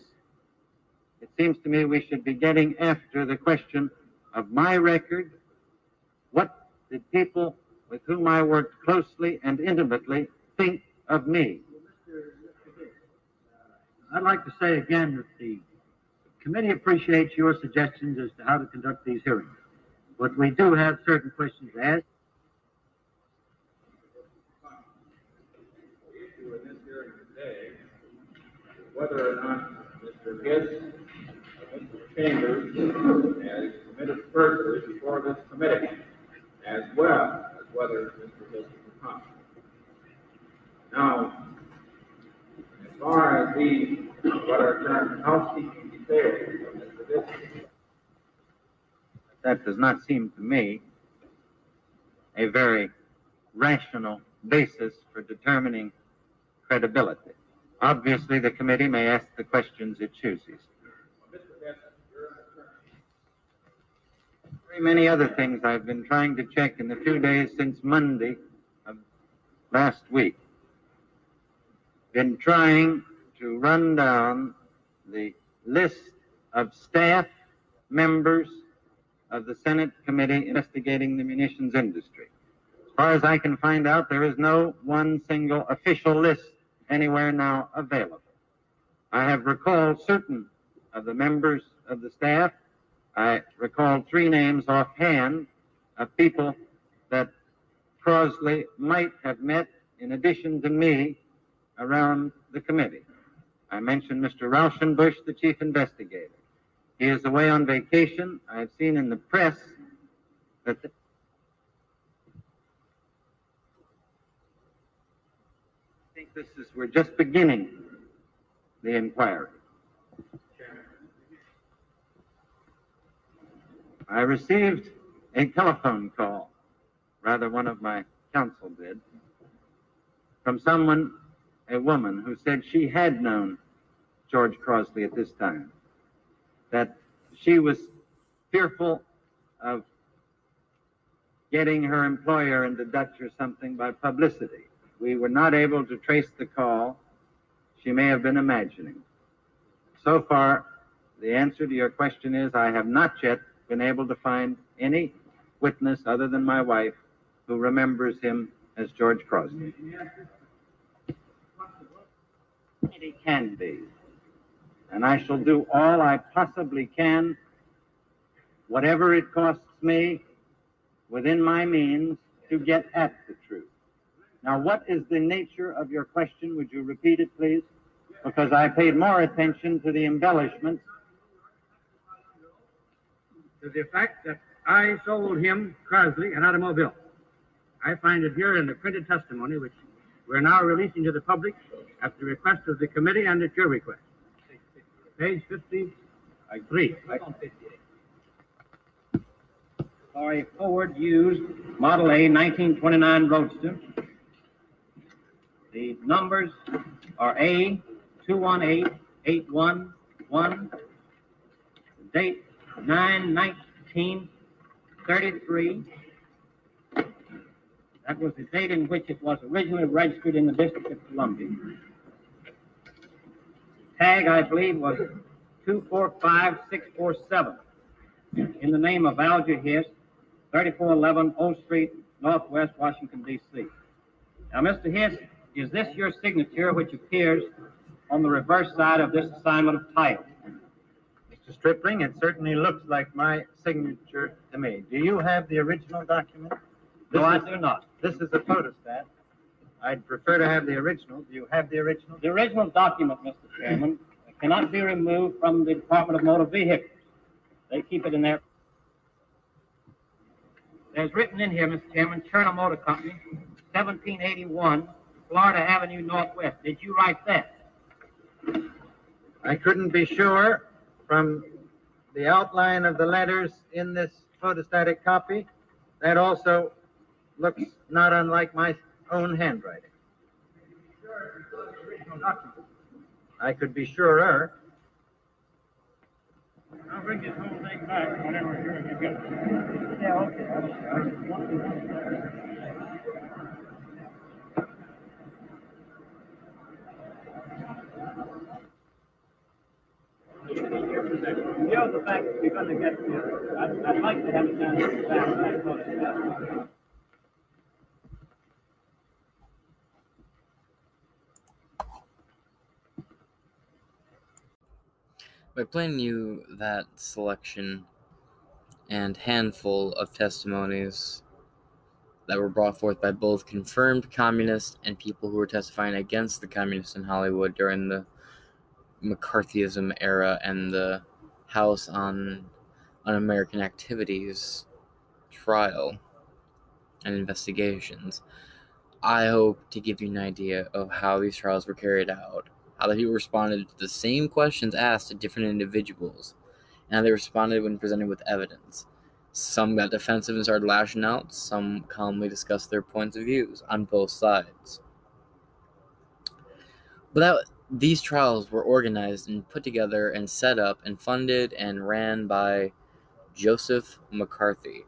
it seems to me we should be getting after the question of my record. What did people with whom I worked closely and intimately think of me? I'd like to say again that the committee appreciates your suggestions as to how to conduct these hearings. But we do have certain questions to ask. whether or not Mr. Hiss or Mr. Chambers has committed perjury before this committee, as well whether Mr. Accomplice. Now, as far as the, what are termed housekeeping details Mr. Hiss, That does not seem to me a very rational basis for determining credibility. Obviously, the committee may ask the questions it chooses. Very many other things I've been trying to check in the two days since Monday of last week. Been trying to run down the list of staff members of the Senate Committee investigating the munitions industry. As far as I can find out, there is no one single official list anywhere now available. I have recalled certain of the members of the staff. I recall three names offhand of people that Crosley might have met in addition to me around the committee. I mentioned Mr. Raushenbush, the chief investigator. He is away on vacation. I've seen in the press that the I think this is, we're just beginning the inquiry. I received a telephone call, rather, one of my counsel did, from someone, a woman, who said she had known George Crosley at this time, that she was fearful of getting her employer into Dutch or something by publicity. We were not able to trace the call. She may have been imagining. So far, the answer to your question is I have not yet been able to find any witness other than my wife who remembers him as George Crosley. It can be. And I shall do all I possibly can, whatever it costs me, within my means, to get at the truth. Now, what is the nature of your question? Would you repeat it, please? Because I paid more attention to the embellishments. To the fact that I sold him, Crosley, an automobile. I find it here in the printed testimony, which we're now releasing to the public at the request of the committee and at your request. Page 53. For a Ford used Model A 1929 Roadster. The numbers are A 218811, date 9/1933. That was the date in which it was originally registered in the District of Columbia. Tag, I believe, was 245647 in the name of Alger Hiss, 3411 O Street, Northwest Washington, D.C. Now, Mr. Hiss, is this your signature which appears on the reverse side of this assignment of title? Mr. Stripling, it certainly looks like my signature to me. Do you have the original document? No, I do not. This is a photostat. I'd prefer to have the original. Do you have the original? The original document, Mr. Chairman, cannot be removed from the Department of Motor Vehicles. They keep it in there. There's written in here, Mr. Chairman, Cherner Motor Company, 1781, Florida Avenue Northwest. Did you write that? I couldn't be sure from the outline of the letters in this photostatic copy. That also looks not unlike my own handwriting. I could be surer. I'll bring this whole thing back whenever you get it. Yeah, okay. The fact that you're gonna get, I'd, I'd like to have it done in the back of that photograph. By playing you that selection and handful of testimonies that were brought forth by both confirmed communists and people who were testifying against the communists in Hollywood during the McCarthyism era and the House on Un American Activities trial and investigations. I hope to give you an idea of how these trials were carried out, how the people responded to the same questions asked to different individuals, and how they responded when presented with evidence. Some got defensive and started lashing out, some calmly discussed their points of views on both sides. But that, these trials were organized and put together and set up and funded and ran by Joseph McCarthy,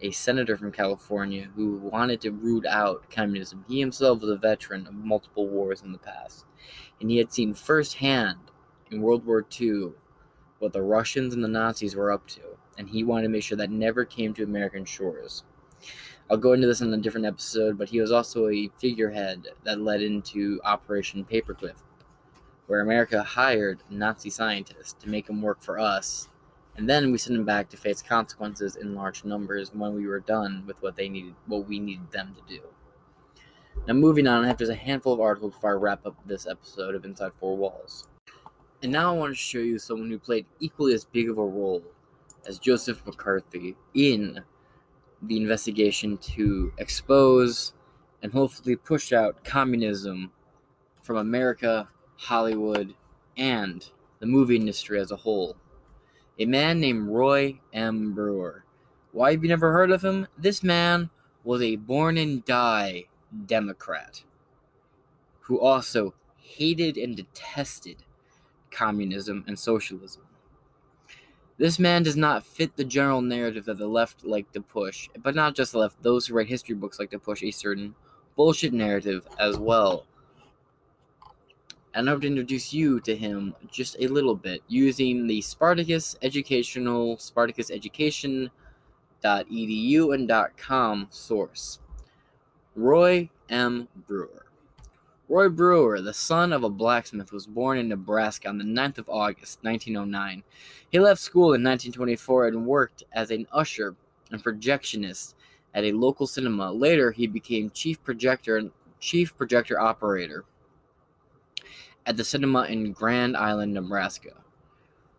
a senator from California who wanted to root out communism. He himself was a veteran of multiple wars in the past, and he had seen firsthand in World War II what the Russians and the Nazis were up to, and he wanted to make sure that never came to American shores. I'll go into this in a different episode, but he was also a figurehead that led into Operation Paperclip, where America hired Nazi scientists to make them work for us and then we sent them back to face consequences in large numbers when we were done with what they needed what we needed them to do. Now moving on i have just a handful of articles before i wrap up this episode of inside four walls. And now i want to show you someone who played equally as big of a role as joseph mccarthy in the investigation to expose and hopefully push out communism from america hollywood and the movie industry as a whole a man named Roy M. Brewer. Why have you never heard of him? This man was a born and die Democrat who also hated and detested communism and socialism. This man does not fit the general narrative that the left like to push, but not just the left, those who write history books like to push a certain bullshit narrative as well. And I would introduce you to him just a little bit using the Spartacus Educational Spartacus Education .edu and .com source. Roy M. Brewer. Roy Brewer, the son of a blacksmith, was born in Nebraska on the 9th of August, 1909. He left school in 1924 and worked as an usher and projectionist at a local cinema. Later, he became chief projector and chief projector operator at the cinema in Grand Island, Nebraska,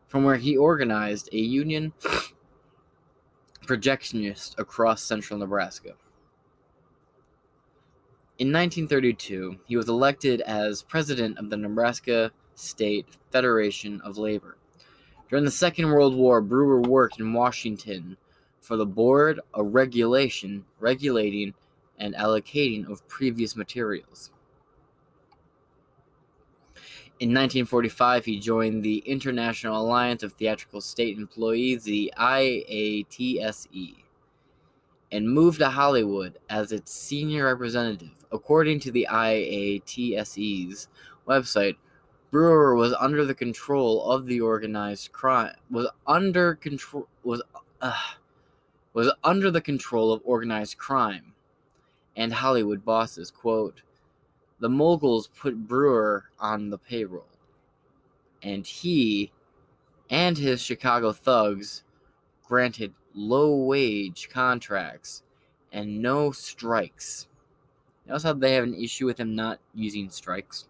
from where he organized a union [sniffs] projectionist across central Nebraska. In 1932, he was elected as president of the Nebraska State Federation of Labor. During the Second World War, Brewer worked in Washington for the Board of Regulation, regulating and allocating of previous materials. In 1945, he joined the International Alliance of Theatrical Stage Employees, the IATSE, and moved to Hollywood as its senior representative. According to the IATSE's website, Brewer was under the control of the organized crime was under control was uh, was under the control of organized crime and Hollywood bosses. Quote, the moguls put Brewer on the payroll, and he and his Chicago thugs granted low wage contracts and no strikes. Notice how they have an issue with him not using strikes.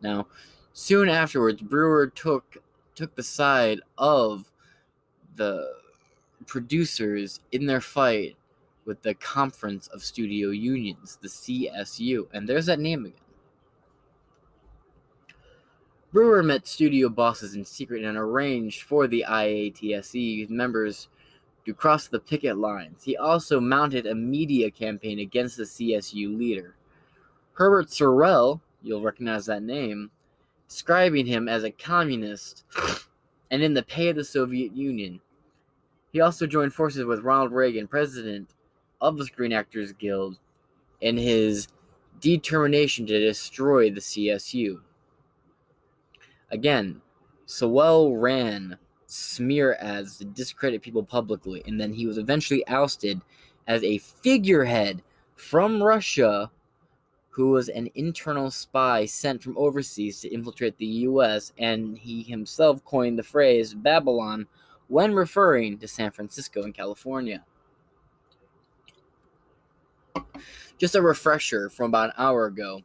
Now, soon afterwards, Brewer took took the side of the producers in their fight with the Conference of Studio Unions, the CSU, and there's that name again. Brewer met studio bosses in secret and arranged for the IATSE members to cross the picket lines. He also mounted a media campaign against the CSU leader. Herbert Sorrell, you'll recognize that name, describing him as a communist and in the pay of the Soviet Union. He also joined forces with Ronald Reagan, president of the Screen Actors Guild, in his determination to destroy the CSU. Again, Sorrell ran smear ads to discredit people publicly, and then he was eventually ousted as a figurehead from Russia who was an internal spy sent from overseas to infiltrate the US, and he himself coined the phrase Babylon when referring to San Francisco in California. Just a refresher from about an hour ago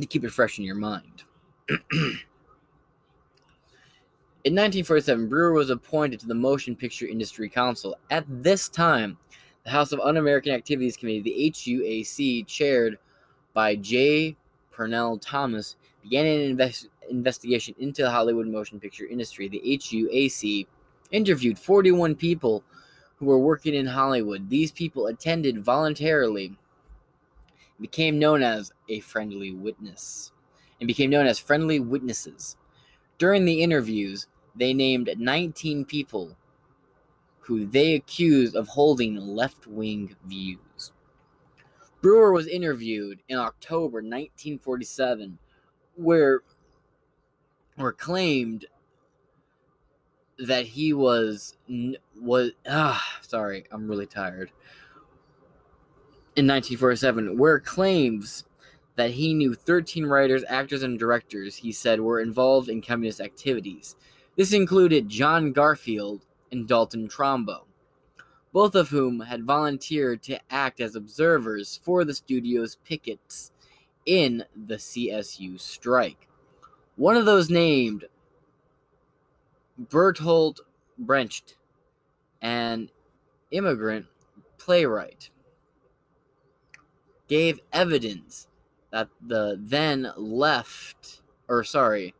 to keep it fresh in your mind. [clears throat] In 1947, Brewer was appointed to the Motion Picture Industry Council. At this time, the House of Un American Activities Committee, the HUAC, chaired by J. Parnell Thomas, began an invest- investigation into the Hollywood motion picture industry. The HUAC interviewed 41 people who were working in Hollywood. These people attended voluntarily, became known as a friendly witness, and became known as friendly witnesses. During the interviews, they named 19 people who they accused of holding left wing views. Brewer was interviewed in October 1947, where, where claimed that he was was ah sorry I'm really tired. In 1947, where claims that he knew 13 writers, actors, and directors he said were involved in communist activities. This included John Garfield and Dalton Trumbo, both of whom had volunteered to act as observers for the studio's pickets in the CSU strike. One of those named Bertolt Brecht, an immigrant playwright, gave evidence that the then left, or sorry,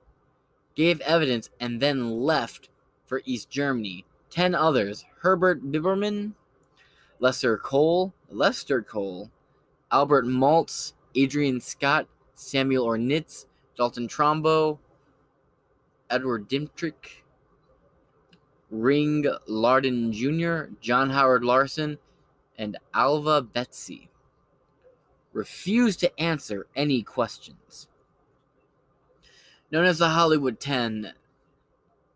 gave evidence and then left for East Germany. Ten others Herbert Biberman, Lester Cole, Lester Cole, Albert Maltz, Adrian Scott, Samuel Ornitz, Dalton Trumbo, Edward Dmytryk, Ring Lardner Jr., John Howard Lawson, and Alvah Bessie refused to answer any questions. Known as the Hollywood Ten,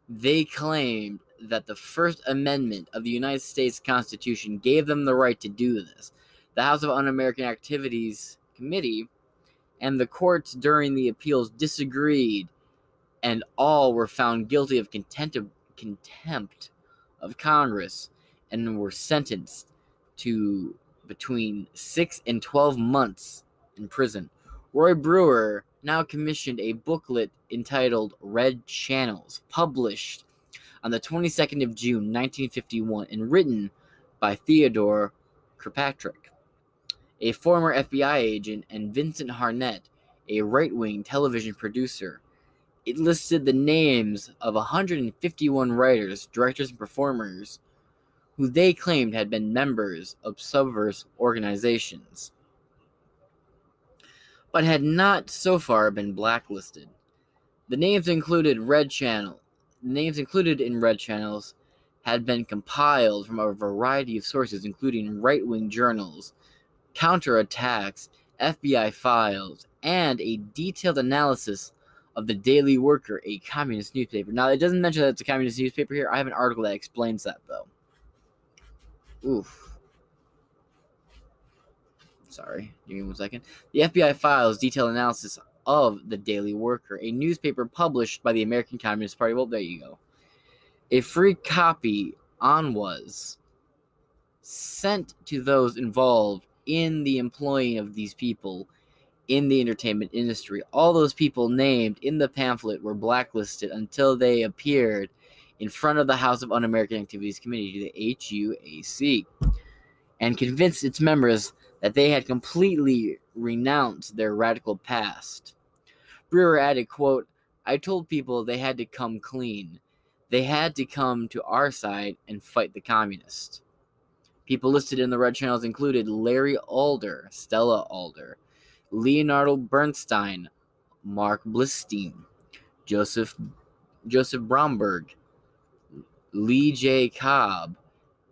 they claimed that the First Amendment of the United States Constitution gave them the right to do this. The House of Un American Activities Committee and the courts during the appeals disagreed, and all were found guilty of contempt of, contempt of Congress and were sentenced to between 6 and 12 months in prison. Roy Brewer now commissioned a booklet entitled Red Channels, published on the 22nd of June 1951 and written by Theodore Kirkpatrick, a former FBI agent, and Vincent Hartnett, a right wing television producer. It listed the names of 151 writers, directors, and performers who they claimed had been members of subversive organizations, but had not so far been blacklisted. The names included Red Channel. The names included in Red Channels had been compiled from a variety of sources, including right wing journals, counterattacks, FBI files, and a detailed analysis of the Daily Worker, a communist newspaper. Now, it doesn't mention that it's a communist newspaper here. I have an article that explains that, though. Oof. Sorry, give me one second. The FBI files detailed analysis of the Daily Worker, a newspaper published by the American Communist Party. Well, there you go. A free copy on was sent to those involved in the employing of these people in the entertainment industry. All those people named in the pamphlet were blacklisted until they appeared in front of the House of Un American Activities Committee, the HUAC, and convinced its members that they had completely renounced their radical past. Brewer added, quote, I told people they had to come clean. They had to come to our side and fight the communists. People listed in the red channels included Larry Adler, Stella Adler, Leonardo Bernstein, Marc Blitzstein, Joseph Joseph Bromberg, Lee J. Cobb,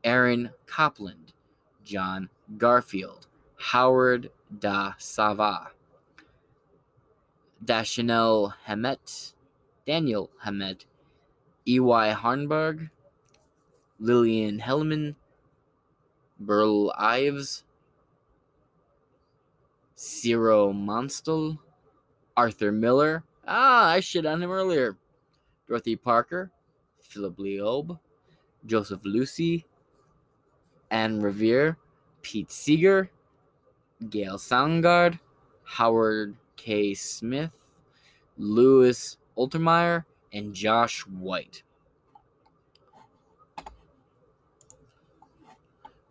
Aaron Copland, John Garfield, Howard Da Silva, Dashiell Hammett, Daniel Hamet, E.Y. Harburg, Lillian Hellman, Burl Ives, Zero Mostel, Arthur Miller. Ah, I shit on him earlier. Dorothy Parker, Philip Loeb, Joseph Losey, Anne Revere, Pete Seeger, Gale Sondergaard, Howard K. Smith, Louis Untermeyer, and Josh White.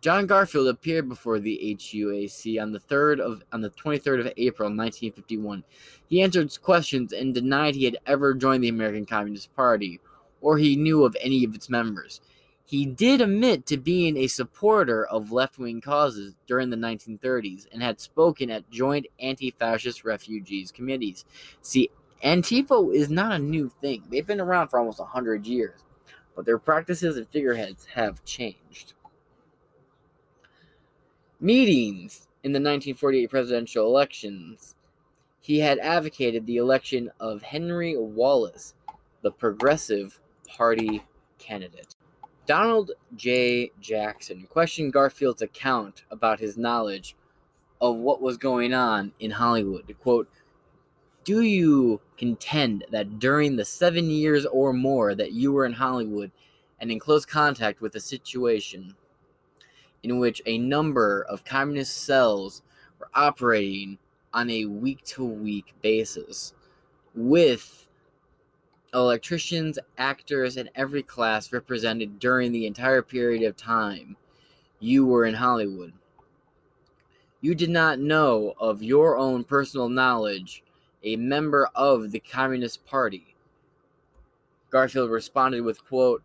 John Garfield appeared before the HUAC on the third of on the 23rd of April 1951. He answered questions and denied he had ever joined the American Communist Party or he knew of any of its members. He did admit to being a supporter of left-wing causes during the 1930s and had spoken at joint anti-fascist refugees committees. See, Antifa is not a new thing. They've been around for almost 100 years, but their practices and figureheads have changed meetings in the 1948 presidential elections, he had advocated the election of Henry Wallace, the Progressive Party candidate. Donald J. Jackson questioned Garfield's account about his knowledge of what was going on in Hollywood. Quote, Do you contend that during the seven years or more that you were in Hollywood and in close contact with the situation, in which a number of communist cells were operating on a week to week basis with electricians, actors, and every class represented during the entire period of time you were in Hollywood. You did not know of your own personal knowledge a member of the Communist Party. Garfield responded with quote,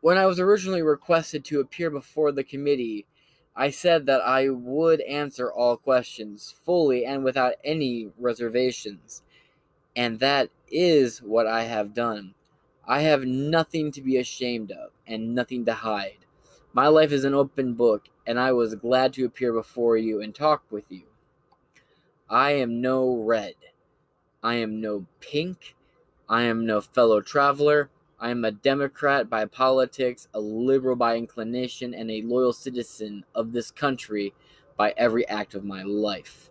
when I was originally requested to appear before the committee, I said that I would answer all questions fully and without any reservations. And that is what I have done. I have nothing to be ashamed of and nothing to hide. My life is an open book, and I was glad to appear before you and talk with you. I am no red. I am no pink. I am no fellow traveler. I am a Democrat by politics, a liberal by inclination, and a loyal citizen of this country by every act of my life.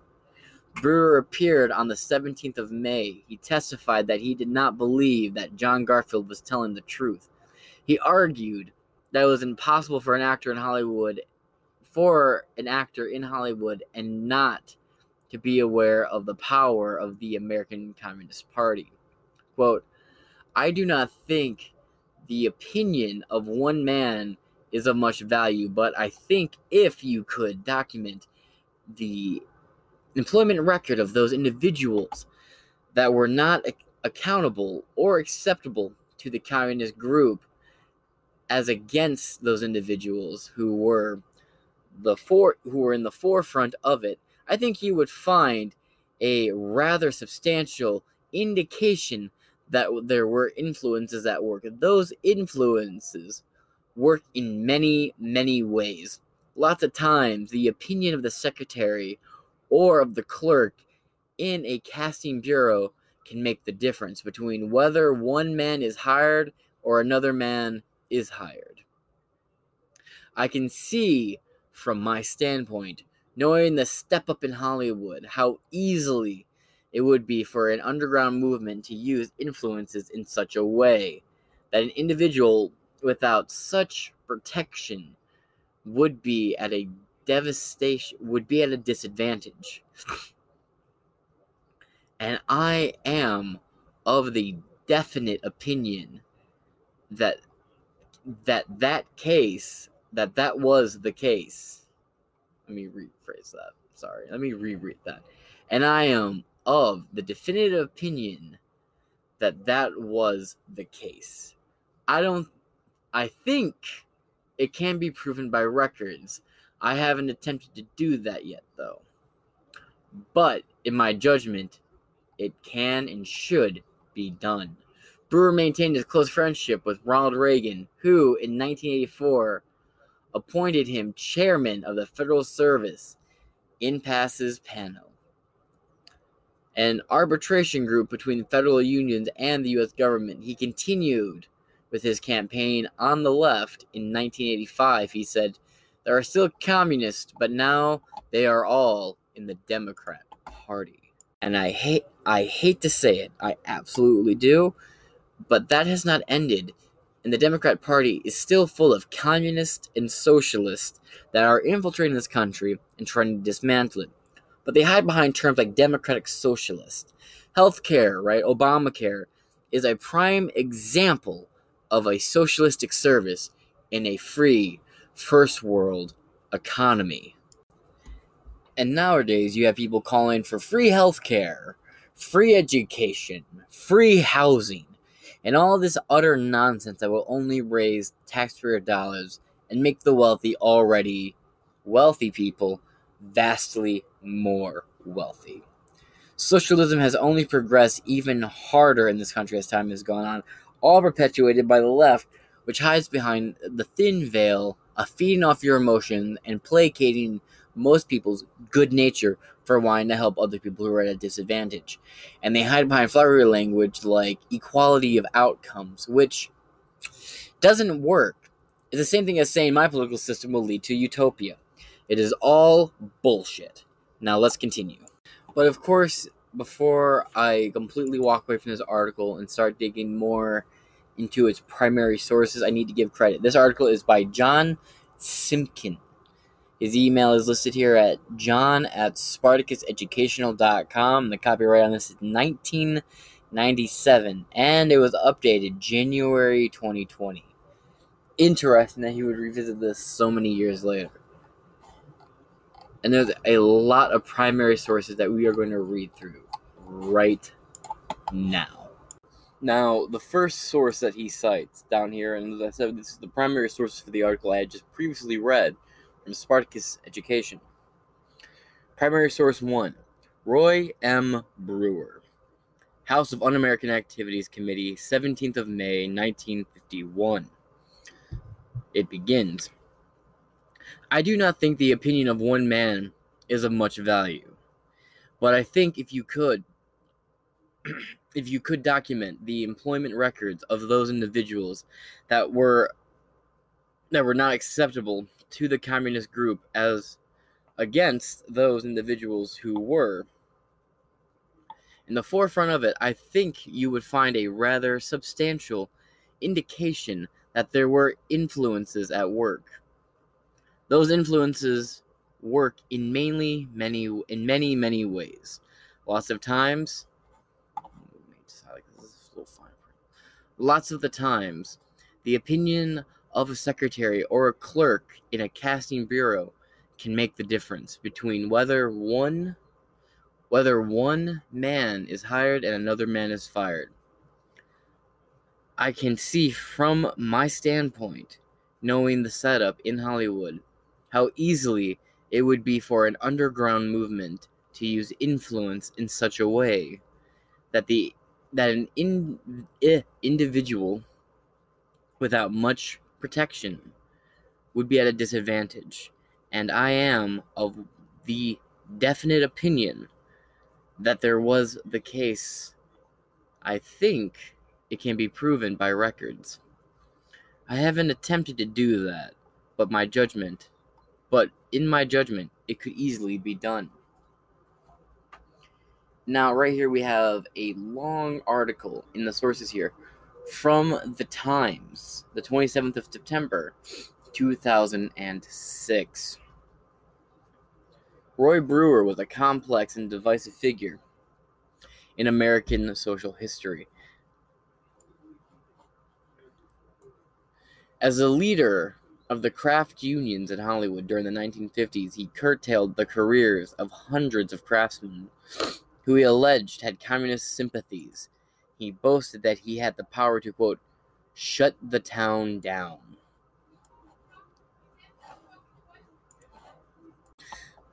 Brewer appeared on the 17th of May. He testified that he did not believe that John Garfield was telling the truth. He argued that it was impossible for an actor in Hollywood for an actor in Hollywood and not to be aware of the power of the American Communist Party. Quote, I do not think the opinion of one man is of much value, but I think if you could document the employment record of those individuals that were not ac- accountable or acceptable to the communist group as against those individuals who were the for who were in the forefront of it i think you would find a rather substantial indication that there were influences at work those influences work in many many ways lots of times the opinion of the secretary or of the clerk in a casting bureau can make the difference between whether one man is hired or another man is hired. I can see from my standpoint, knowing the step up in Hollywood, how easily it would be for an underground movement to use influences in such a way that an individual without such protection would be at a devastation would be at a disadvantage. And I am of the definite opinion that that that case that that was the case. Let me rephrase that. Sorry. Let me reread that. And I am of the definitive opinion that that was the case. I don't I think it can be proven by records. I haven't attempted to do that yet, though. But in my judgment, it can and should be done. Brewer maintained his close friendship with Ronald Reagan, who, in 1984, appointed him chairman of the Federal Service Impasses panel, an arbitration group between federal unions and the U.S. government. He continued with his campaign on the left in 1985. He said, There are still communists, but now they are all in the Democrat Party. And I hate I hate to say it, I absolutely do, but that has not ended. And the Democrat Party is still full of communists and socialists that are infiltrating this country and trying to dismantle it. But they hide behind terms like democratic socialist. Healthcare, right? Obamacare is a prime example of a socialistic service in a free first world economy. And nowadays, you have people calling for free healthcare, free education, free housing, and all this utter nonsense that will only raise taxpayer dollars and make the wealthy already wealthy people vastly more wealthy. Socialism has only progressed even harder in this country as time has gone on, all perpetuated by the left, which hides behind the thin veil of feeding off your emotions and placating most people's good nature for wanting to help other people who are at a disadvantage. And they hide behind flowery language like equality of outcomes, which doesn't work. It's the same thing as saying my political system will lead to utopia. It is all bullshit. Now let's continue. But of course, before I completely walk away from this article and start digging more into its primary sources, I need to give credit. This article is by John Simpkin. His email is listed here at john at spartacuseducational.com. The copyright on this is 1997, and it was updated January 2020. Interesting that he would revisit this so many years later. And there's a lot of primary sources that we are going to read through right now. Now, the first source that he cites down here, and as I said, this is the primary source for the article I had just previously read from Spartacus Education. Primary source one Roy M. Brewer, House of Un American Activities Committee, 17th of May, 1951. It begins I do not think the opinion of one man is of much value, but I think if you could, [clears throat] if you could document the employment records of those individuals that were that were not acceptable to the communist group as against those individuals who were in the forefront of it, I think you would find a rather substantial indication that there were influences at work. Those influences work in mainly many in many many ways. Lots of times lots of the times the opinion of a secretary or a clerk in a casting bureau can make the difference between whether one whether one man is hired and another man is fired. I can see from my standpoint, knowing the setup in Hollywood, how easily it would be for an underground movement to use influence in such a way that the that an in, eh, individual without much protection would be at a disadvantage and I am of the definite opinion that there was the case. I think it can be proven by records. I haven't attempted to do that, but my judgment, but in my judgment, it could easily be done. Now, right here, we have a long article in the sources here from the Times, the 27th of September, 2006. Roy Brewer was a complex and divisive figure in American social history. As a leader of the craft unions in Hollywood during the 1950s, he curtailed the careers of hundreds of craftsmen who he alleged had communist sympathies. He boasted that he had the power to, quote, shut the town down.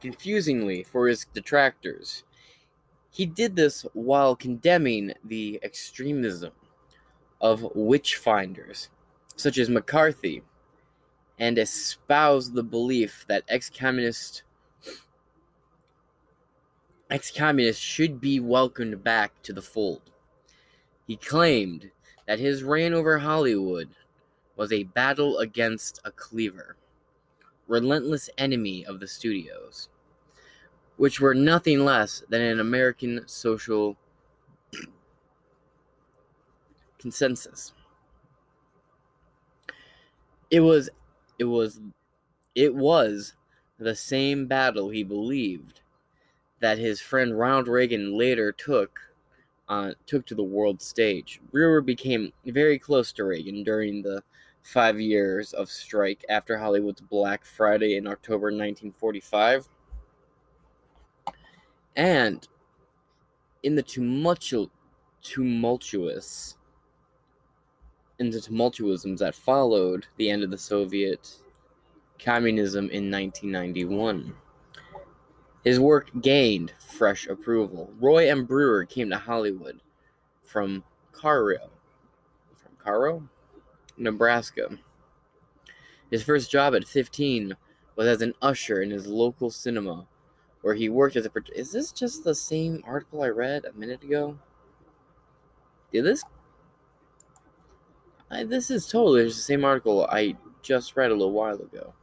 confusingly for his detractors. He did this while condemning the extremism of witch finders, such as McCarthy, and espoused the belief that ex-communist ex-communists should be welcomed back to the fold. He claimed that his reign over Hollywood was a battle against a cleaver, relentless enemy of the studios which were nothing less than an American social consensus. It was it was it was the same battle he believed that his friend Ronald Reagan later took uh, took to the world stage. Brewer became very close to Reagan during the five years of strike after Hollywood's Black Friday in October 1945 and in the tumultu- tumultuous in the tumultuisms that followed the end of the Soviet communism in 1991. His work gained fresh approval. Roy M. Brewer came to Hollywood from Cairo, from Cairo, Nebraska. His first job at 15 was as an usher in his local cinema where he worked as a. Is this just the same article I read a minute ago? Did this? I, this is totally the same article I just read a little while ago.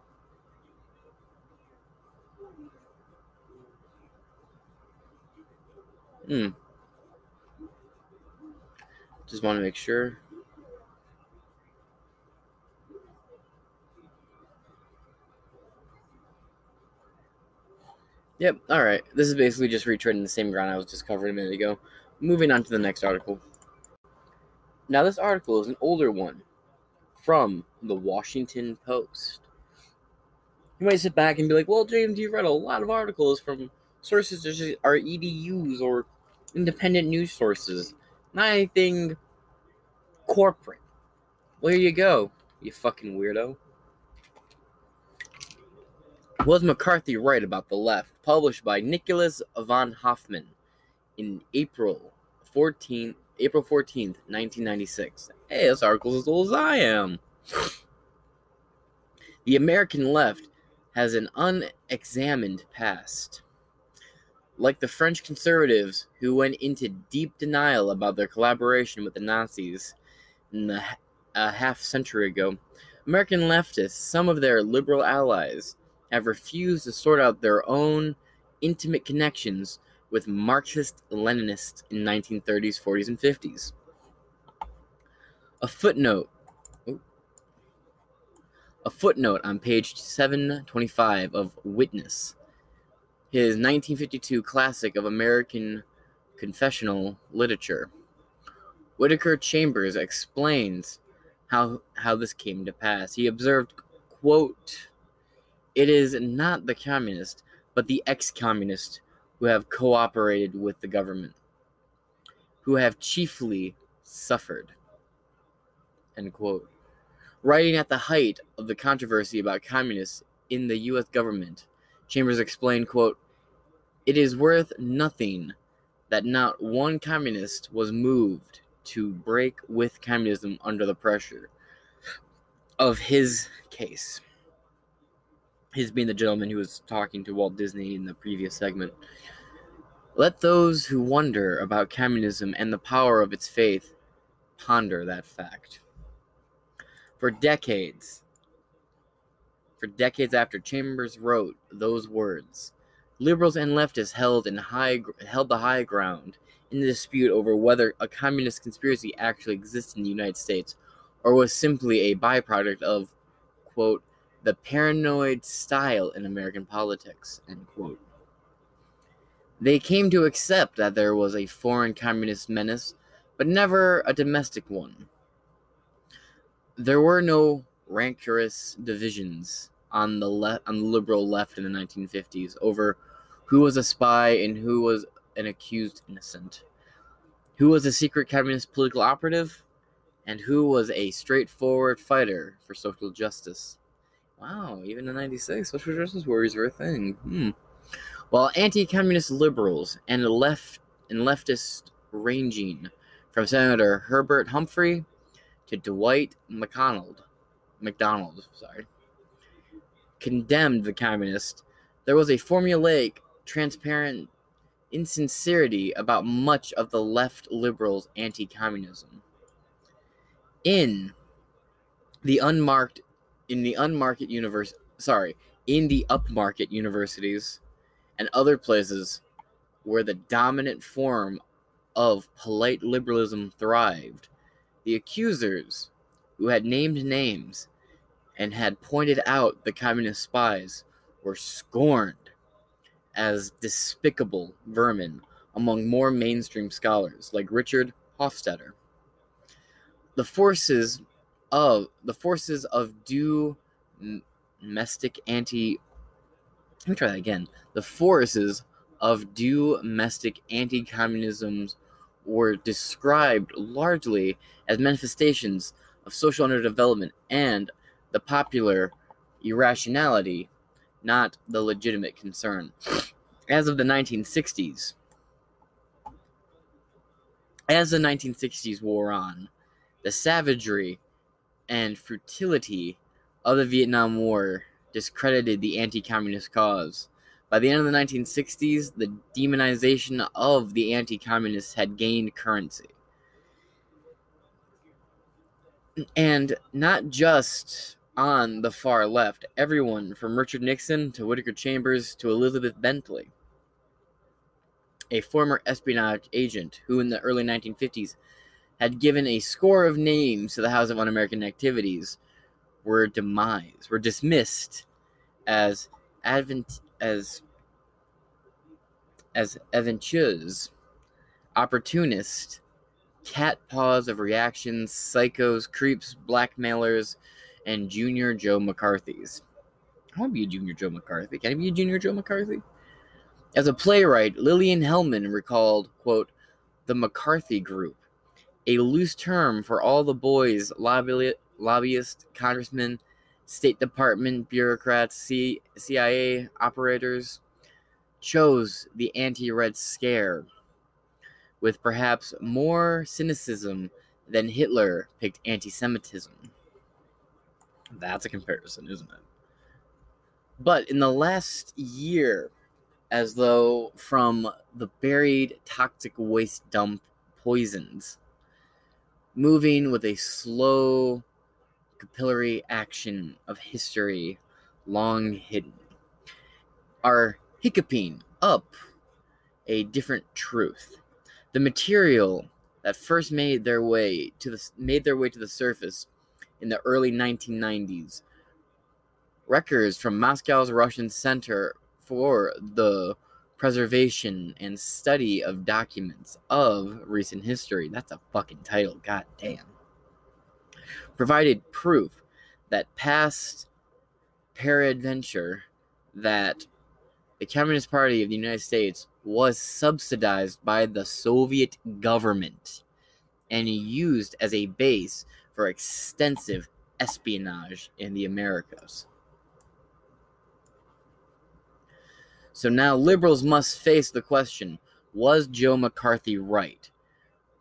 Hmm. Just want to make sure. Yep, alright. This is basically just retreading the same ground I was just covering a minute ago. Moving on to the next article. Now, this article is an older one from the Washington Post. You might sit back and be like, well, James, you've read a lot of articles from sources that are EDUs or independent news sources. Not anything corporate. Well, here you go, you fucking weirdo. Was McCarthy right about the left? Published by Nicholas von Hoffman in April 14th, April 14th, 1996. Hey, this article's as old as I am. [laughs] The American left has an unexamined past. Like the French conservatives who went into deep denial about their collaboration with the Nazis the, a half century ago, American leftists, some of their liberal allies, have refused to sort out their own intimate connections with Marxist Leninists in 1930s, 40s, and 50s. A footnote a footnote on page 725 of Witness, his 1952 classic of American confessional literature. Whittaker Chambers explains how how this came to pass. He observed, quote, "It is not the communist, but the ex-communist who have cooperated with the government, who have chiefly suffered." End quote. Writing at the height of the controversy about communists in the US government, Chambers explained, quote, It is worth nothing that not one communist was moved to break with communism under the pressure of his case. His being the gentleman who was talking to Walt Disney in the previous segment. Let those who wonder about communism and the power of its faith ponder that fact. For decades, for decades after Chambers wrote those words, liberals and leftists held in high held the high ground in the dispute over whether a communist conspiracy actually exists in the United States or was simply a byproduct of quote the paranoid style in American politics end quote. They came to accept that there was a foreign communist menace, but never a domestic one. There were no rancorous divisions on the left on the liberal left in the 1950s over who was a spy and who was an accused innocent. Who was a secret communist political operative and who was a straightforward fighter for social justice wow even in 96 social justice warriors were a thing hmm. while anti-communist liberals and left and leftist ranging from senator hubert humphrey to Dwight McDonald, McDonald, sorry, condemned the communist, there was a formulaic, transparent insincerity about much of the left liberals' anti-communism. In the unmarked, in the unmarket universe, sorry, in the upmarket universities and other places where the dominant form of polite liberalism thrived, the accusers, who had named names and had pointed out the communist spies, were scorned as despicable vermin among more mainstream scholars like Richard Hofstadter. The forces of the forces of domestic anti let me try that again. The forces of domestic anti-communism's were described largely as manifestations of social underdevelopment and the popular irrationality, not the legitimate concern. As of the 1960s, as the 1960s wore on, the savagery and futility of the Vietnam War discredited the anti communist cause. By the end of the 1960s, the demonization of the anti communists had gained currency. And not just on the far left, everyone from Richard Nixon to Whittaker Chambers to Elizabeth Bentley, a former espionage agent who in the early 1950s had given a score of names to the House of Un American Activities, were demised, were dismissed as advent as as aventurers, opportunist, cat paws of reactions, psychos, creeps, blackmailers, and Junior Joe McCarthy's. I want to be a Junior Joe McCarthy. Can I be a Junior Joe McCarthy? As a playwright, Lillian Hellman recalled, quote, the McCarthy Group, a loose term for all the boys, lobby, lobbyists, congressmen, State Department bureaucrats, C, CIA operators, chose the anti Red Scare with perhaps more cynicism than Hitler picked anti Semitism. That's a comparison, isn't it? But in the last year, as though from the buried toxic waste dump poisons, moving with a slow capillary action of history long hidden, are hiccuping up a different truth. The material that first made their way to the made their way to the surface in the early 1990s. Records from Moscow's Russian Center for the Preservation and Study of Documents of Recent History. That's a fucking title, god damn. Provided proof that past peradventure that the Communist Party of the United States was subsidized by the Soviet government and used as a base for extensive espionage in the Americas. So now liberals must face the question was Joe McCarthy right?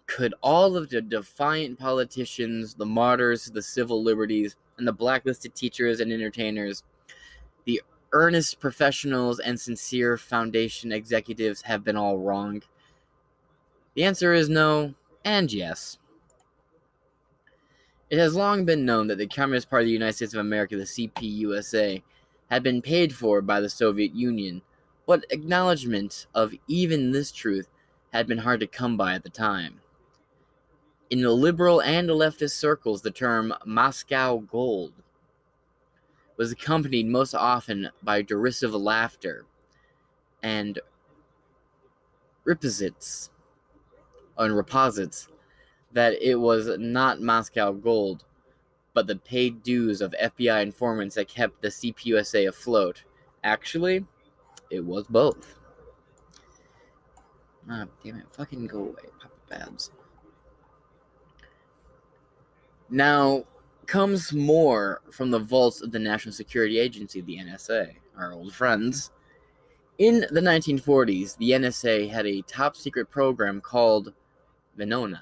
Could all of the defiant politicians, the martyrs, the civil liberties, and the blacklisted teachers and entertainers, the earnest professionals and sincere foundation executives have been all wrong? The answer is no and yes. It has long been known that the Communist Party of the United States of America, the CPUSA, had been paid for by the Soviet Union, but acknowledgement of even this truth had been hard to come by at the time. In the liberal and leftist circles, the term Moscow Gold was accompanied most often by derisive laughter and reposits and reposits that it was not Moscow gold, but the paid dues of FBI informants that kept the CPUSA afloat. Actually, it was both. Ah, damn it. Fucking go away, Papa Babs. Now comes more from the vaults of the National Security Agency, the NSA, our old friends. In the 1940s, the NSA had a top secret program called Venona,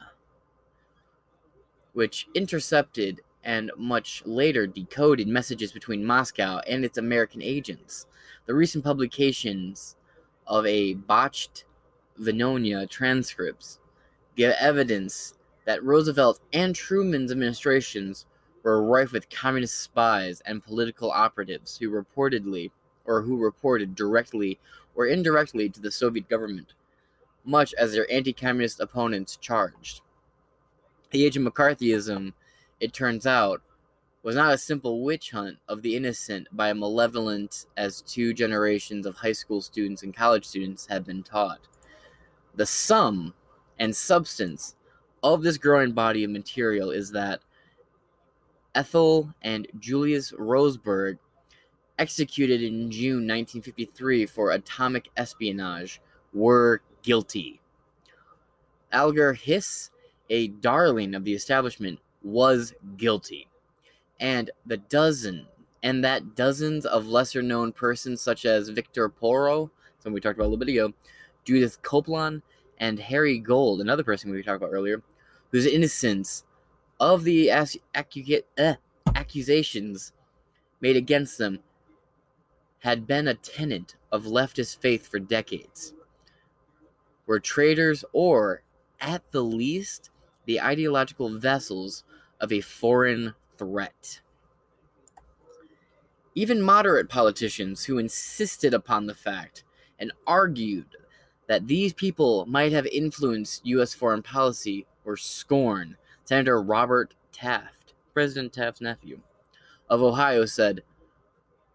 which intercepted and much later decoded messages between Moscow and its American agents. The recent publications of a botched Venona transcripts give evidence that Roosevelt and Truman's administrations were rife with communist spies and political operatives who reportedly or who reported directly or indirectly to the Soviet government, much as their anti-communist opponents charged. The age of McCarthyism, it turns out, was not a simple witch hunt of the innocent by a malevolent as two generations of high school students and college students have been taught. The sum and substance of this growing body of material is that Ethel and Julius Rosenberg, executed in June 1953 for atomic espionage, were guilty. Alger Hiss, a darling of the establishment, was guilty. And the dozen, and that dozens of lesser known persons such as Victor Perlo, someone we talked about a little bit ago, Judith Coplon, and Harry Gold, another person we talked about earlier, whose innocence of the uh, accusations made against them had been a tenet of leftist faith for decades, were traitors or, at the least, the ideological vessels of a foreign threat. Even moderate politicians who insisted upon the fact and argued that these people might have influenced U.S. foreign policy were scorned. Senator Robert Taft, President Taft's nephew, of Ohio said,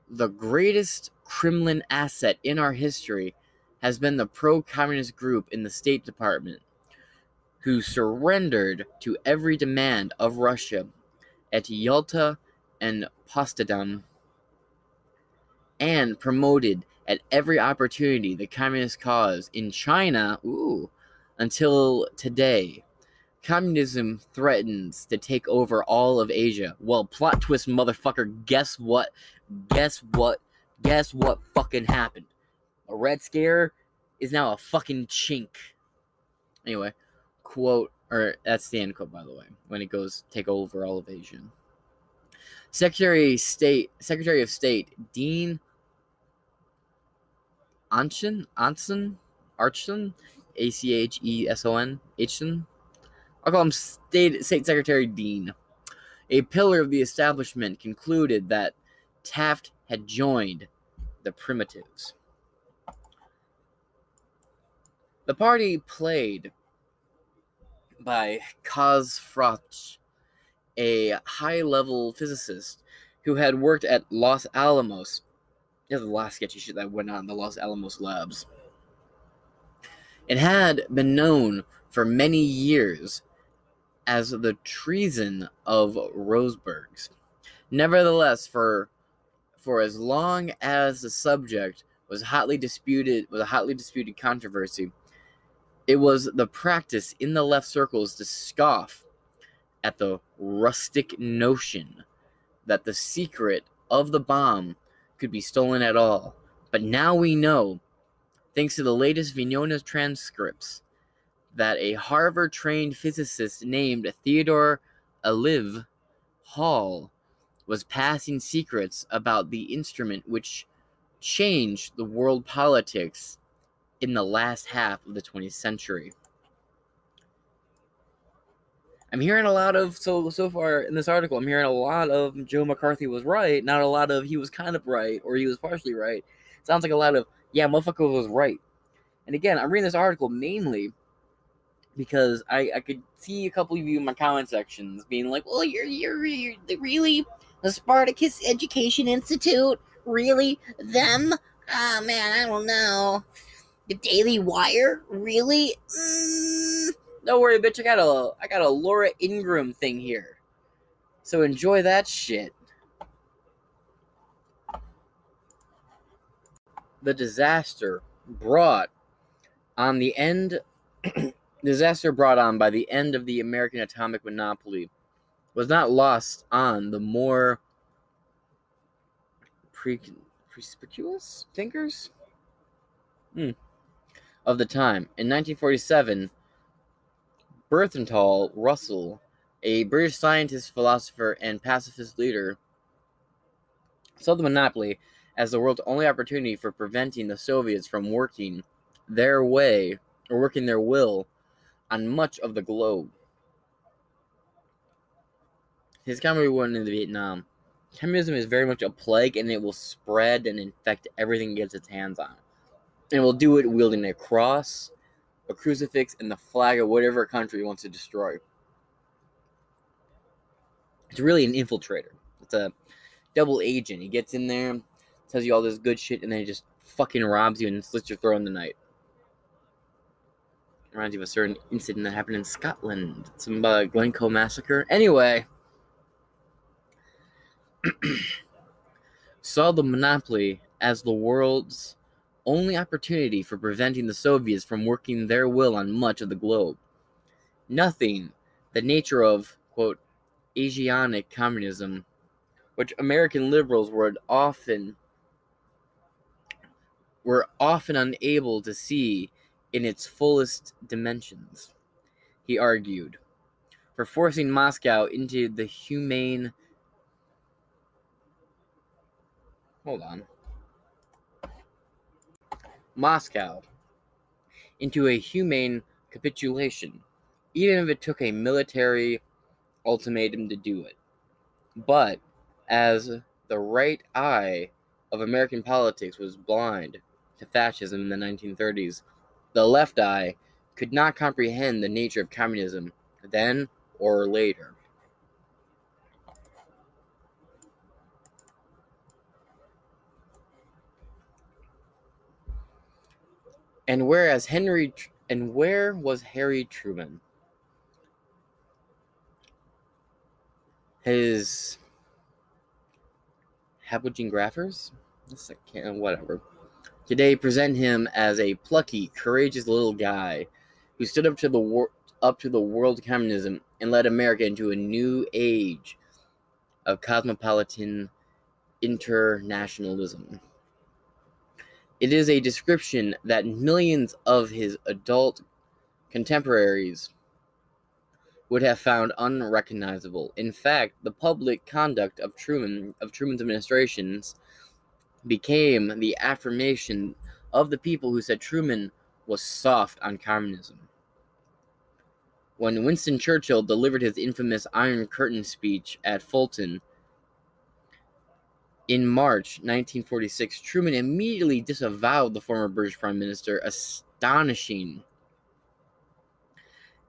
The greatest Kremlin asset in our history has been the pro communist group in the State Department who surrendered to every demand of Russia at Yalta and Potsdam and promoted at every opportunity the communist cause in China ooh, until today. communism threatens to take over all of Asia. Well, plot twist, motherfucker. Guess what? Guess what? Guess what fucking happened? A Red Scare is now a fucking chink. Anyway, quote, or that's the end quote, by the way, when it goes take over all of Asia. Secretary of State, Secretary of State Dean Anson, Anson, Archson, A C H E S O N, Acheson. I'll call him State, State Secretary Dean. A pillar of the establishment concluded that Taft had joined the Primitives. The party played by Kaz Froch, a high level physicist who had worked at Los Alamos. The last sketchy shit that went on in the Los Alamos labs. It had been known for many years as the treason of Rosenbergs. Nevertheless, for for as long as the subject was hotly disputed was a hotly disputed controversy, it was the practice in the left circles to scoff at the rustic notion that the secret of the bomb could be stolen at all. But now we know, thanks to the latest Venona transcripts, that a Harvard trained physicist named Theodore Olive Hall was passing secrets about the instrument which changed the world politics in the last half of the 20th century. I'm hearing a lot of so so far in this article. I'm hearing a lot of Joe McCarthy was right, not a lot of he was kind of right or he was partially right. Sounds like a lot of yeah, motherfucker was right. And again, I'm reading this article mainly because I, I could see a couple of you in my comment sections being like, "Well, you're you're, you're really the Spartacus Education Institute, really them? Oh man, I don't know. The Daily Wire, really? Mm, don't worry, bitch. I got a I got a Laura Ingraham thing here, so enjoy that shit." The disaster brought on the end [clears throat] disaster brought on by the end of the American atomic monopoly was not lost on the more pre- perspicuous thinkers hmm. Of the time. In 1947, Bertrand Russell, a British scientist, philosopher, and pacifist leader, saw the monopoly as the world's only opportunity for preventing the Soviets from working their way or working their will on much of the globe. His comedy went into Vietnam. Communism is very much a plague and it will spread and infect everything it gets its hands on. And will do it wielding a cross, a crucifix, and the flag of whatever country it wants to destroy. It's really an infiltrator. It's a double agent. He gets in there, tells you all this good shit, and then he just fucking robs you and slits your throat in the night reminds you of a certain incident that happened in Scotland. Some uh, Glencoe massacre. Anyway, [clears throat] saw the monopoly as the world's only opportunity for preventing the Soviets from working their will on much of the globe. Nothing, the nature of, quote, Asiatic communism, which American liberals were often were often unable to see in its fullest dimensions, he argued, for forcing Moscow into the humane. Hold on. Moscow into a humane capitulation, even if it took a military ultimatum to do it. But as the right eye of American politics was blind to fascism in the 1930s, the left eye could not comprehend the nature of communism then or later. And whereas Henry and where was Harry Truman? His Habogene Graffers? Whatever. Today, present him as a plucky, courageous little guy who stood up to the war- up to the world communism and led America into a new age of cosmopolitan internationalism. It is a description that millions of his adult contemporaries would have found unrecognizable. In fact, the public conduct of Truman of Truman's administrations became the affirmation of the people who said Truman was soft on communism. When Winston Churchill delivered his infamous Iron Curtain speech at Fulton in March 1946, Truman immediately disavowed the former British Prime Minister, astonishing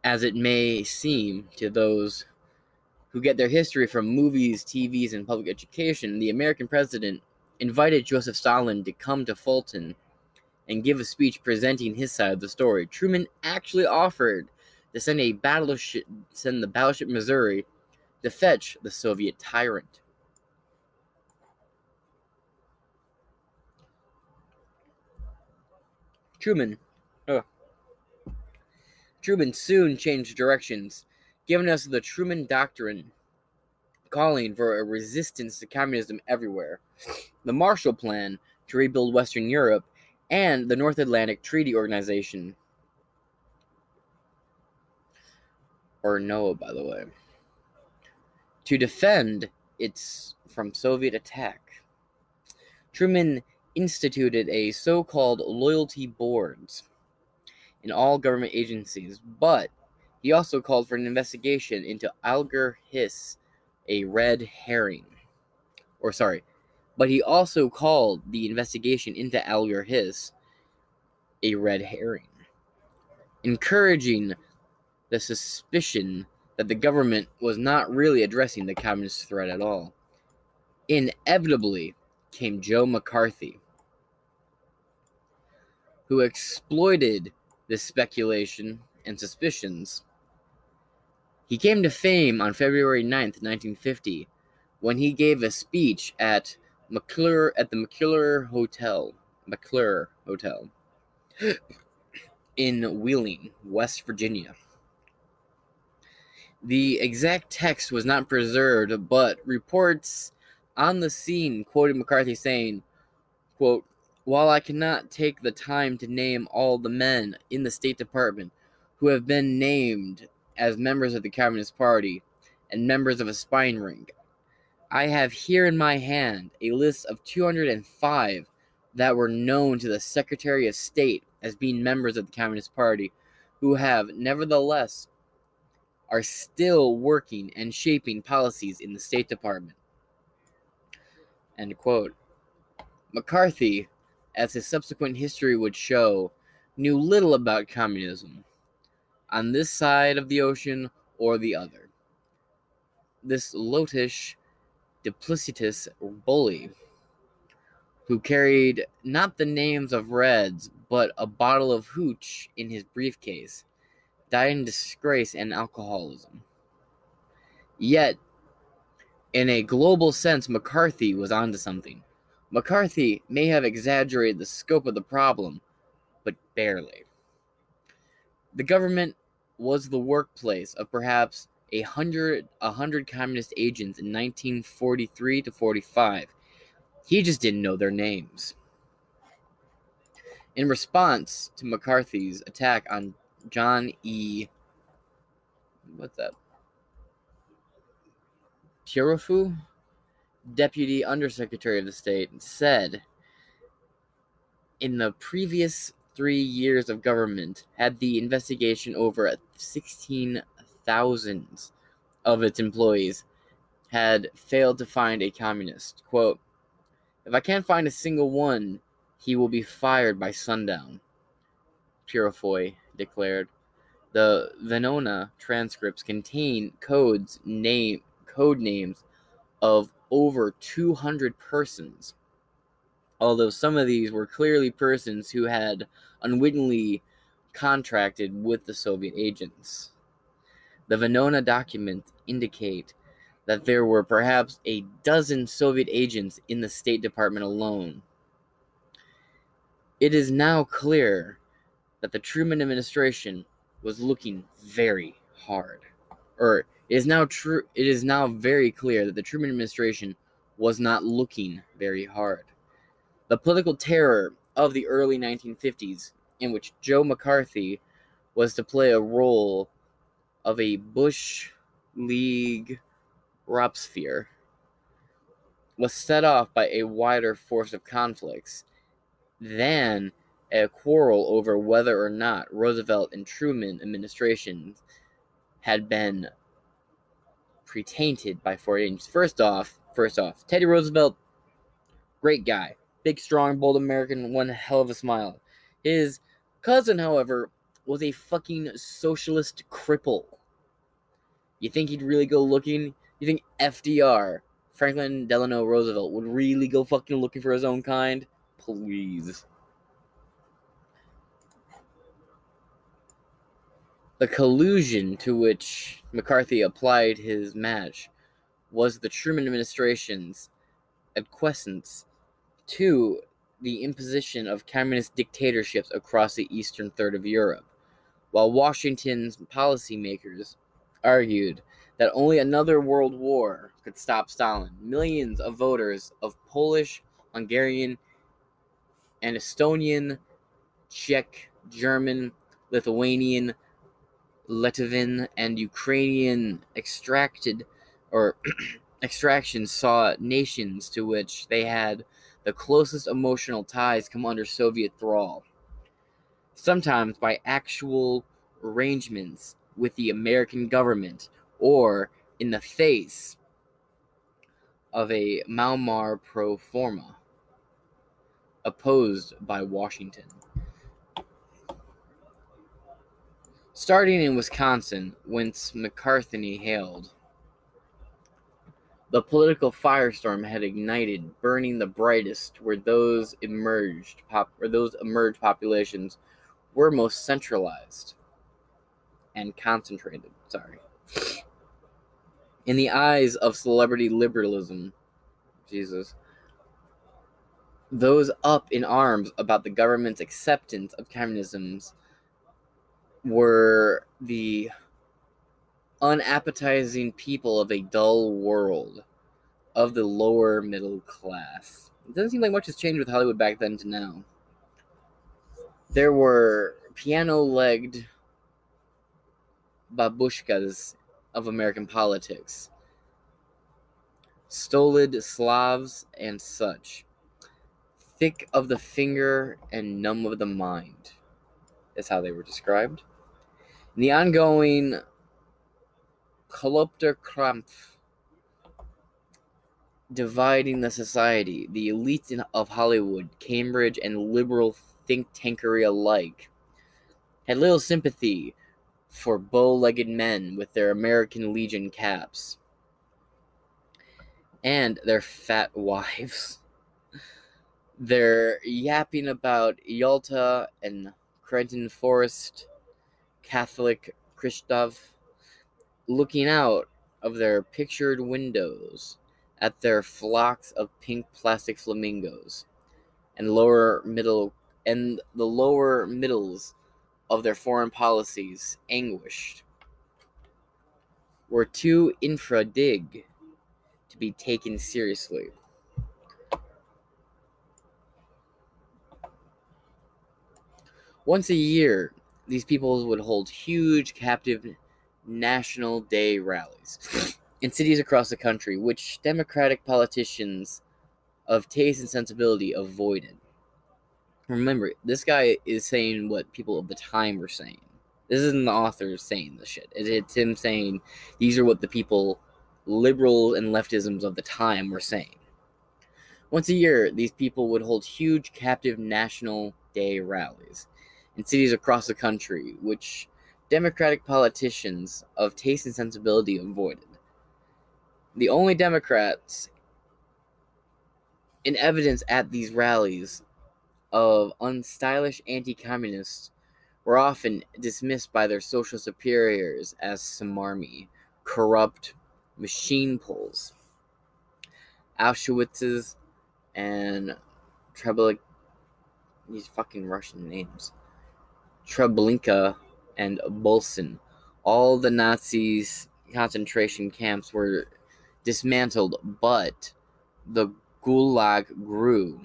as it may seem to those who get their history from movies, TVs, and public education. The American president invited Joseph Stalin to come to Fulton and give a speech presenting his side of the story. Truman actually offered to send a battleship, send the battleship Missouri to fetch the Soviet tyrant. Truman, oh, Truman soon changed directions, giving us the Truman Doctrine, calling for a resistance to communism everywhere. The Marshall Plan to rebuild Western Europe and the North Atlantic Treaty Organization. Or NOAA, by the way. To defend its from Soviet attack. Truman instituted a so-called loyalty boards in all government agencies, but he also called for an investigation into Alger Hiss, a red herring. Or sorry, but he also called the investigation into Alger Hiss a red herring, encouraging the suspicion that the government was not really addressing the communist threat at all. Inevitably came Joe McCarthy, who exploited this speculation and suspicions. He came to fame on February 9th, 1950, when he gave a speech at McClure at the McClure Hotel, McClure Hotel in Wheeling, West Virginia. The exact text was not preserved, but reports on the scene quoted McCarthy saying, quote, while I cannot take the time to name all the men in the State Department who have been named as members of the Communist Party and members of a spine ring, I have here in my hand a list of 205 that were known to the Secretary of State as being members of the Communist Party, who have nevertheless are still working and shaping policies in the State Department. End quote. McCarthy, as his subsequent history would show, knew little about communism on this side of the ocean or the other. This lotish, duplicitous bully who carried not the names of Reds, but a bottle of hooch in his briefcase, died in disgrace and alcoholism. Yet, in a global sense, McCarthy was onto something. McCarthy may have exaggerated the scope of the problem, but barely. The government was the workplace of perhaps a hundred a hundred communist agents in 1943 to 45 he just didn't know their names. In response to McCarthy's attack on John E. What's that? Tirofu, Deputy Undersecretary of the State, said in the previous three years of government had the investigation over 16,000 of its employees had failed to find a communist. Quote, if I can't find a single one, he will be fired by sundown, Peurifoy declared. The Venona transcripts contain codes name code names of over 200 persons. Although some of these were clearly persons who had unwittingly contracted with the Soviet agents. The Venona documents indicate that there were perhaps a dozen Soviet agents in the State Department alone. It is now clear that the Truman administration was looking very hard. Or it is now true it is now very clear that the Truman administration was not looking very hard. The political terror of the early 1950s, in which Joe McCarthy was to play a role of a Bush League Robespierre, was set off by a wider force of conflicts than a quarrel over whether or not Roosevelt and Truman administrations had been pre-tainted by foreign agents. First off, first off, Teddy Roosevelt, great guy, big, strong, bold American, one hell of a smile. His cousin, however, was a fucking socialist cripple. You think he'd really go looking? You think FDR, Franklin Delano Roosevelt, would really go fucking looking for his own kind? Please. The collusion to which McCarthy applied his match was the Truman administration's acquiescence to the imposition of communist dictatorships across the eastern third of Europe, while Washington's policymakers argued that only another world war could stop Stalin. Millions of voters of Polish, Hungarian, and Estonian, Czech, German, Lithuanian, Latvian, and Ukrainian extracted or [clears throat] extraction saw nations to which they had the closest emotional ties come under Soviet thrall, sometimes by actual arrangements with the American government or in the face of a Maumar pro forma opposed by Washington. Starting in Wisconsin, whence McCarthy hailed, the political firestorm had ignited, burning the brightest where those emerged pop or those emerged populations were most centralized and concentrated. Sorry. In the eyes of celebrity liberalism, Jesus, those up in arms about the government's acceptance of communism's were the unappetizing people of a dull world of the lower middle class. It doesn't seem like much has changed with Hollywood back then to now. There were piano legged babushkas of American politics, stolid Slavs, and such, thick of the finger and numb of the mind, is how they were described. The ongoing Kolopterkrampf dividing the society, the elites in, of Hollywood, Cambridge, and liberal think tankery alike had little sympathy for bow legged men with their American Legion caps and their fat [laughs] wives. They're yapping about Yalta and Creighton Forest, Catholic Christoph, looking out of their pictured windows at their flocks of pink plastic flamingos and lower middle and the lower middles of their foreign policies anguished were too infra dig to be taken seriously. Once a year, these people would hold huge captive National Day rallies [sniffs] in cities across the country, which Democratic politicians of taste and sensibility avoided. Remember, this guy is saying what people of the time were saying. This isn't the author saying this shit. It's him saying these are what the people, liberal and leftisms of the time, were saying. Once a year, these people would hold huge captive National Day rallies in cities across the country, which Democratic politicians of taste and sensibility avoided. The only Democrats in evidence at these rallies of unstylish anti communists were often dismissed by their social superiors as smarmy, corrupt machine pulls. Auschwitz's and Treblinka, these fucking Russian names. Treblinka and Bolsen. All the Nazis' concentration camps were dismantled, but the Gulag grew,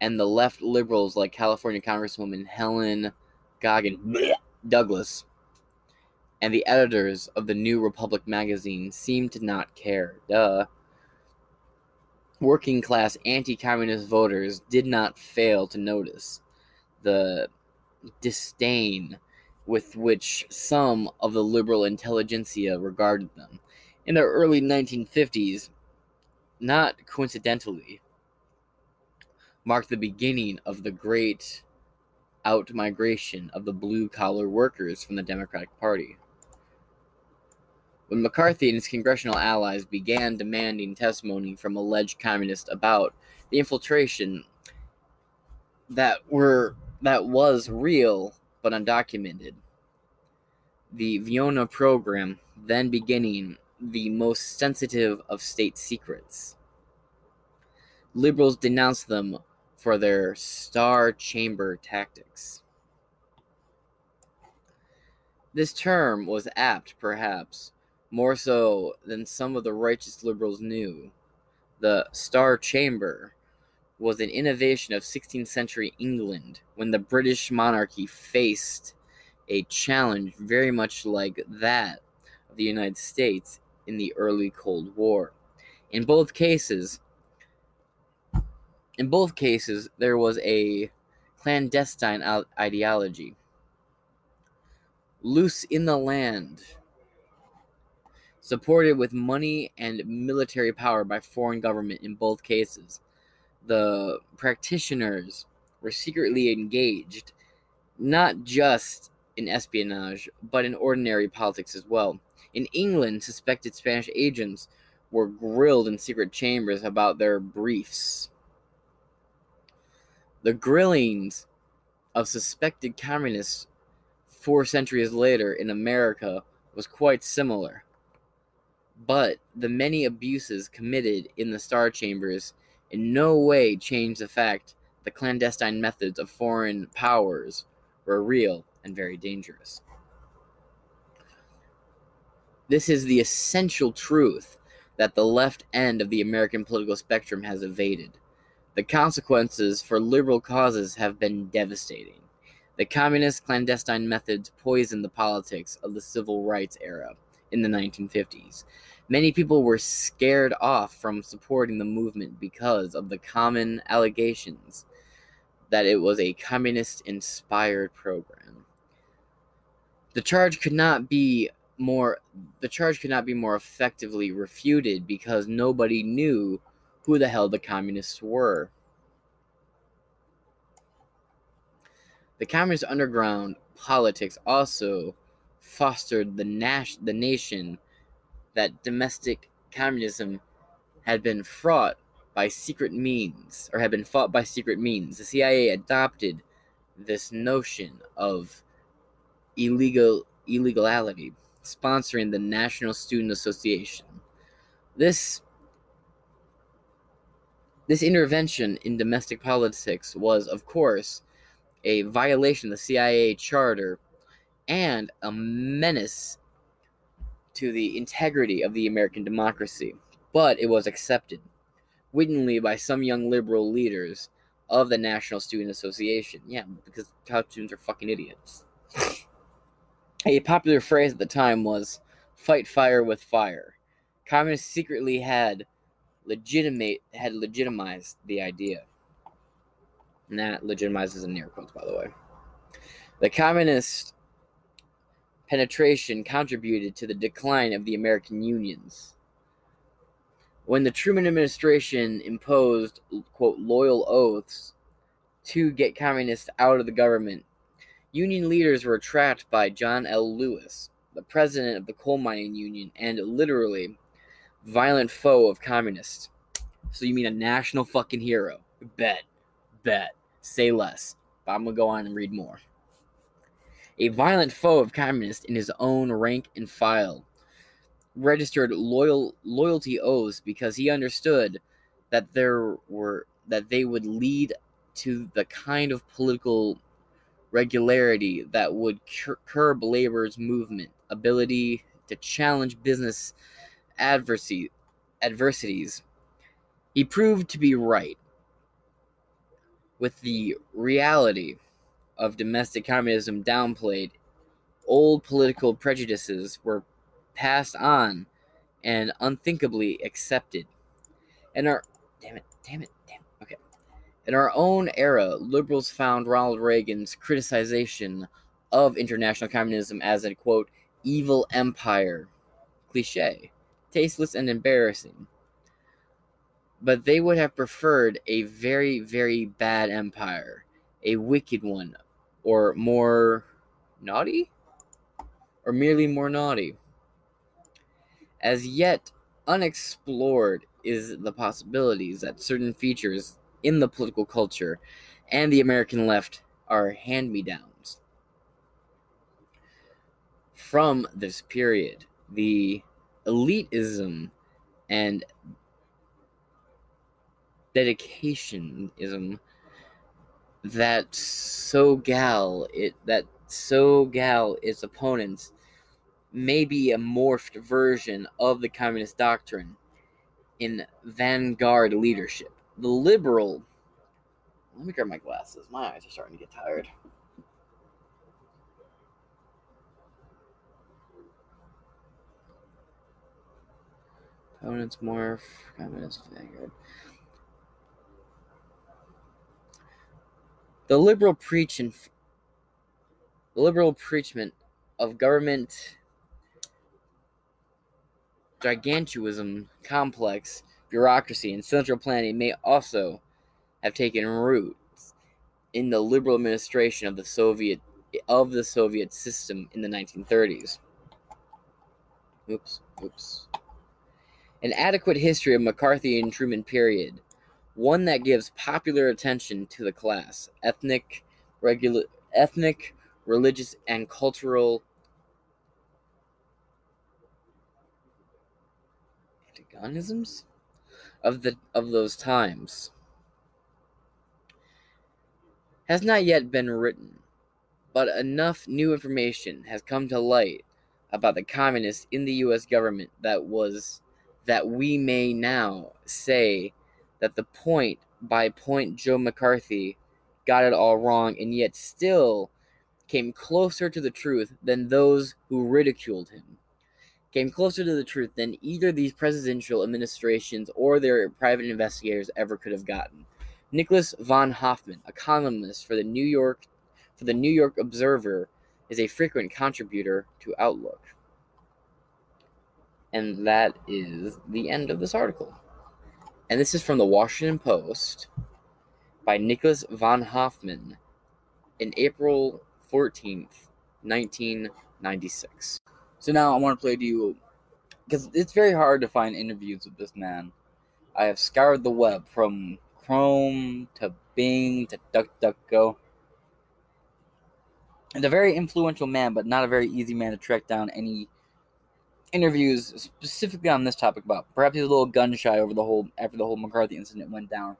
and the left liberals like California Congresswoman Helen Gahagan Douglas and the editors of the New Republic magazine seemed to not care. Duh. Working class anti communist voters did not fail to notice the disdain with which some of the liberal intelligentsia regarded them. In the early 1950s, not coincidentally, marked the beginning of the great out migration of the blue collar workers from the Democratic Party. When McCarthy and his congressional allies began demanding testimony from alleged communists about the infiltration that were that was real but undocumented, the Venona program then beginning the most sensitive of state secrets. Liberals denounced them for their star chamber tactics. This term was apt, perhaps, more so than some of the righteous liberals knew. The Star Chamber was an innovation of 16th century England when the British monarchy faced a challenge very much like that of the United States in the early Cold War. In both cases, in both cases, there was a clandestine ideology. Loose in the land, supported with money and military power by foreign government in both cases. The practitioners were secretly engaged, not just in espionage, but in ordinary politics as well. In England, suspected Spanish agents were grilled in secret chambers about their briefs. The grillings of suspected communists four centuries later in America was quite similar. But the many abuses committed in the Star Chambers in no way change the fact the clandestine methods of foreign powers were real and very dangerous. This is the essential truth that the left end of the American political spectrum has evaded. The consequences for liberal causes have been devastating. The communist clandestine methods poisoned the politics of the civil rights era in the 1950s. Many people were scared off from supporting the movement because of the common allegations that it was a communist inspired program. The charge could not be more the charge could not be more effectively refuted because nobody knew who the hell the communists were. The communist underground politics also fostered the, nas- the nation that domestic communism had been fraught by secret means, or had been fought by secret means. The CIA adopted this notion of illegal illegality, sponsoring the National Student Association. This this intervention in domestic politics was, of course, a violation of the CIA charter and a menace to the integrity of the American democracy, but it was accepted wittingly by some young liberal leaders of the National Student Association. Yeah, because college students are fucking idiots. a popular phrase at the time was fight fire with fire. Communists secretly had legitimate had legitimized the idea. And that legitimizes in near quotes, by the way. The communist penetration contributed to the decline of the American unions. When the Truman administration imposed, quote, loyal oaths to get communists out of the government, union leaders were trapped by John L. Lewis, the president of the coal mining union and literally violent foe of communists. So you mean a national fucking hero? Bet, bet, say less. But I'm gonna go on and read more a violent foe of communists in his own rank and file, registered loyal loyalty oaths because he understood that there were that they would lead to the kind of political regularity that would cur- curb labor's movement, ability to challenge business adversary, adversities. He proved to be right. With the reality of domestic communism downplayed, old political prejudices were passed on and unthinkably accepted. In our damn it, damn it, damn it, okay. In our own era, liberals found Ronald Reagan's criticization of international communism as a quote evil empire cliche, tasteless and embarrassing. But they would have preferred a very, very bad empire, a wicked one, or more naughty? Or merely more naughty. As yet unexplored is the possibilities that certain features in the political culture and the American left are hand me downs. From this period, the elitism and dedicationism that so gal it that so gal its opponents may be a morphed version of the communist doctrine in vanguard leadership. The liberal let me grab my glasses. My eyes are starting to get tired. Opponents morph, communist vanguard. The liberal preach and the liberal preachment of government gigantism, complex bureaucracy, and central planning may also have taken roots in the liberal administration of the Soviet of the Soviet system in the 1930s. Oops, oops. An adequate history of McCarthy and Truman period, one that gives popular attention to the class, ethnic, regular, ethnic, religious, and cultural antagonisms of the of those times has not yet been written, but enough new information has come to light about the communists in the US government that was that we may now say that the point by point Joe McCarthy got it all wrong and yet still came closer to the truth than those who ridiculed him. Came closer to the truth than either these presidential administrations or their private investigators ever could have gotten. Nicholas von Hoffman, a columnist for the New York for the New York Observer, is a frequent contributor to Outlook. And that is the end of this article. And this is from the Washington Post by Nicholas von Hoffman in April 14th, 1996. So now I want to play to you because it's very hard to find interviews with this man. I have scoured the web from Chrome to Bing to DuckDuckGo. And a very influential man, but not a very easy man to track down any interviews specifically on this topic about. Perhaps he's a little gun shy over the whole after the whole McCarthy incident went down.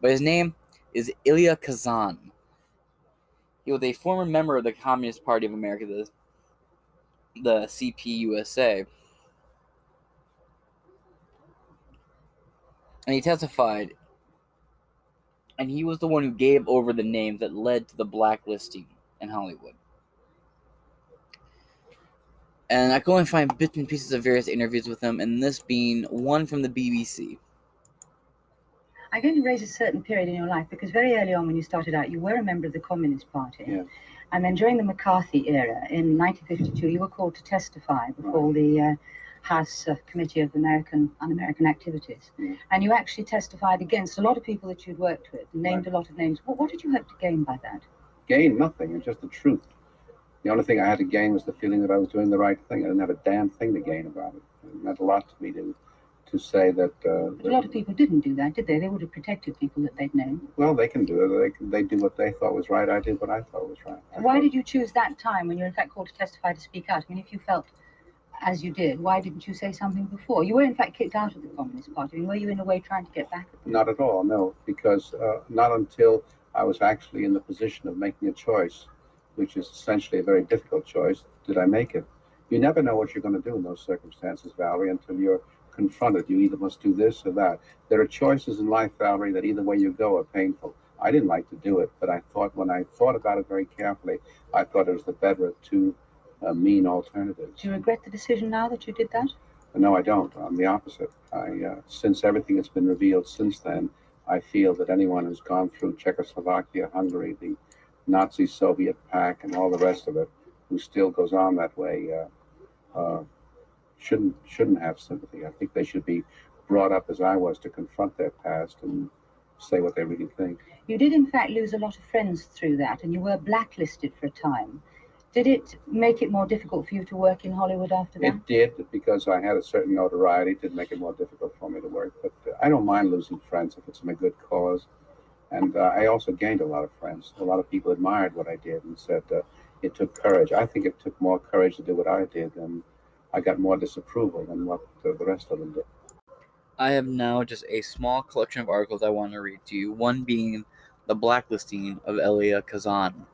But his name is Elia Kazan. He was a former member of the Communist Party of America, the, the CPUSA. And he testified, and he was the one who gave over the names that led to the blacklisting in Hollywood. And I could only find bits and pieces of various interviews with him, and this being one from the BBC. I'm going to raise a certain period in your life because very early on, when you started out, you were a member of the Communist Party. Yeah. And then during the McCarthy era in 1952, you were called to testify before the uh, House uh, Committee of American Un-American Activities, and you actually testified against a lot of people that you'd worked with, and named a lot of names. What, what did you hope to gain by that? Gain nothing. It's just the truth. The only thing I had to gain was the feeling that I was doing the right thing. I didn't have a damn thing to gain about it. It meant a lot to me to to say that. Uh, But a lot of people didn't do that, did they? They would have protected people that they'd known. well, they can do it. They can, they do what they thought was right. I did what I thought was right. Why did you choose that time when you were in fact called to testify to speak out? I mean, if you felt as you did, why didn't you say something before? You were in fact kicked out of the Communist Party. I mean, were you in a way trying to get back? Not at all, no, because uh, not until I was actually in the position of making a choice, which is essentially a very difficult choice. Did I make it? You never know what you're going to do in those circumstances, Valerie, until you're confronted. You either must do this or that. There are choices in life, Valerie, that either way you go are painful. I didn't like to do it, but I thought when I thought about it very carefully, I thought it was the better of two uh, mean alternatives. Do you regret the decision now that you did that? No, I don't. I'm the opposite. I, uh, since everything has been revealed since then, I feel that anyone who's gone through Czechoslovakia, Hungary, the Nazi Soviet pact, and all the rest of it, who still goes on that way, uh, uh, shouldn't shouldn't have sympathy. I think they should be brought up as I was to confront their past and say what they really think. You did, in fact, lose a lot of friends through that, and you were blacklisted for a time. Did it make it more difficult for you to work in Hollywood after that? It did because I had a certain notoriety. It did make it more difficult for me to work, but uh, I don't mind losing friends if it's in a good cause. And uh, I also gained a lot of friends. A lot of people admired what I did and said uh, it took courage. I think it took more courage to do what I did, and I got more disapproval than what the, the rest of them did. I have now just a small collection of articles I want to read to you. One being the blacklisting of Elia Kazan.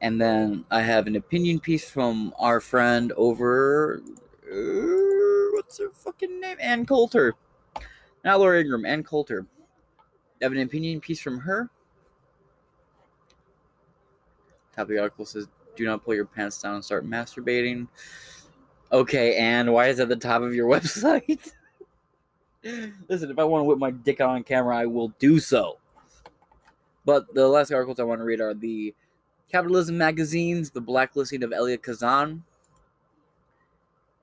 And then I have an opinion piece from our friend over. Uh, what's her fucking name? Ann Coulter. Not Laura Ingraham, Ann Coulter. Have an opinion piece from her. Top of the article says, Do not pull your pants down and start masturbating. Okay, and why is it at the top of your [laughs] website? Listen, if I want to whip my dick out on camera, I will do so. But the last articles I want to read are the Capitalism magazines, the blacklisting of Elia Kazan,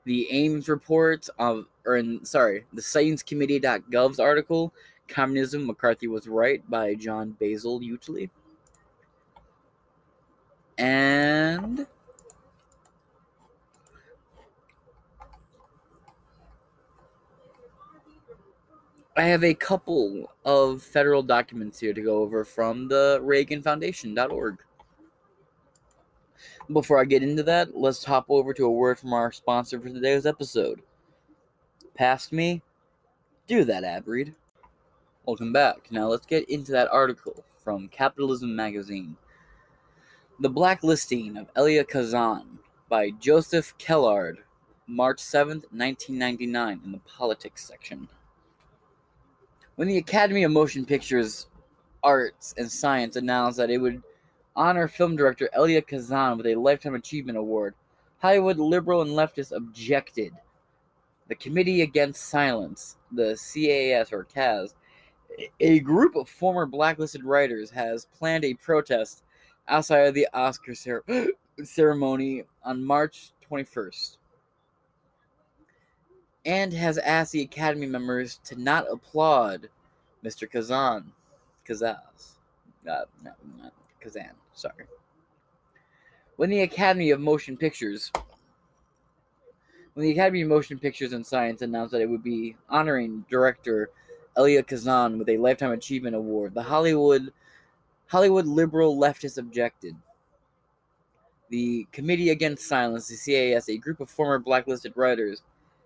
the Ames report of, or in, sorry, the ScienceCommittee.gov's article, Communism, McCarthy Was Right by John Basil Utley. And I have a couple of federal documents here to go over from the ReaganFoundation.org. Before I get into that, let's hop over to a word from our sponsor for today's episode. Past me? Do that, ad read. Welcome back. Now let's get into that article from Capitalism Magazine. The Blacklisting of Elia Kazan by Joseph Kellard, March 7th, 1999, in the Politics section. When the Academy of Motion Pictures Arts and Science announced that it would honor film director Elia Kazan with a Lifetime Achievement Award, Hollywood liberal and leftists objected. The Committee Against Silence, the CAS or CAS, a group of former blacklisted writers, has planned a protest outside of the Oscar cer- [gasps] ceremony on March 21st and has asked the Academy members to not applaud Mr. Kazan. Kazaz. Uh, no, not Kazan. Sorry. When the Academy of Motion Pictures when the Academy of Motion Pictures and Science announced that it would be honoring director Elia Kazan with a Lifetime Achievement Award, the Hollywood Hollywood liberal leftist objected. The Committee Against Silence, the CAS, a group of former blacklisted writers,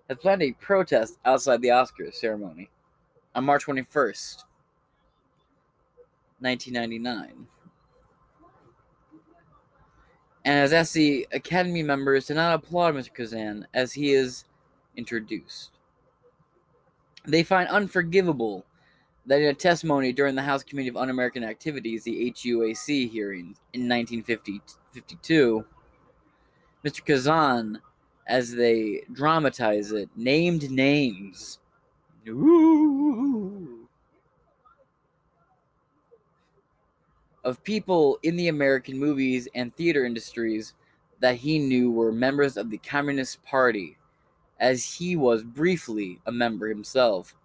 has planned a protest outside the Oscars ceremony on March 21st, 1999 and has asked the Academy members to not applaud Mr. Kazan as he is introduced. They find unforgivable that in a testimony during the House Committee of Un American Activities, the HUAC hearings in 1952, Mr. Kazan, as they dramatize it, named names. Ooh. of people in the American movies and theater industries that he knew were members of the Communist Party, as he was briefly a member himself,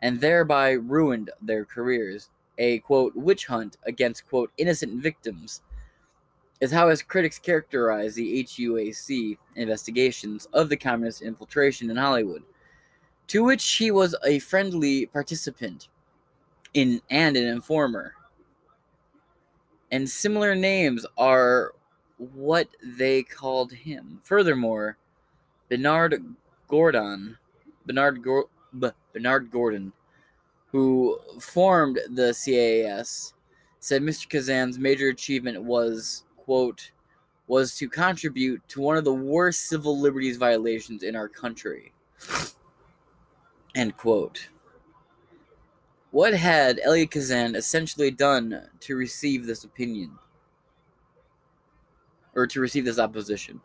and thereby ruined their careers. A quote, witch hunt against quote, innocent victims is how his critics characterize the HUAC investigations of the communist infiltration in Hollywood, to which he was a friendly participant in and an informer and similar names are what they called him. Furthermore, Bernard Gordon, Bernard B- Bernard Gordon, who formed the CAS, said Mr. Kazan's major achievement was, quote, was to contribute to one of the worst civil liberties violations in our country. End quote. What had Elliot Kazan essentially done to receive this opinion? Or to receive this opposition?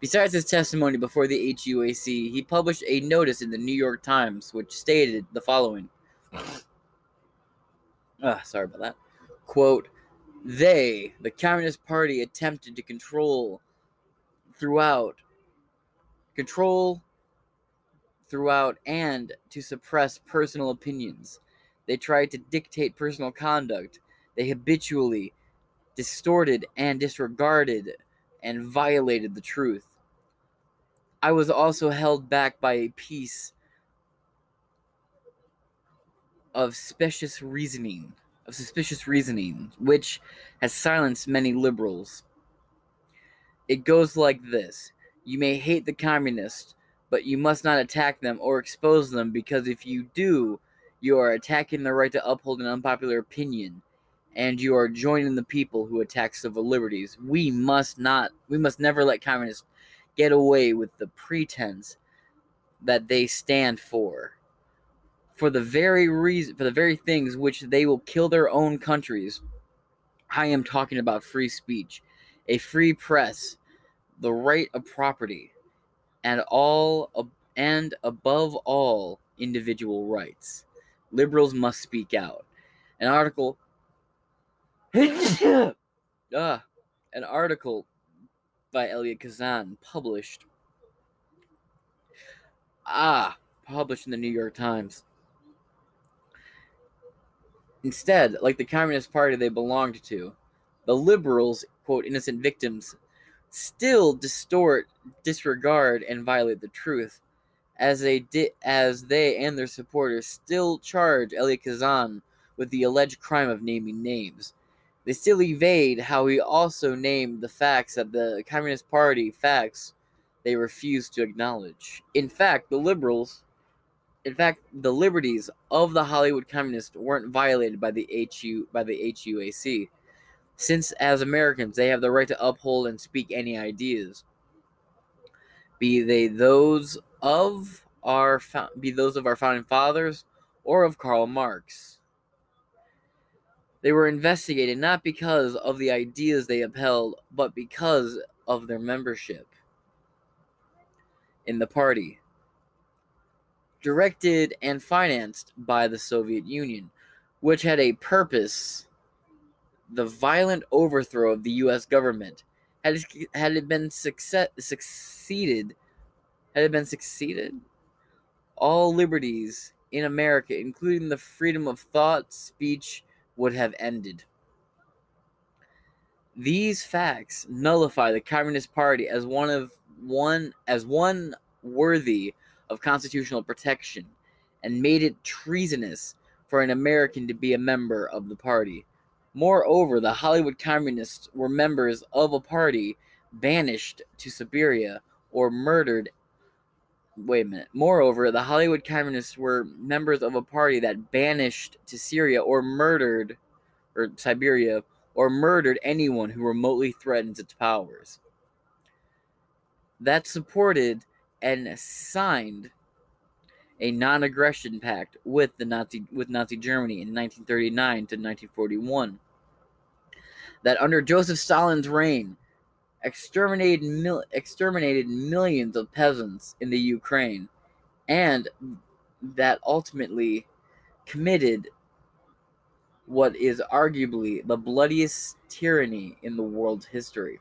Besides his testimony before the HUAC, he published a notice in the New York Times which stated the following. Ah, sorry about that. Quote, they, the Communist Party, attempted to control throughout, control throughout, and to suppress personal opinions. They tried to dictate personal conduct. They habitually distorted and disregarded and violated the truth. I was also held back by a piece of specious reasoning, of suspicious reasoning, which has silenced many liberals. It goes like this You may hate the communists, but you must not attack them or expose them because if you do, you are attacking the right to uphold an unpopular opinion and you are joining the people who attack civil liberties. We must not, we must never let communists get away with the pretense that they stand for. For the very reason, for the very things which they will kill their own countries. I am talking about free speech, a free press, the right of property, and all and above all individual rights. Liberals must speak out. An article uh, [laughs] an article by Elliot Kazan published ah published in the New York Times. Instead, like the Communist Party they belonged to, the liberals, quote, innocent victims, still distort, disregard, and violate the truth, as they did, as they and their supporters still charge Elliot Kazan with the alleged crime of naming names. They still evade how he also named the facts that the Communist Party facts they refuse to acknowledge. In fact, the liberals, in fact, the liberties of the Hollywood communists weren't violated by the HU by the HUAC, since as Americans they have the right to uphold and speak any ideas, be they those of our be those of our founding fathers or of Karl Marx. They were investigated not because of the ideas they upheld, but because of their membership in the party. Directed and financed by the Soviet Union, which had a purpose the violent overthrow of the U.S. government. Had it, had it been success, succeeded, had it been succeeded, all liberties in America, including the freedom of thought, speech, would have ended. These facts nullify the Communist Party as one of one as one worthy of constitutional protection and made it treasonous for an American to be a member of the party. Moreover, the Hollywood Communists were members of a party banished to Siberia or murdered. Wait a minute. Moreover, the Hollywood Communists were members of a party that banished to Syria or murdered, or Siberia, or murdered anyone who remotely threatens its powers. That supported and signed a non-aggression pact with the Nazi with Nazi Germany in 1939 to 1941. That under Joseph Stalin's reign, exterminated mil- exterminated millions of peasants in the Ukraine, and that ultimately committed what is arguably the bloodiest tyranny in the world's history.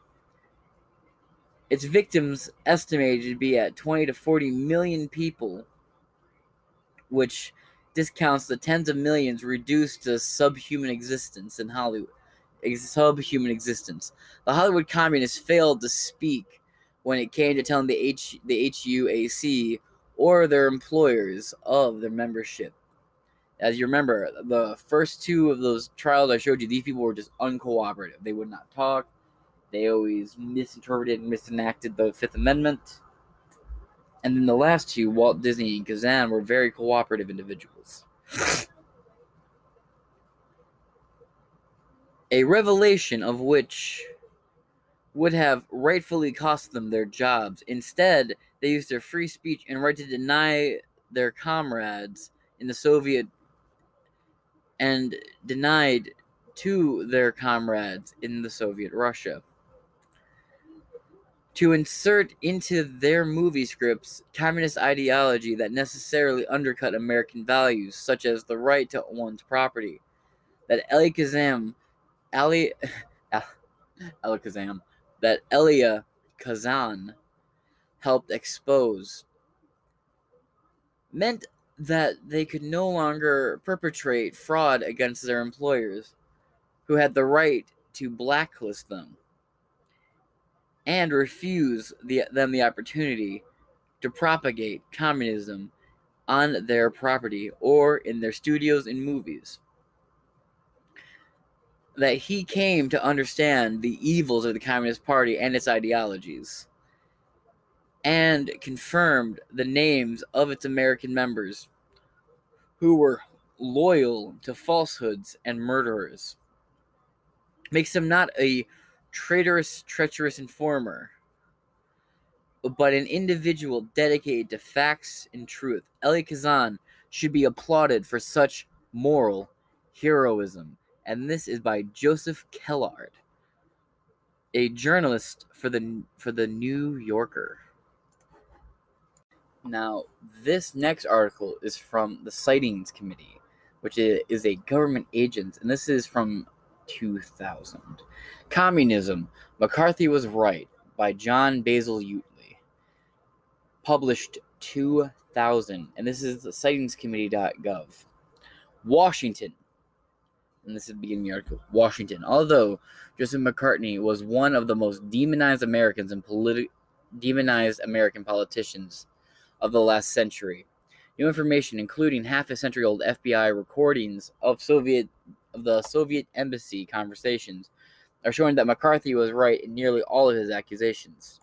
Its victims estimated to be at 20 to 40 million people, which discounts the tens of millions reduced to subhuman existence in Hollywood. Subhuman existence. The Hollywood communists failed to speak when it came to telling the H the HUAC or their employers of their membership. As you remember, the first two of those trials I showed you, these people were just uncooperative. They would not talk. They always misinterpreted and misenacted the Fifth Amendment. And then the last two, Walt Disney and Kazan, were very cooperative individuals. A revelation of which would have rightfully cost them their jobs. Instead, they used their free speech and right to deny their comrades in the Soviet and denied to their comrades in the Soviet Russia to insert into their movie scripts communist ideology that necessarily undercut American values, such as the right to one's property. That Eli Kazam, Ali, [laughs] Eli Kazam, that Elia Kazan helped expose meant that they could no longer perpetrate fraud against their employers, who had the right to blacklist them and refuse the, them the opportunity to propagate communism on their property or in their studios and movies. That he came to understand the evils of the Communist Party and its ideologies, and confirmed the names of its American members who were loyal to falsehoods and murderers. Makes him not a traitorous, treacherous informer, but an individual dedicated to facts and truth. Eli Kazan should be applauded for such moral heroism. And this is by Joseph Kellard, a journalist for the for the New Yorker. Now, this next article is from the Sightings Committee, which is a government agent, and this is from 2000. Communism McCarthy Was Right by John Basil Utley. Published 2000. And this is the sightings.committee.gov. Washington. And this is beginning the article. Washington. Although Joseph McCartney was one of the most demonized Americans and politi- demonized American politicians of the last century. New information, including half a century old FBI recordings of Soviet of the Soviet embassy conversations, are showing that McCarthy was right in nearly all of his accusations.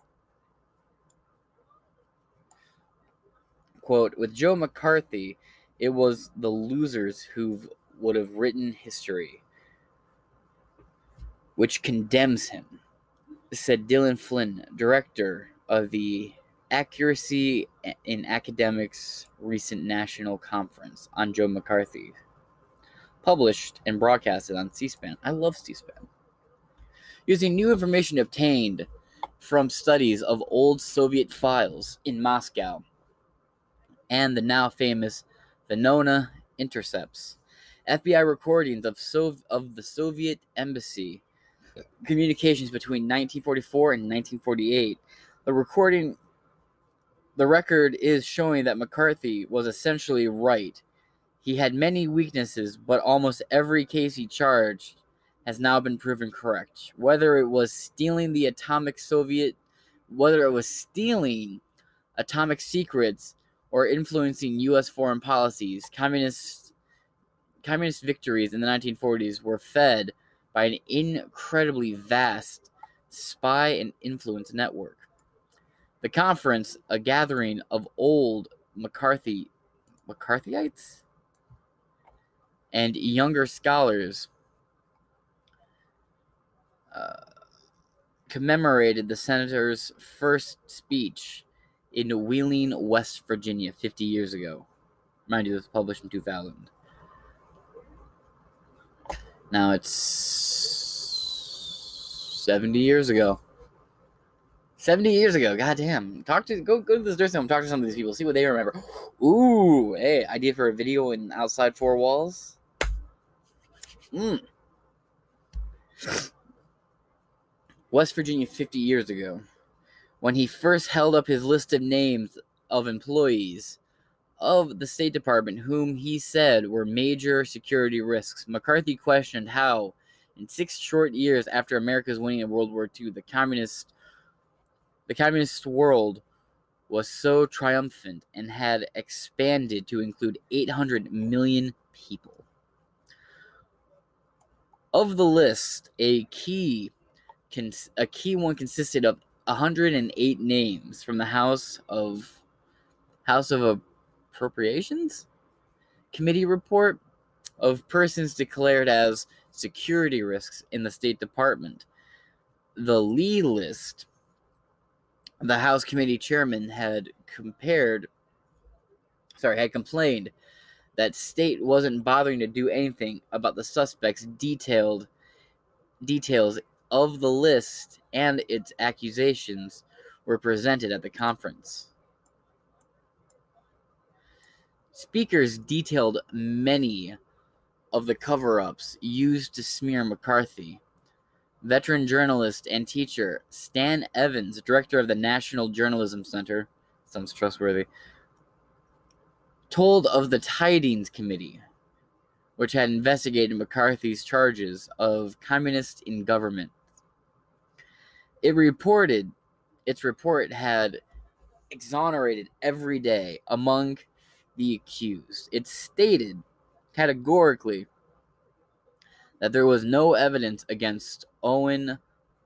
Quote, with Joe McCarthy, it was the losers who would have written history, which condemns him, said Dylan Flynn, director of the Accuracy in Academics recent national conference on Joe McCarthy, published and broadcasted on C SPAN. I love C SPAN using new information obtained from studies of old Soviet files in Moscow and the now famous Venona intercepts. FBI recordings of, Sov- of the Soviet embassy communications between 1944 and 1948. The recording, the record is showing that McCarthy was essentially right. He had many weaknesses, but almost every case he charged has now been proven correct. Whether it was stealing the atomic Soviet, whether it was stealing atomic secrets or influencing U.S. foreign policies, communist communist victories in the 1940s were fed by an incredibly vast spy and influence network. The conference, a gathering of old McCarthy McCarthyites and younger scholars uh, commemorated the senator's first speech in Wheeling, West Virginia, 50 years ago. Mind you, this was published in 2000. Now it's 70 years ago. 70 years ago. God damn. Talk to go go to this nursing home, talk to some of these people, see what they remember. Ooh, hey, idea for a video in outside four walls. Hmm. West Virginia 50 years ago, when he first held up his list of names of employees of the State Department whom he said were major security risks. McCarthy questioned how, in six short years after America's winning in World War II, the communist the communist world was so triumphant and had expanded to include 800 million people. Of the list, a key cons- a key one consisted of 108 names from the House of House of Appropriations committee report of persons declared as security risks in the State Department. The Lee list, the House Committee chairman had compared, sorry, had complained that state wasn't bothering to do anything about the suspects detailed details of the list and its accusations were presented at the conference. Speakers detailed many of the cover ups used to smear McCarthy. Veteran journalist and teacher Stan Evans, director of the National Journalism Center, sounds trustworthy, told of the Tydings Committee, which had investigated McCarthy's charges of communist in government. It reported its report had exonerated every day among the accused. It stated categorically that there was no evidence against Owen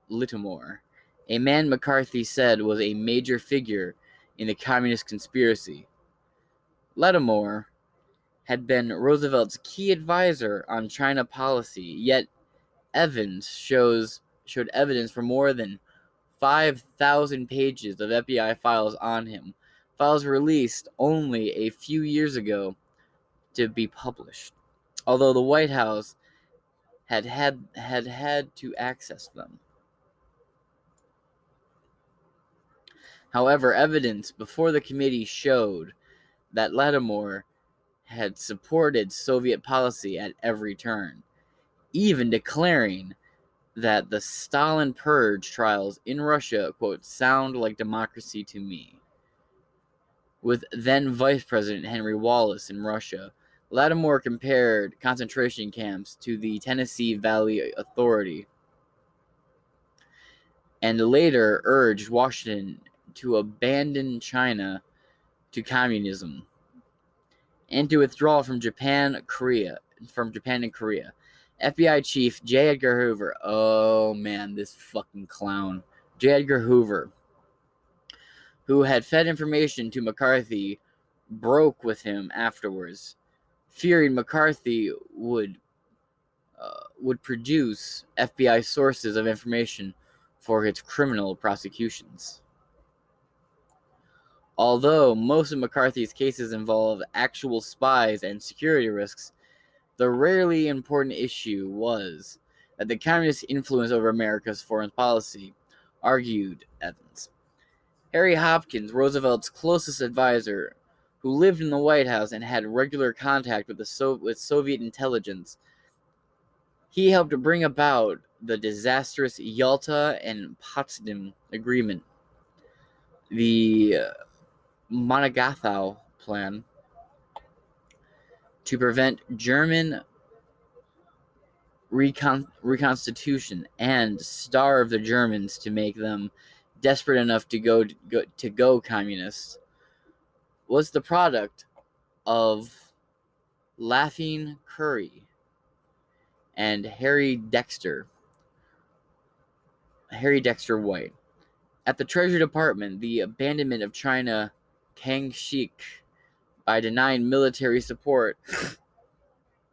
Lattimore, a man McCarthy said was a major figure in the communist conspiracy. Lattimore had been Roosevelt's key advisor on China policy, yet Evans shows showed evidence for more than 5,000 pages of FBI files on him, files released only a few years ago to be published, although the White House had had, had, had to access them. However, evidence before the committee showed that Lattimore had supported Soviet policy at every turn, even declaring that the Stalin purge trials in Russia, quote, sound like democracy to me. With then Vice President Henry Wallace in Russia, Lattimore compared concentration camps to the Tennessee Valley Authority and later urged Washington to abandon China to communism and to withdraw from Japan, Korea, from Japan and Korea. FBI Chief J. Edgar Hoover. Oh man, this fucking clown. J. Edgar Hoover, who had fed information to McCarthy, broke with him afterwards, fearing McCarthy would uh, would produce FBI sources of information for its criminal prosecutions. Although most of McCarthy's cases involve actual spies and security risks, the rarely important issue was that the communist influence over America's foreign policy, argued Evans. Harry Hopkins, Roosevelt's closest advisor, who lived in the White House and had regular contact with the so- with Soviet intelligence, he helped bring about the disastrous Yalta and Potsdam Agreement, the uh, Plan, to prevent German recon- reconstitution and starve the Germans to make them desperate enough to go, go to go communist was the product of Lauchlin Currie and Harry Dexter. Harry Dexter White. At the Treasury Department, the abandonment of China Kang Shik by denying military support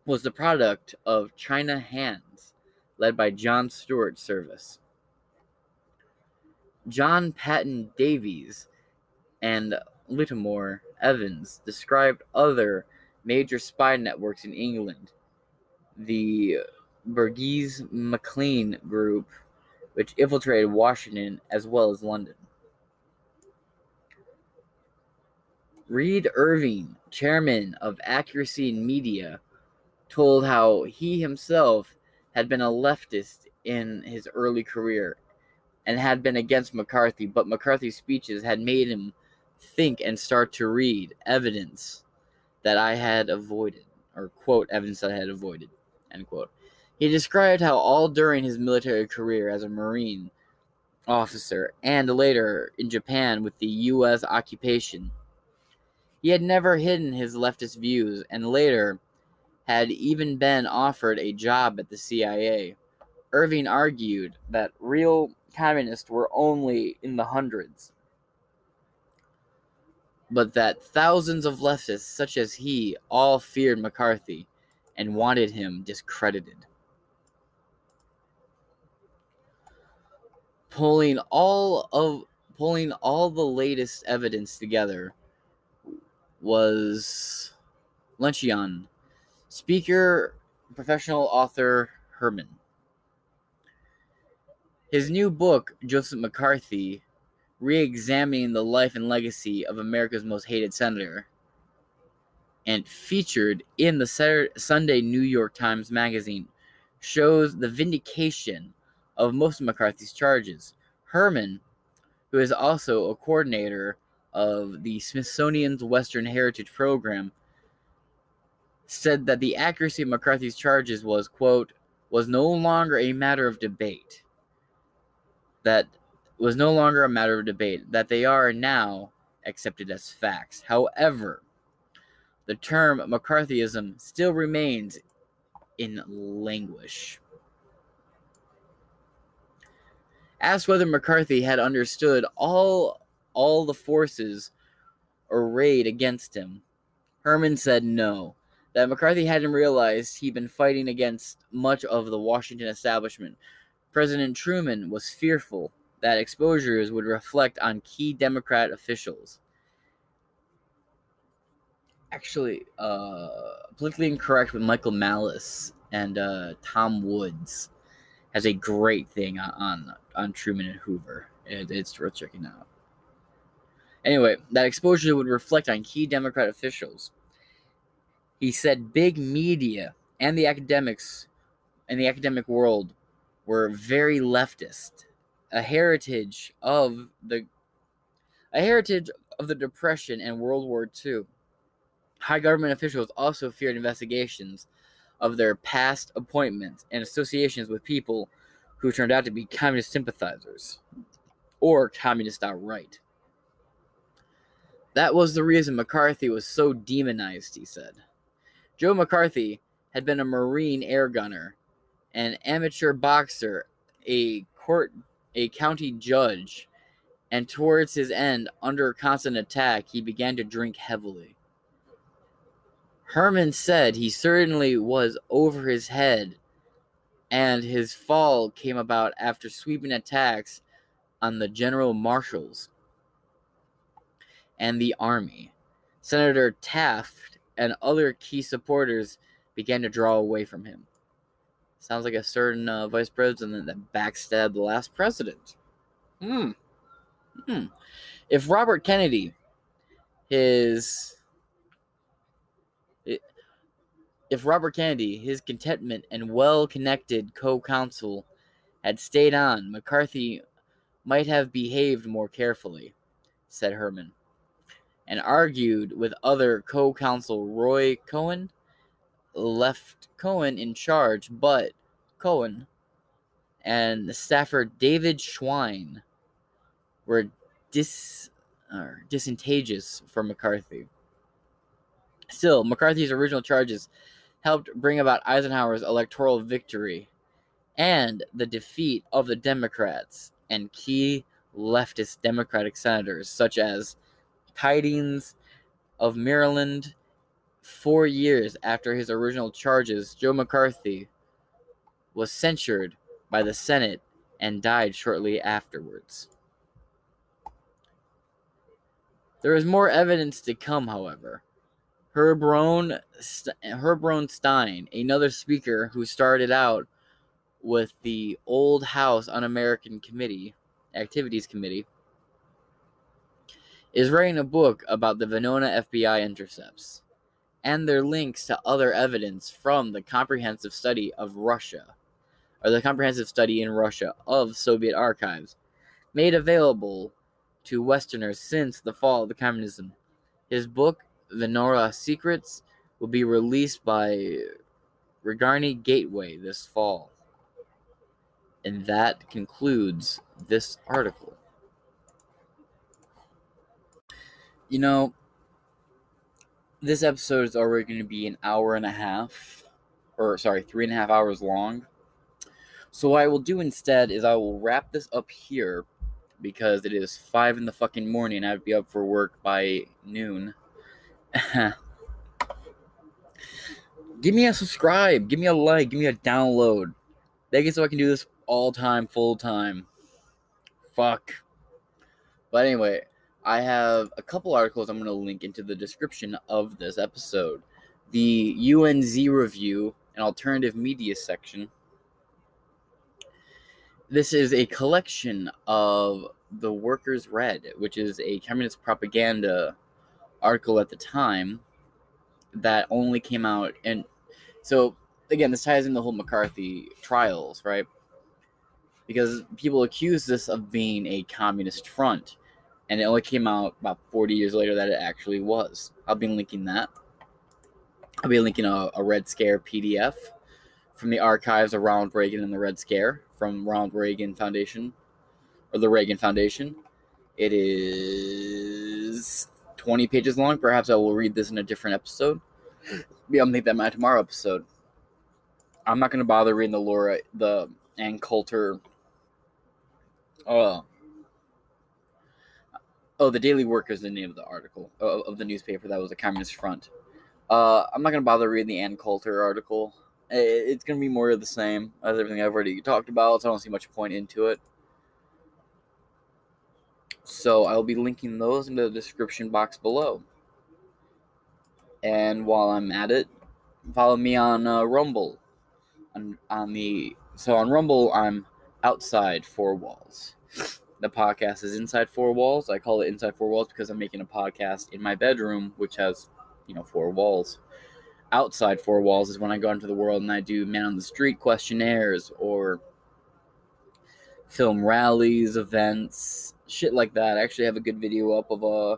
was the product of China Hands, led by John Stewart Service. John Paton Davies and Lattimore Evans described other major spy networks in England, the Burgess Maclean Group, which infiltrated Washington as well as London. Reed Irvine, chairman of Accuracy in Media, told how he himself had been a leftist in his early career and had been against McCarthy, but McCarthy's speeches had made him think and start to read evidence that I had avoided, or quote, evidence that I had avoided, end quote. He described how all during his military career as a Marine officer and later in Japan with the U.S. occupation, he had never hidden his leftist views and later had even been offered a job at the CIA. Irvine argued that real communists were only in the hundreds, but that thousands of leftists such as he all feared McCarthy and wanted him discredited. Pulling all of pulling all the latest evidence together was Lynchian, speaker, professional author Herman. His new book, Joseph McCarthy, re examining the life and legacy of America's most hated senator, and featured in the Saturday, Sunday New York Times Magazine, shows the vindication of most of McCarthy's charges. Herman, who is also a coordinator of the Smithsonian's Western Heritage Program, said that the accuracy of McCarthy's charges was, quote, was no longer a matter of debate. That was no longer a matter of debate, that they are now accepted as facts. However, the term McCarthyism still remains in languish. Asked whether McCarthy had understood all all the forces arrayed against him, Herman said no, that McCarthy hadn't realized he'd been fighting against much of the Washington establishment. President Truman was fearful that exposures would reflect on key Democrat officials. Actually, uh, politically incorrect with Michael Malice and uh, Tom Woods has a great thing on on, on Truman and Hoover. It, it's worth checking out. Anyway, that exposure would reflect on key Democrat officials. He said big media and the academics and the academic world were very leftist, a heritage of the a heritage of the Depression and World War II. High government officials also feared investigations of their past appointments and associations with people who turned out to be communist sympathizers or communist outright. That was the reason McCarthy was so demonized, he said. Joe McCarthy had been a Marine air gunner, an amateur boxer, a court a county judge, and towards his end, under constant attack, he began to drink heavily. Herman said he certainly was over his head, and his fall came about after sweeping attacks on the general marshals and the army. Senator Taft and other key supporters began to draw away from him. Sounds like a certain uh, vice president that backstabbed the last president. Hmm. Hmm. If Robert Kennedy, his if Robert Kennedy, his contentment and well-connected co-counsel had stayed on, McCarthy might have behaved more carefully, said Herman, and argued with other co-counsel Roy Cohn left Cohn in charge, but Cohn and staffer David Schine were dis, uh, disadvantageous for McCarthy. Still, McCarthy's original charges helped bring about Eisenhower's electoral victory and the defeat of the Democrats and key leftist Democratic senators, such as Tydings of Maryland Four years after his original charges, Joe McCarthy was censured by the Senate and died shortly afterwards. There is more evidence to come, however. Herb Rohn, Herb Romerstein, another speaker who started out with the Old House Un-American Committee, Activities Committee, is writing a book about the Venona FBI intercepts and their links to other evidence from the comprehensive study of Russia, or the comprehensive study in Russia of Soviet archives, made available to Westerners since the fall of the communism. His book, Venona Secrets, will be released by Regnery Gateway this fall. And that concludes this article. You know, this episode is already going to be an hour and a half, or sorry, three and a half hours long. So what I will do instead is I will wrap this up here because it is five in the fucking morning. I'd be up for work by noon. [laughs] give me a subscribe, give me a like, give me a download. Thank you so I can do this all time, full time. Fuck. But anyway, I have a couple articles I'm going to link into the description of this episode. The UNZ review and alternative media section. This is a collection of the Workers Red, which is a communist propaganda article at the time that only came out and so again this ties in the whole McCarthy trials, right? Because people accuse this of being a communist front and it only came out about 40 years later that it actually was. I'll be linking that. I'll be linking a, a Red Scare PDF from the archives of Ronald Reagan and the Red Scare from Ronald Reagan Foundation or the Reagan Foundation. It is 20 pages long. Perhaps I will read this in a different episode. Maybe I'll make that my tomorrow episode. I'm not going to bother reading the Laura, the Ann Coulter. Uh, oh, the Daily Worker is the name of the article of, of the newspaper that was a communist front. Uh, I'm not going to bother reading the Ann Coulter article. It, it's going to be more of the same as everything I've already talked about, so I don't see much point into it. So I'll be linking those in the description box below. And while I'm at it, follow me on uh, Rumble. On, on the so on Rumble, I'm outside four walls. [laughs] The podcast is inside four walls. I call it inside four walls because I'm making a podcast in my bedroom, which has you know four walls. Outside four walls is when I go into the world and I do man on the street questionnaires or film rallies, events, shit like that. I actually have a good video up of a. Uh,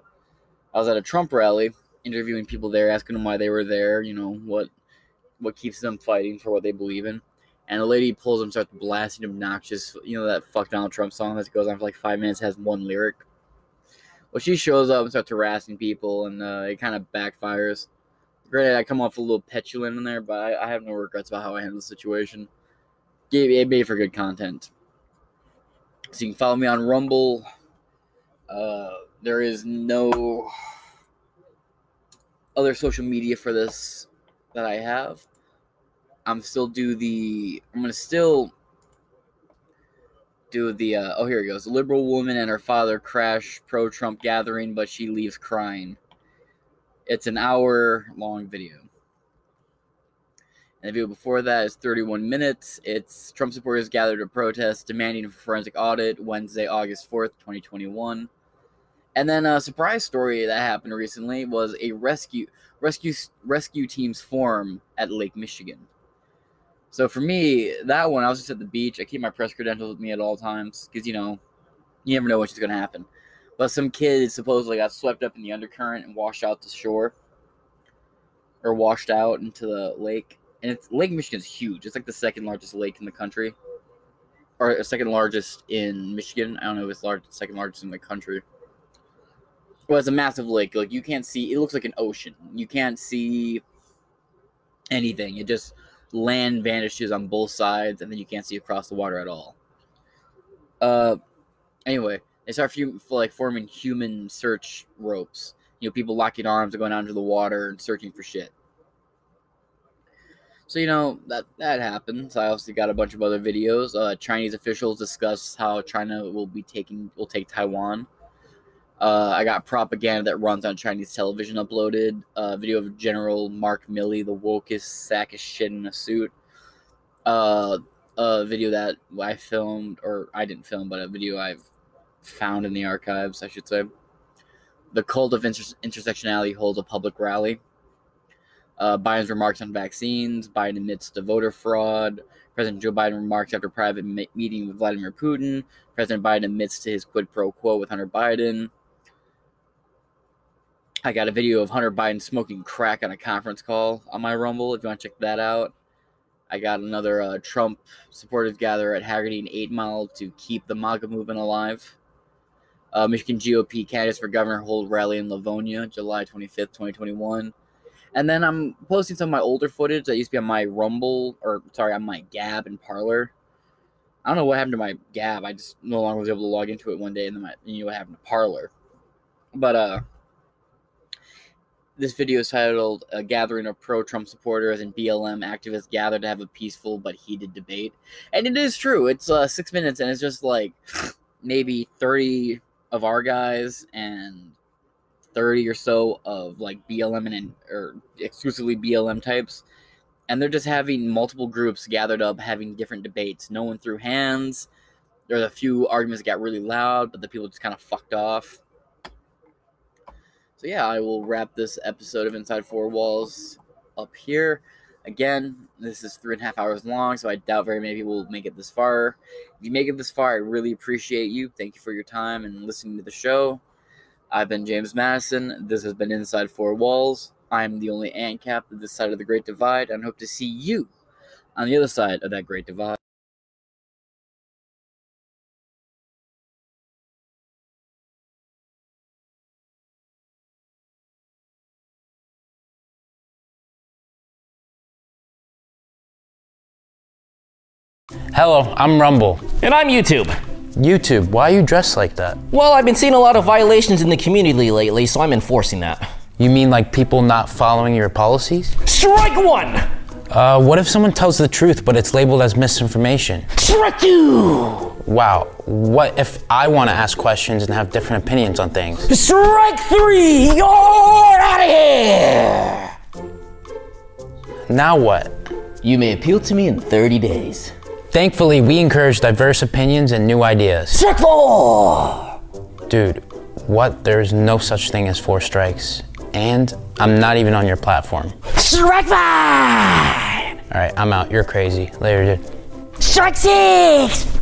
I was at a Trump rally interviewing people there, asking them why they were there. You know what what keeps them fighting for what they believe in. And a lady pulls him, starts blasting obnoxious, you know that fuck Donald Trump song that goes on for like five minutes, has one lyric. Well, she shows up and starts harassing people, and uh, it kind of backfires. Granted, I come off a little petulant in there, but I, I have no regrets about how I handled the situation. Gave it made for good content. So you can follow me on Rumble. Uh, there is no other social media for this that I have. I'm still do the. I'm gonna still do the. Uh, oh, here it goes. Liberal woman and her father crash pro-Trump gathering, but she leaves crying. It's an hour long video. And the video before that is 31 minutes. It's Trump supporters gathered to protest demanding a forensic audit Wednesday, August 4th, 2021. And then a surprise story that happened recently was a rescue rescue rescue teams form at Lake Michigan. So for me, that one I was just at the beach. I keep my press credentials with me at all times because you know you never know what's going to happen. But some kid supposedly got swept up in the undercurrent and washed out to shore, or washed out into the lake. And it's Lake Michigan's huge. It's like the second largest lake in the country, or uh, second largest in Michigan. I don't know if it's large, second largest in the country. Well, it's a massive lake. Like you can't see. It looks like an ocean. You can't see anything. It just land vanishes on both sides, and then you can't see across the water at all. Uh, anyway, they start like forming human search ropes. You know, people locking arms and going out into the water and searching for shit. So you know that that happens. I also got a bunch of other videos. Uh, Chinese officials discuss how China will be taking will take Taiwan. Uh, I got propaganda that runs on Chinese television uploaded. A uh, video of General Mark Milley, the wokest sack of shit in a suit. Uh, a video that I filmed, or I didn't film, but a video I've found in the archives, I should say. The cult of inter- intersectionality holds a public rally. Uh, Biden's remarks on vaccines. Biden admits to voter fraud. President Joe Biden remarks after private meeting with Vladimir Putin. President Biden admits to his quid pro quo with Hunter Biden. I got a video of Hunter Biden smoking crack on a conference call on my Rumble. If you want to check that out, I got another uh, Trump supporters gather at Haggerty and Eight Mile to keep the MAGA movement alive. Uh, Michigan GOP candidates for governor hold rally in Livonia, July 25th, 2021. And then I'm posting some of my older footage that used to be on my Rumble, or sorry, on my Gab and Parler. I don't know what happened to my Gab. I just no longer was able to log into it one day, and then my, you know what happened to Parler. But uh, this video is titled "A Gathering of Pro-Trump Supporters and BLM Activists Gather to Have a Peaceful but Heated Debate," and it is true. It's uh, six minutes, and it's just like [sighs] maybe 30 of our guys and 30 or so of like BLM and or exclusively BLM types. And they're just having multiple groups gathered up having different debates. No one threw hands. There's a few arguments that got really loud, but the people just kind of fucked off. So yeah, I will wrap this episode of Inside Four Walls up here. Again, this is three and a half hours long, so I doubt very many people will make it this far. If you make it this far, I really appreciate you. Thank you for your time and listening to the show. I've been James Madison. This has been Inside Four Walls. I'm the only ANCAP at this side of the Great Divide, and hope to see you on the other side of that Great Divide. Hello, I'm Rumble. And I'm YouTube. YouTube, why are you dressed like that? Well, I've been seeing a lot of violations in the community lately, so I'm enforcing that. You mean like people not following your policies? Strike one! Uh, what if someone tells the truth but it's labeled as misinformation? Strike two! Wow, what if I want to ask questions and have different opinions on things? Strike three! You're out of here! Now what? You may appeal to me in 30 days. Thankfully, we encourage diverse opinions and new ideas. Strike four! Dude, what? There's no such thing as four strikes. And I'm not even on your platform. Strike five! All right, I'm out. You're crazy. Later, dude. Strike six!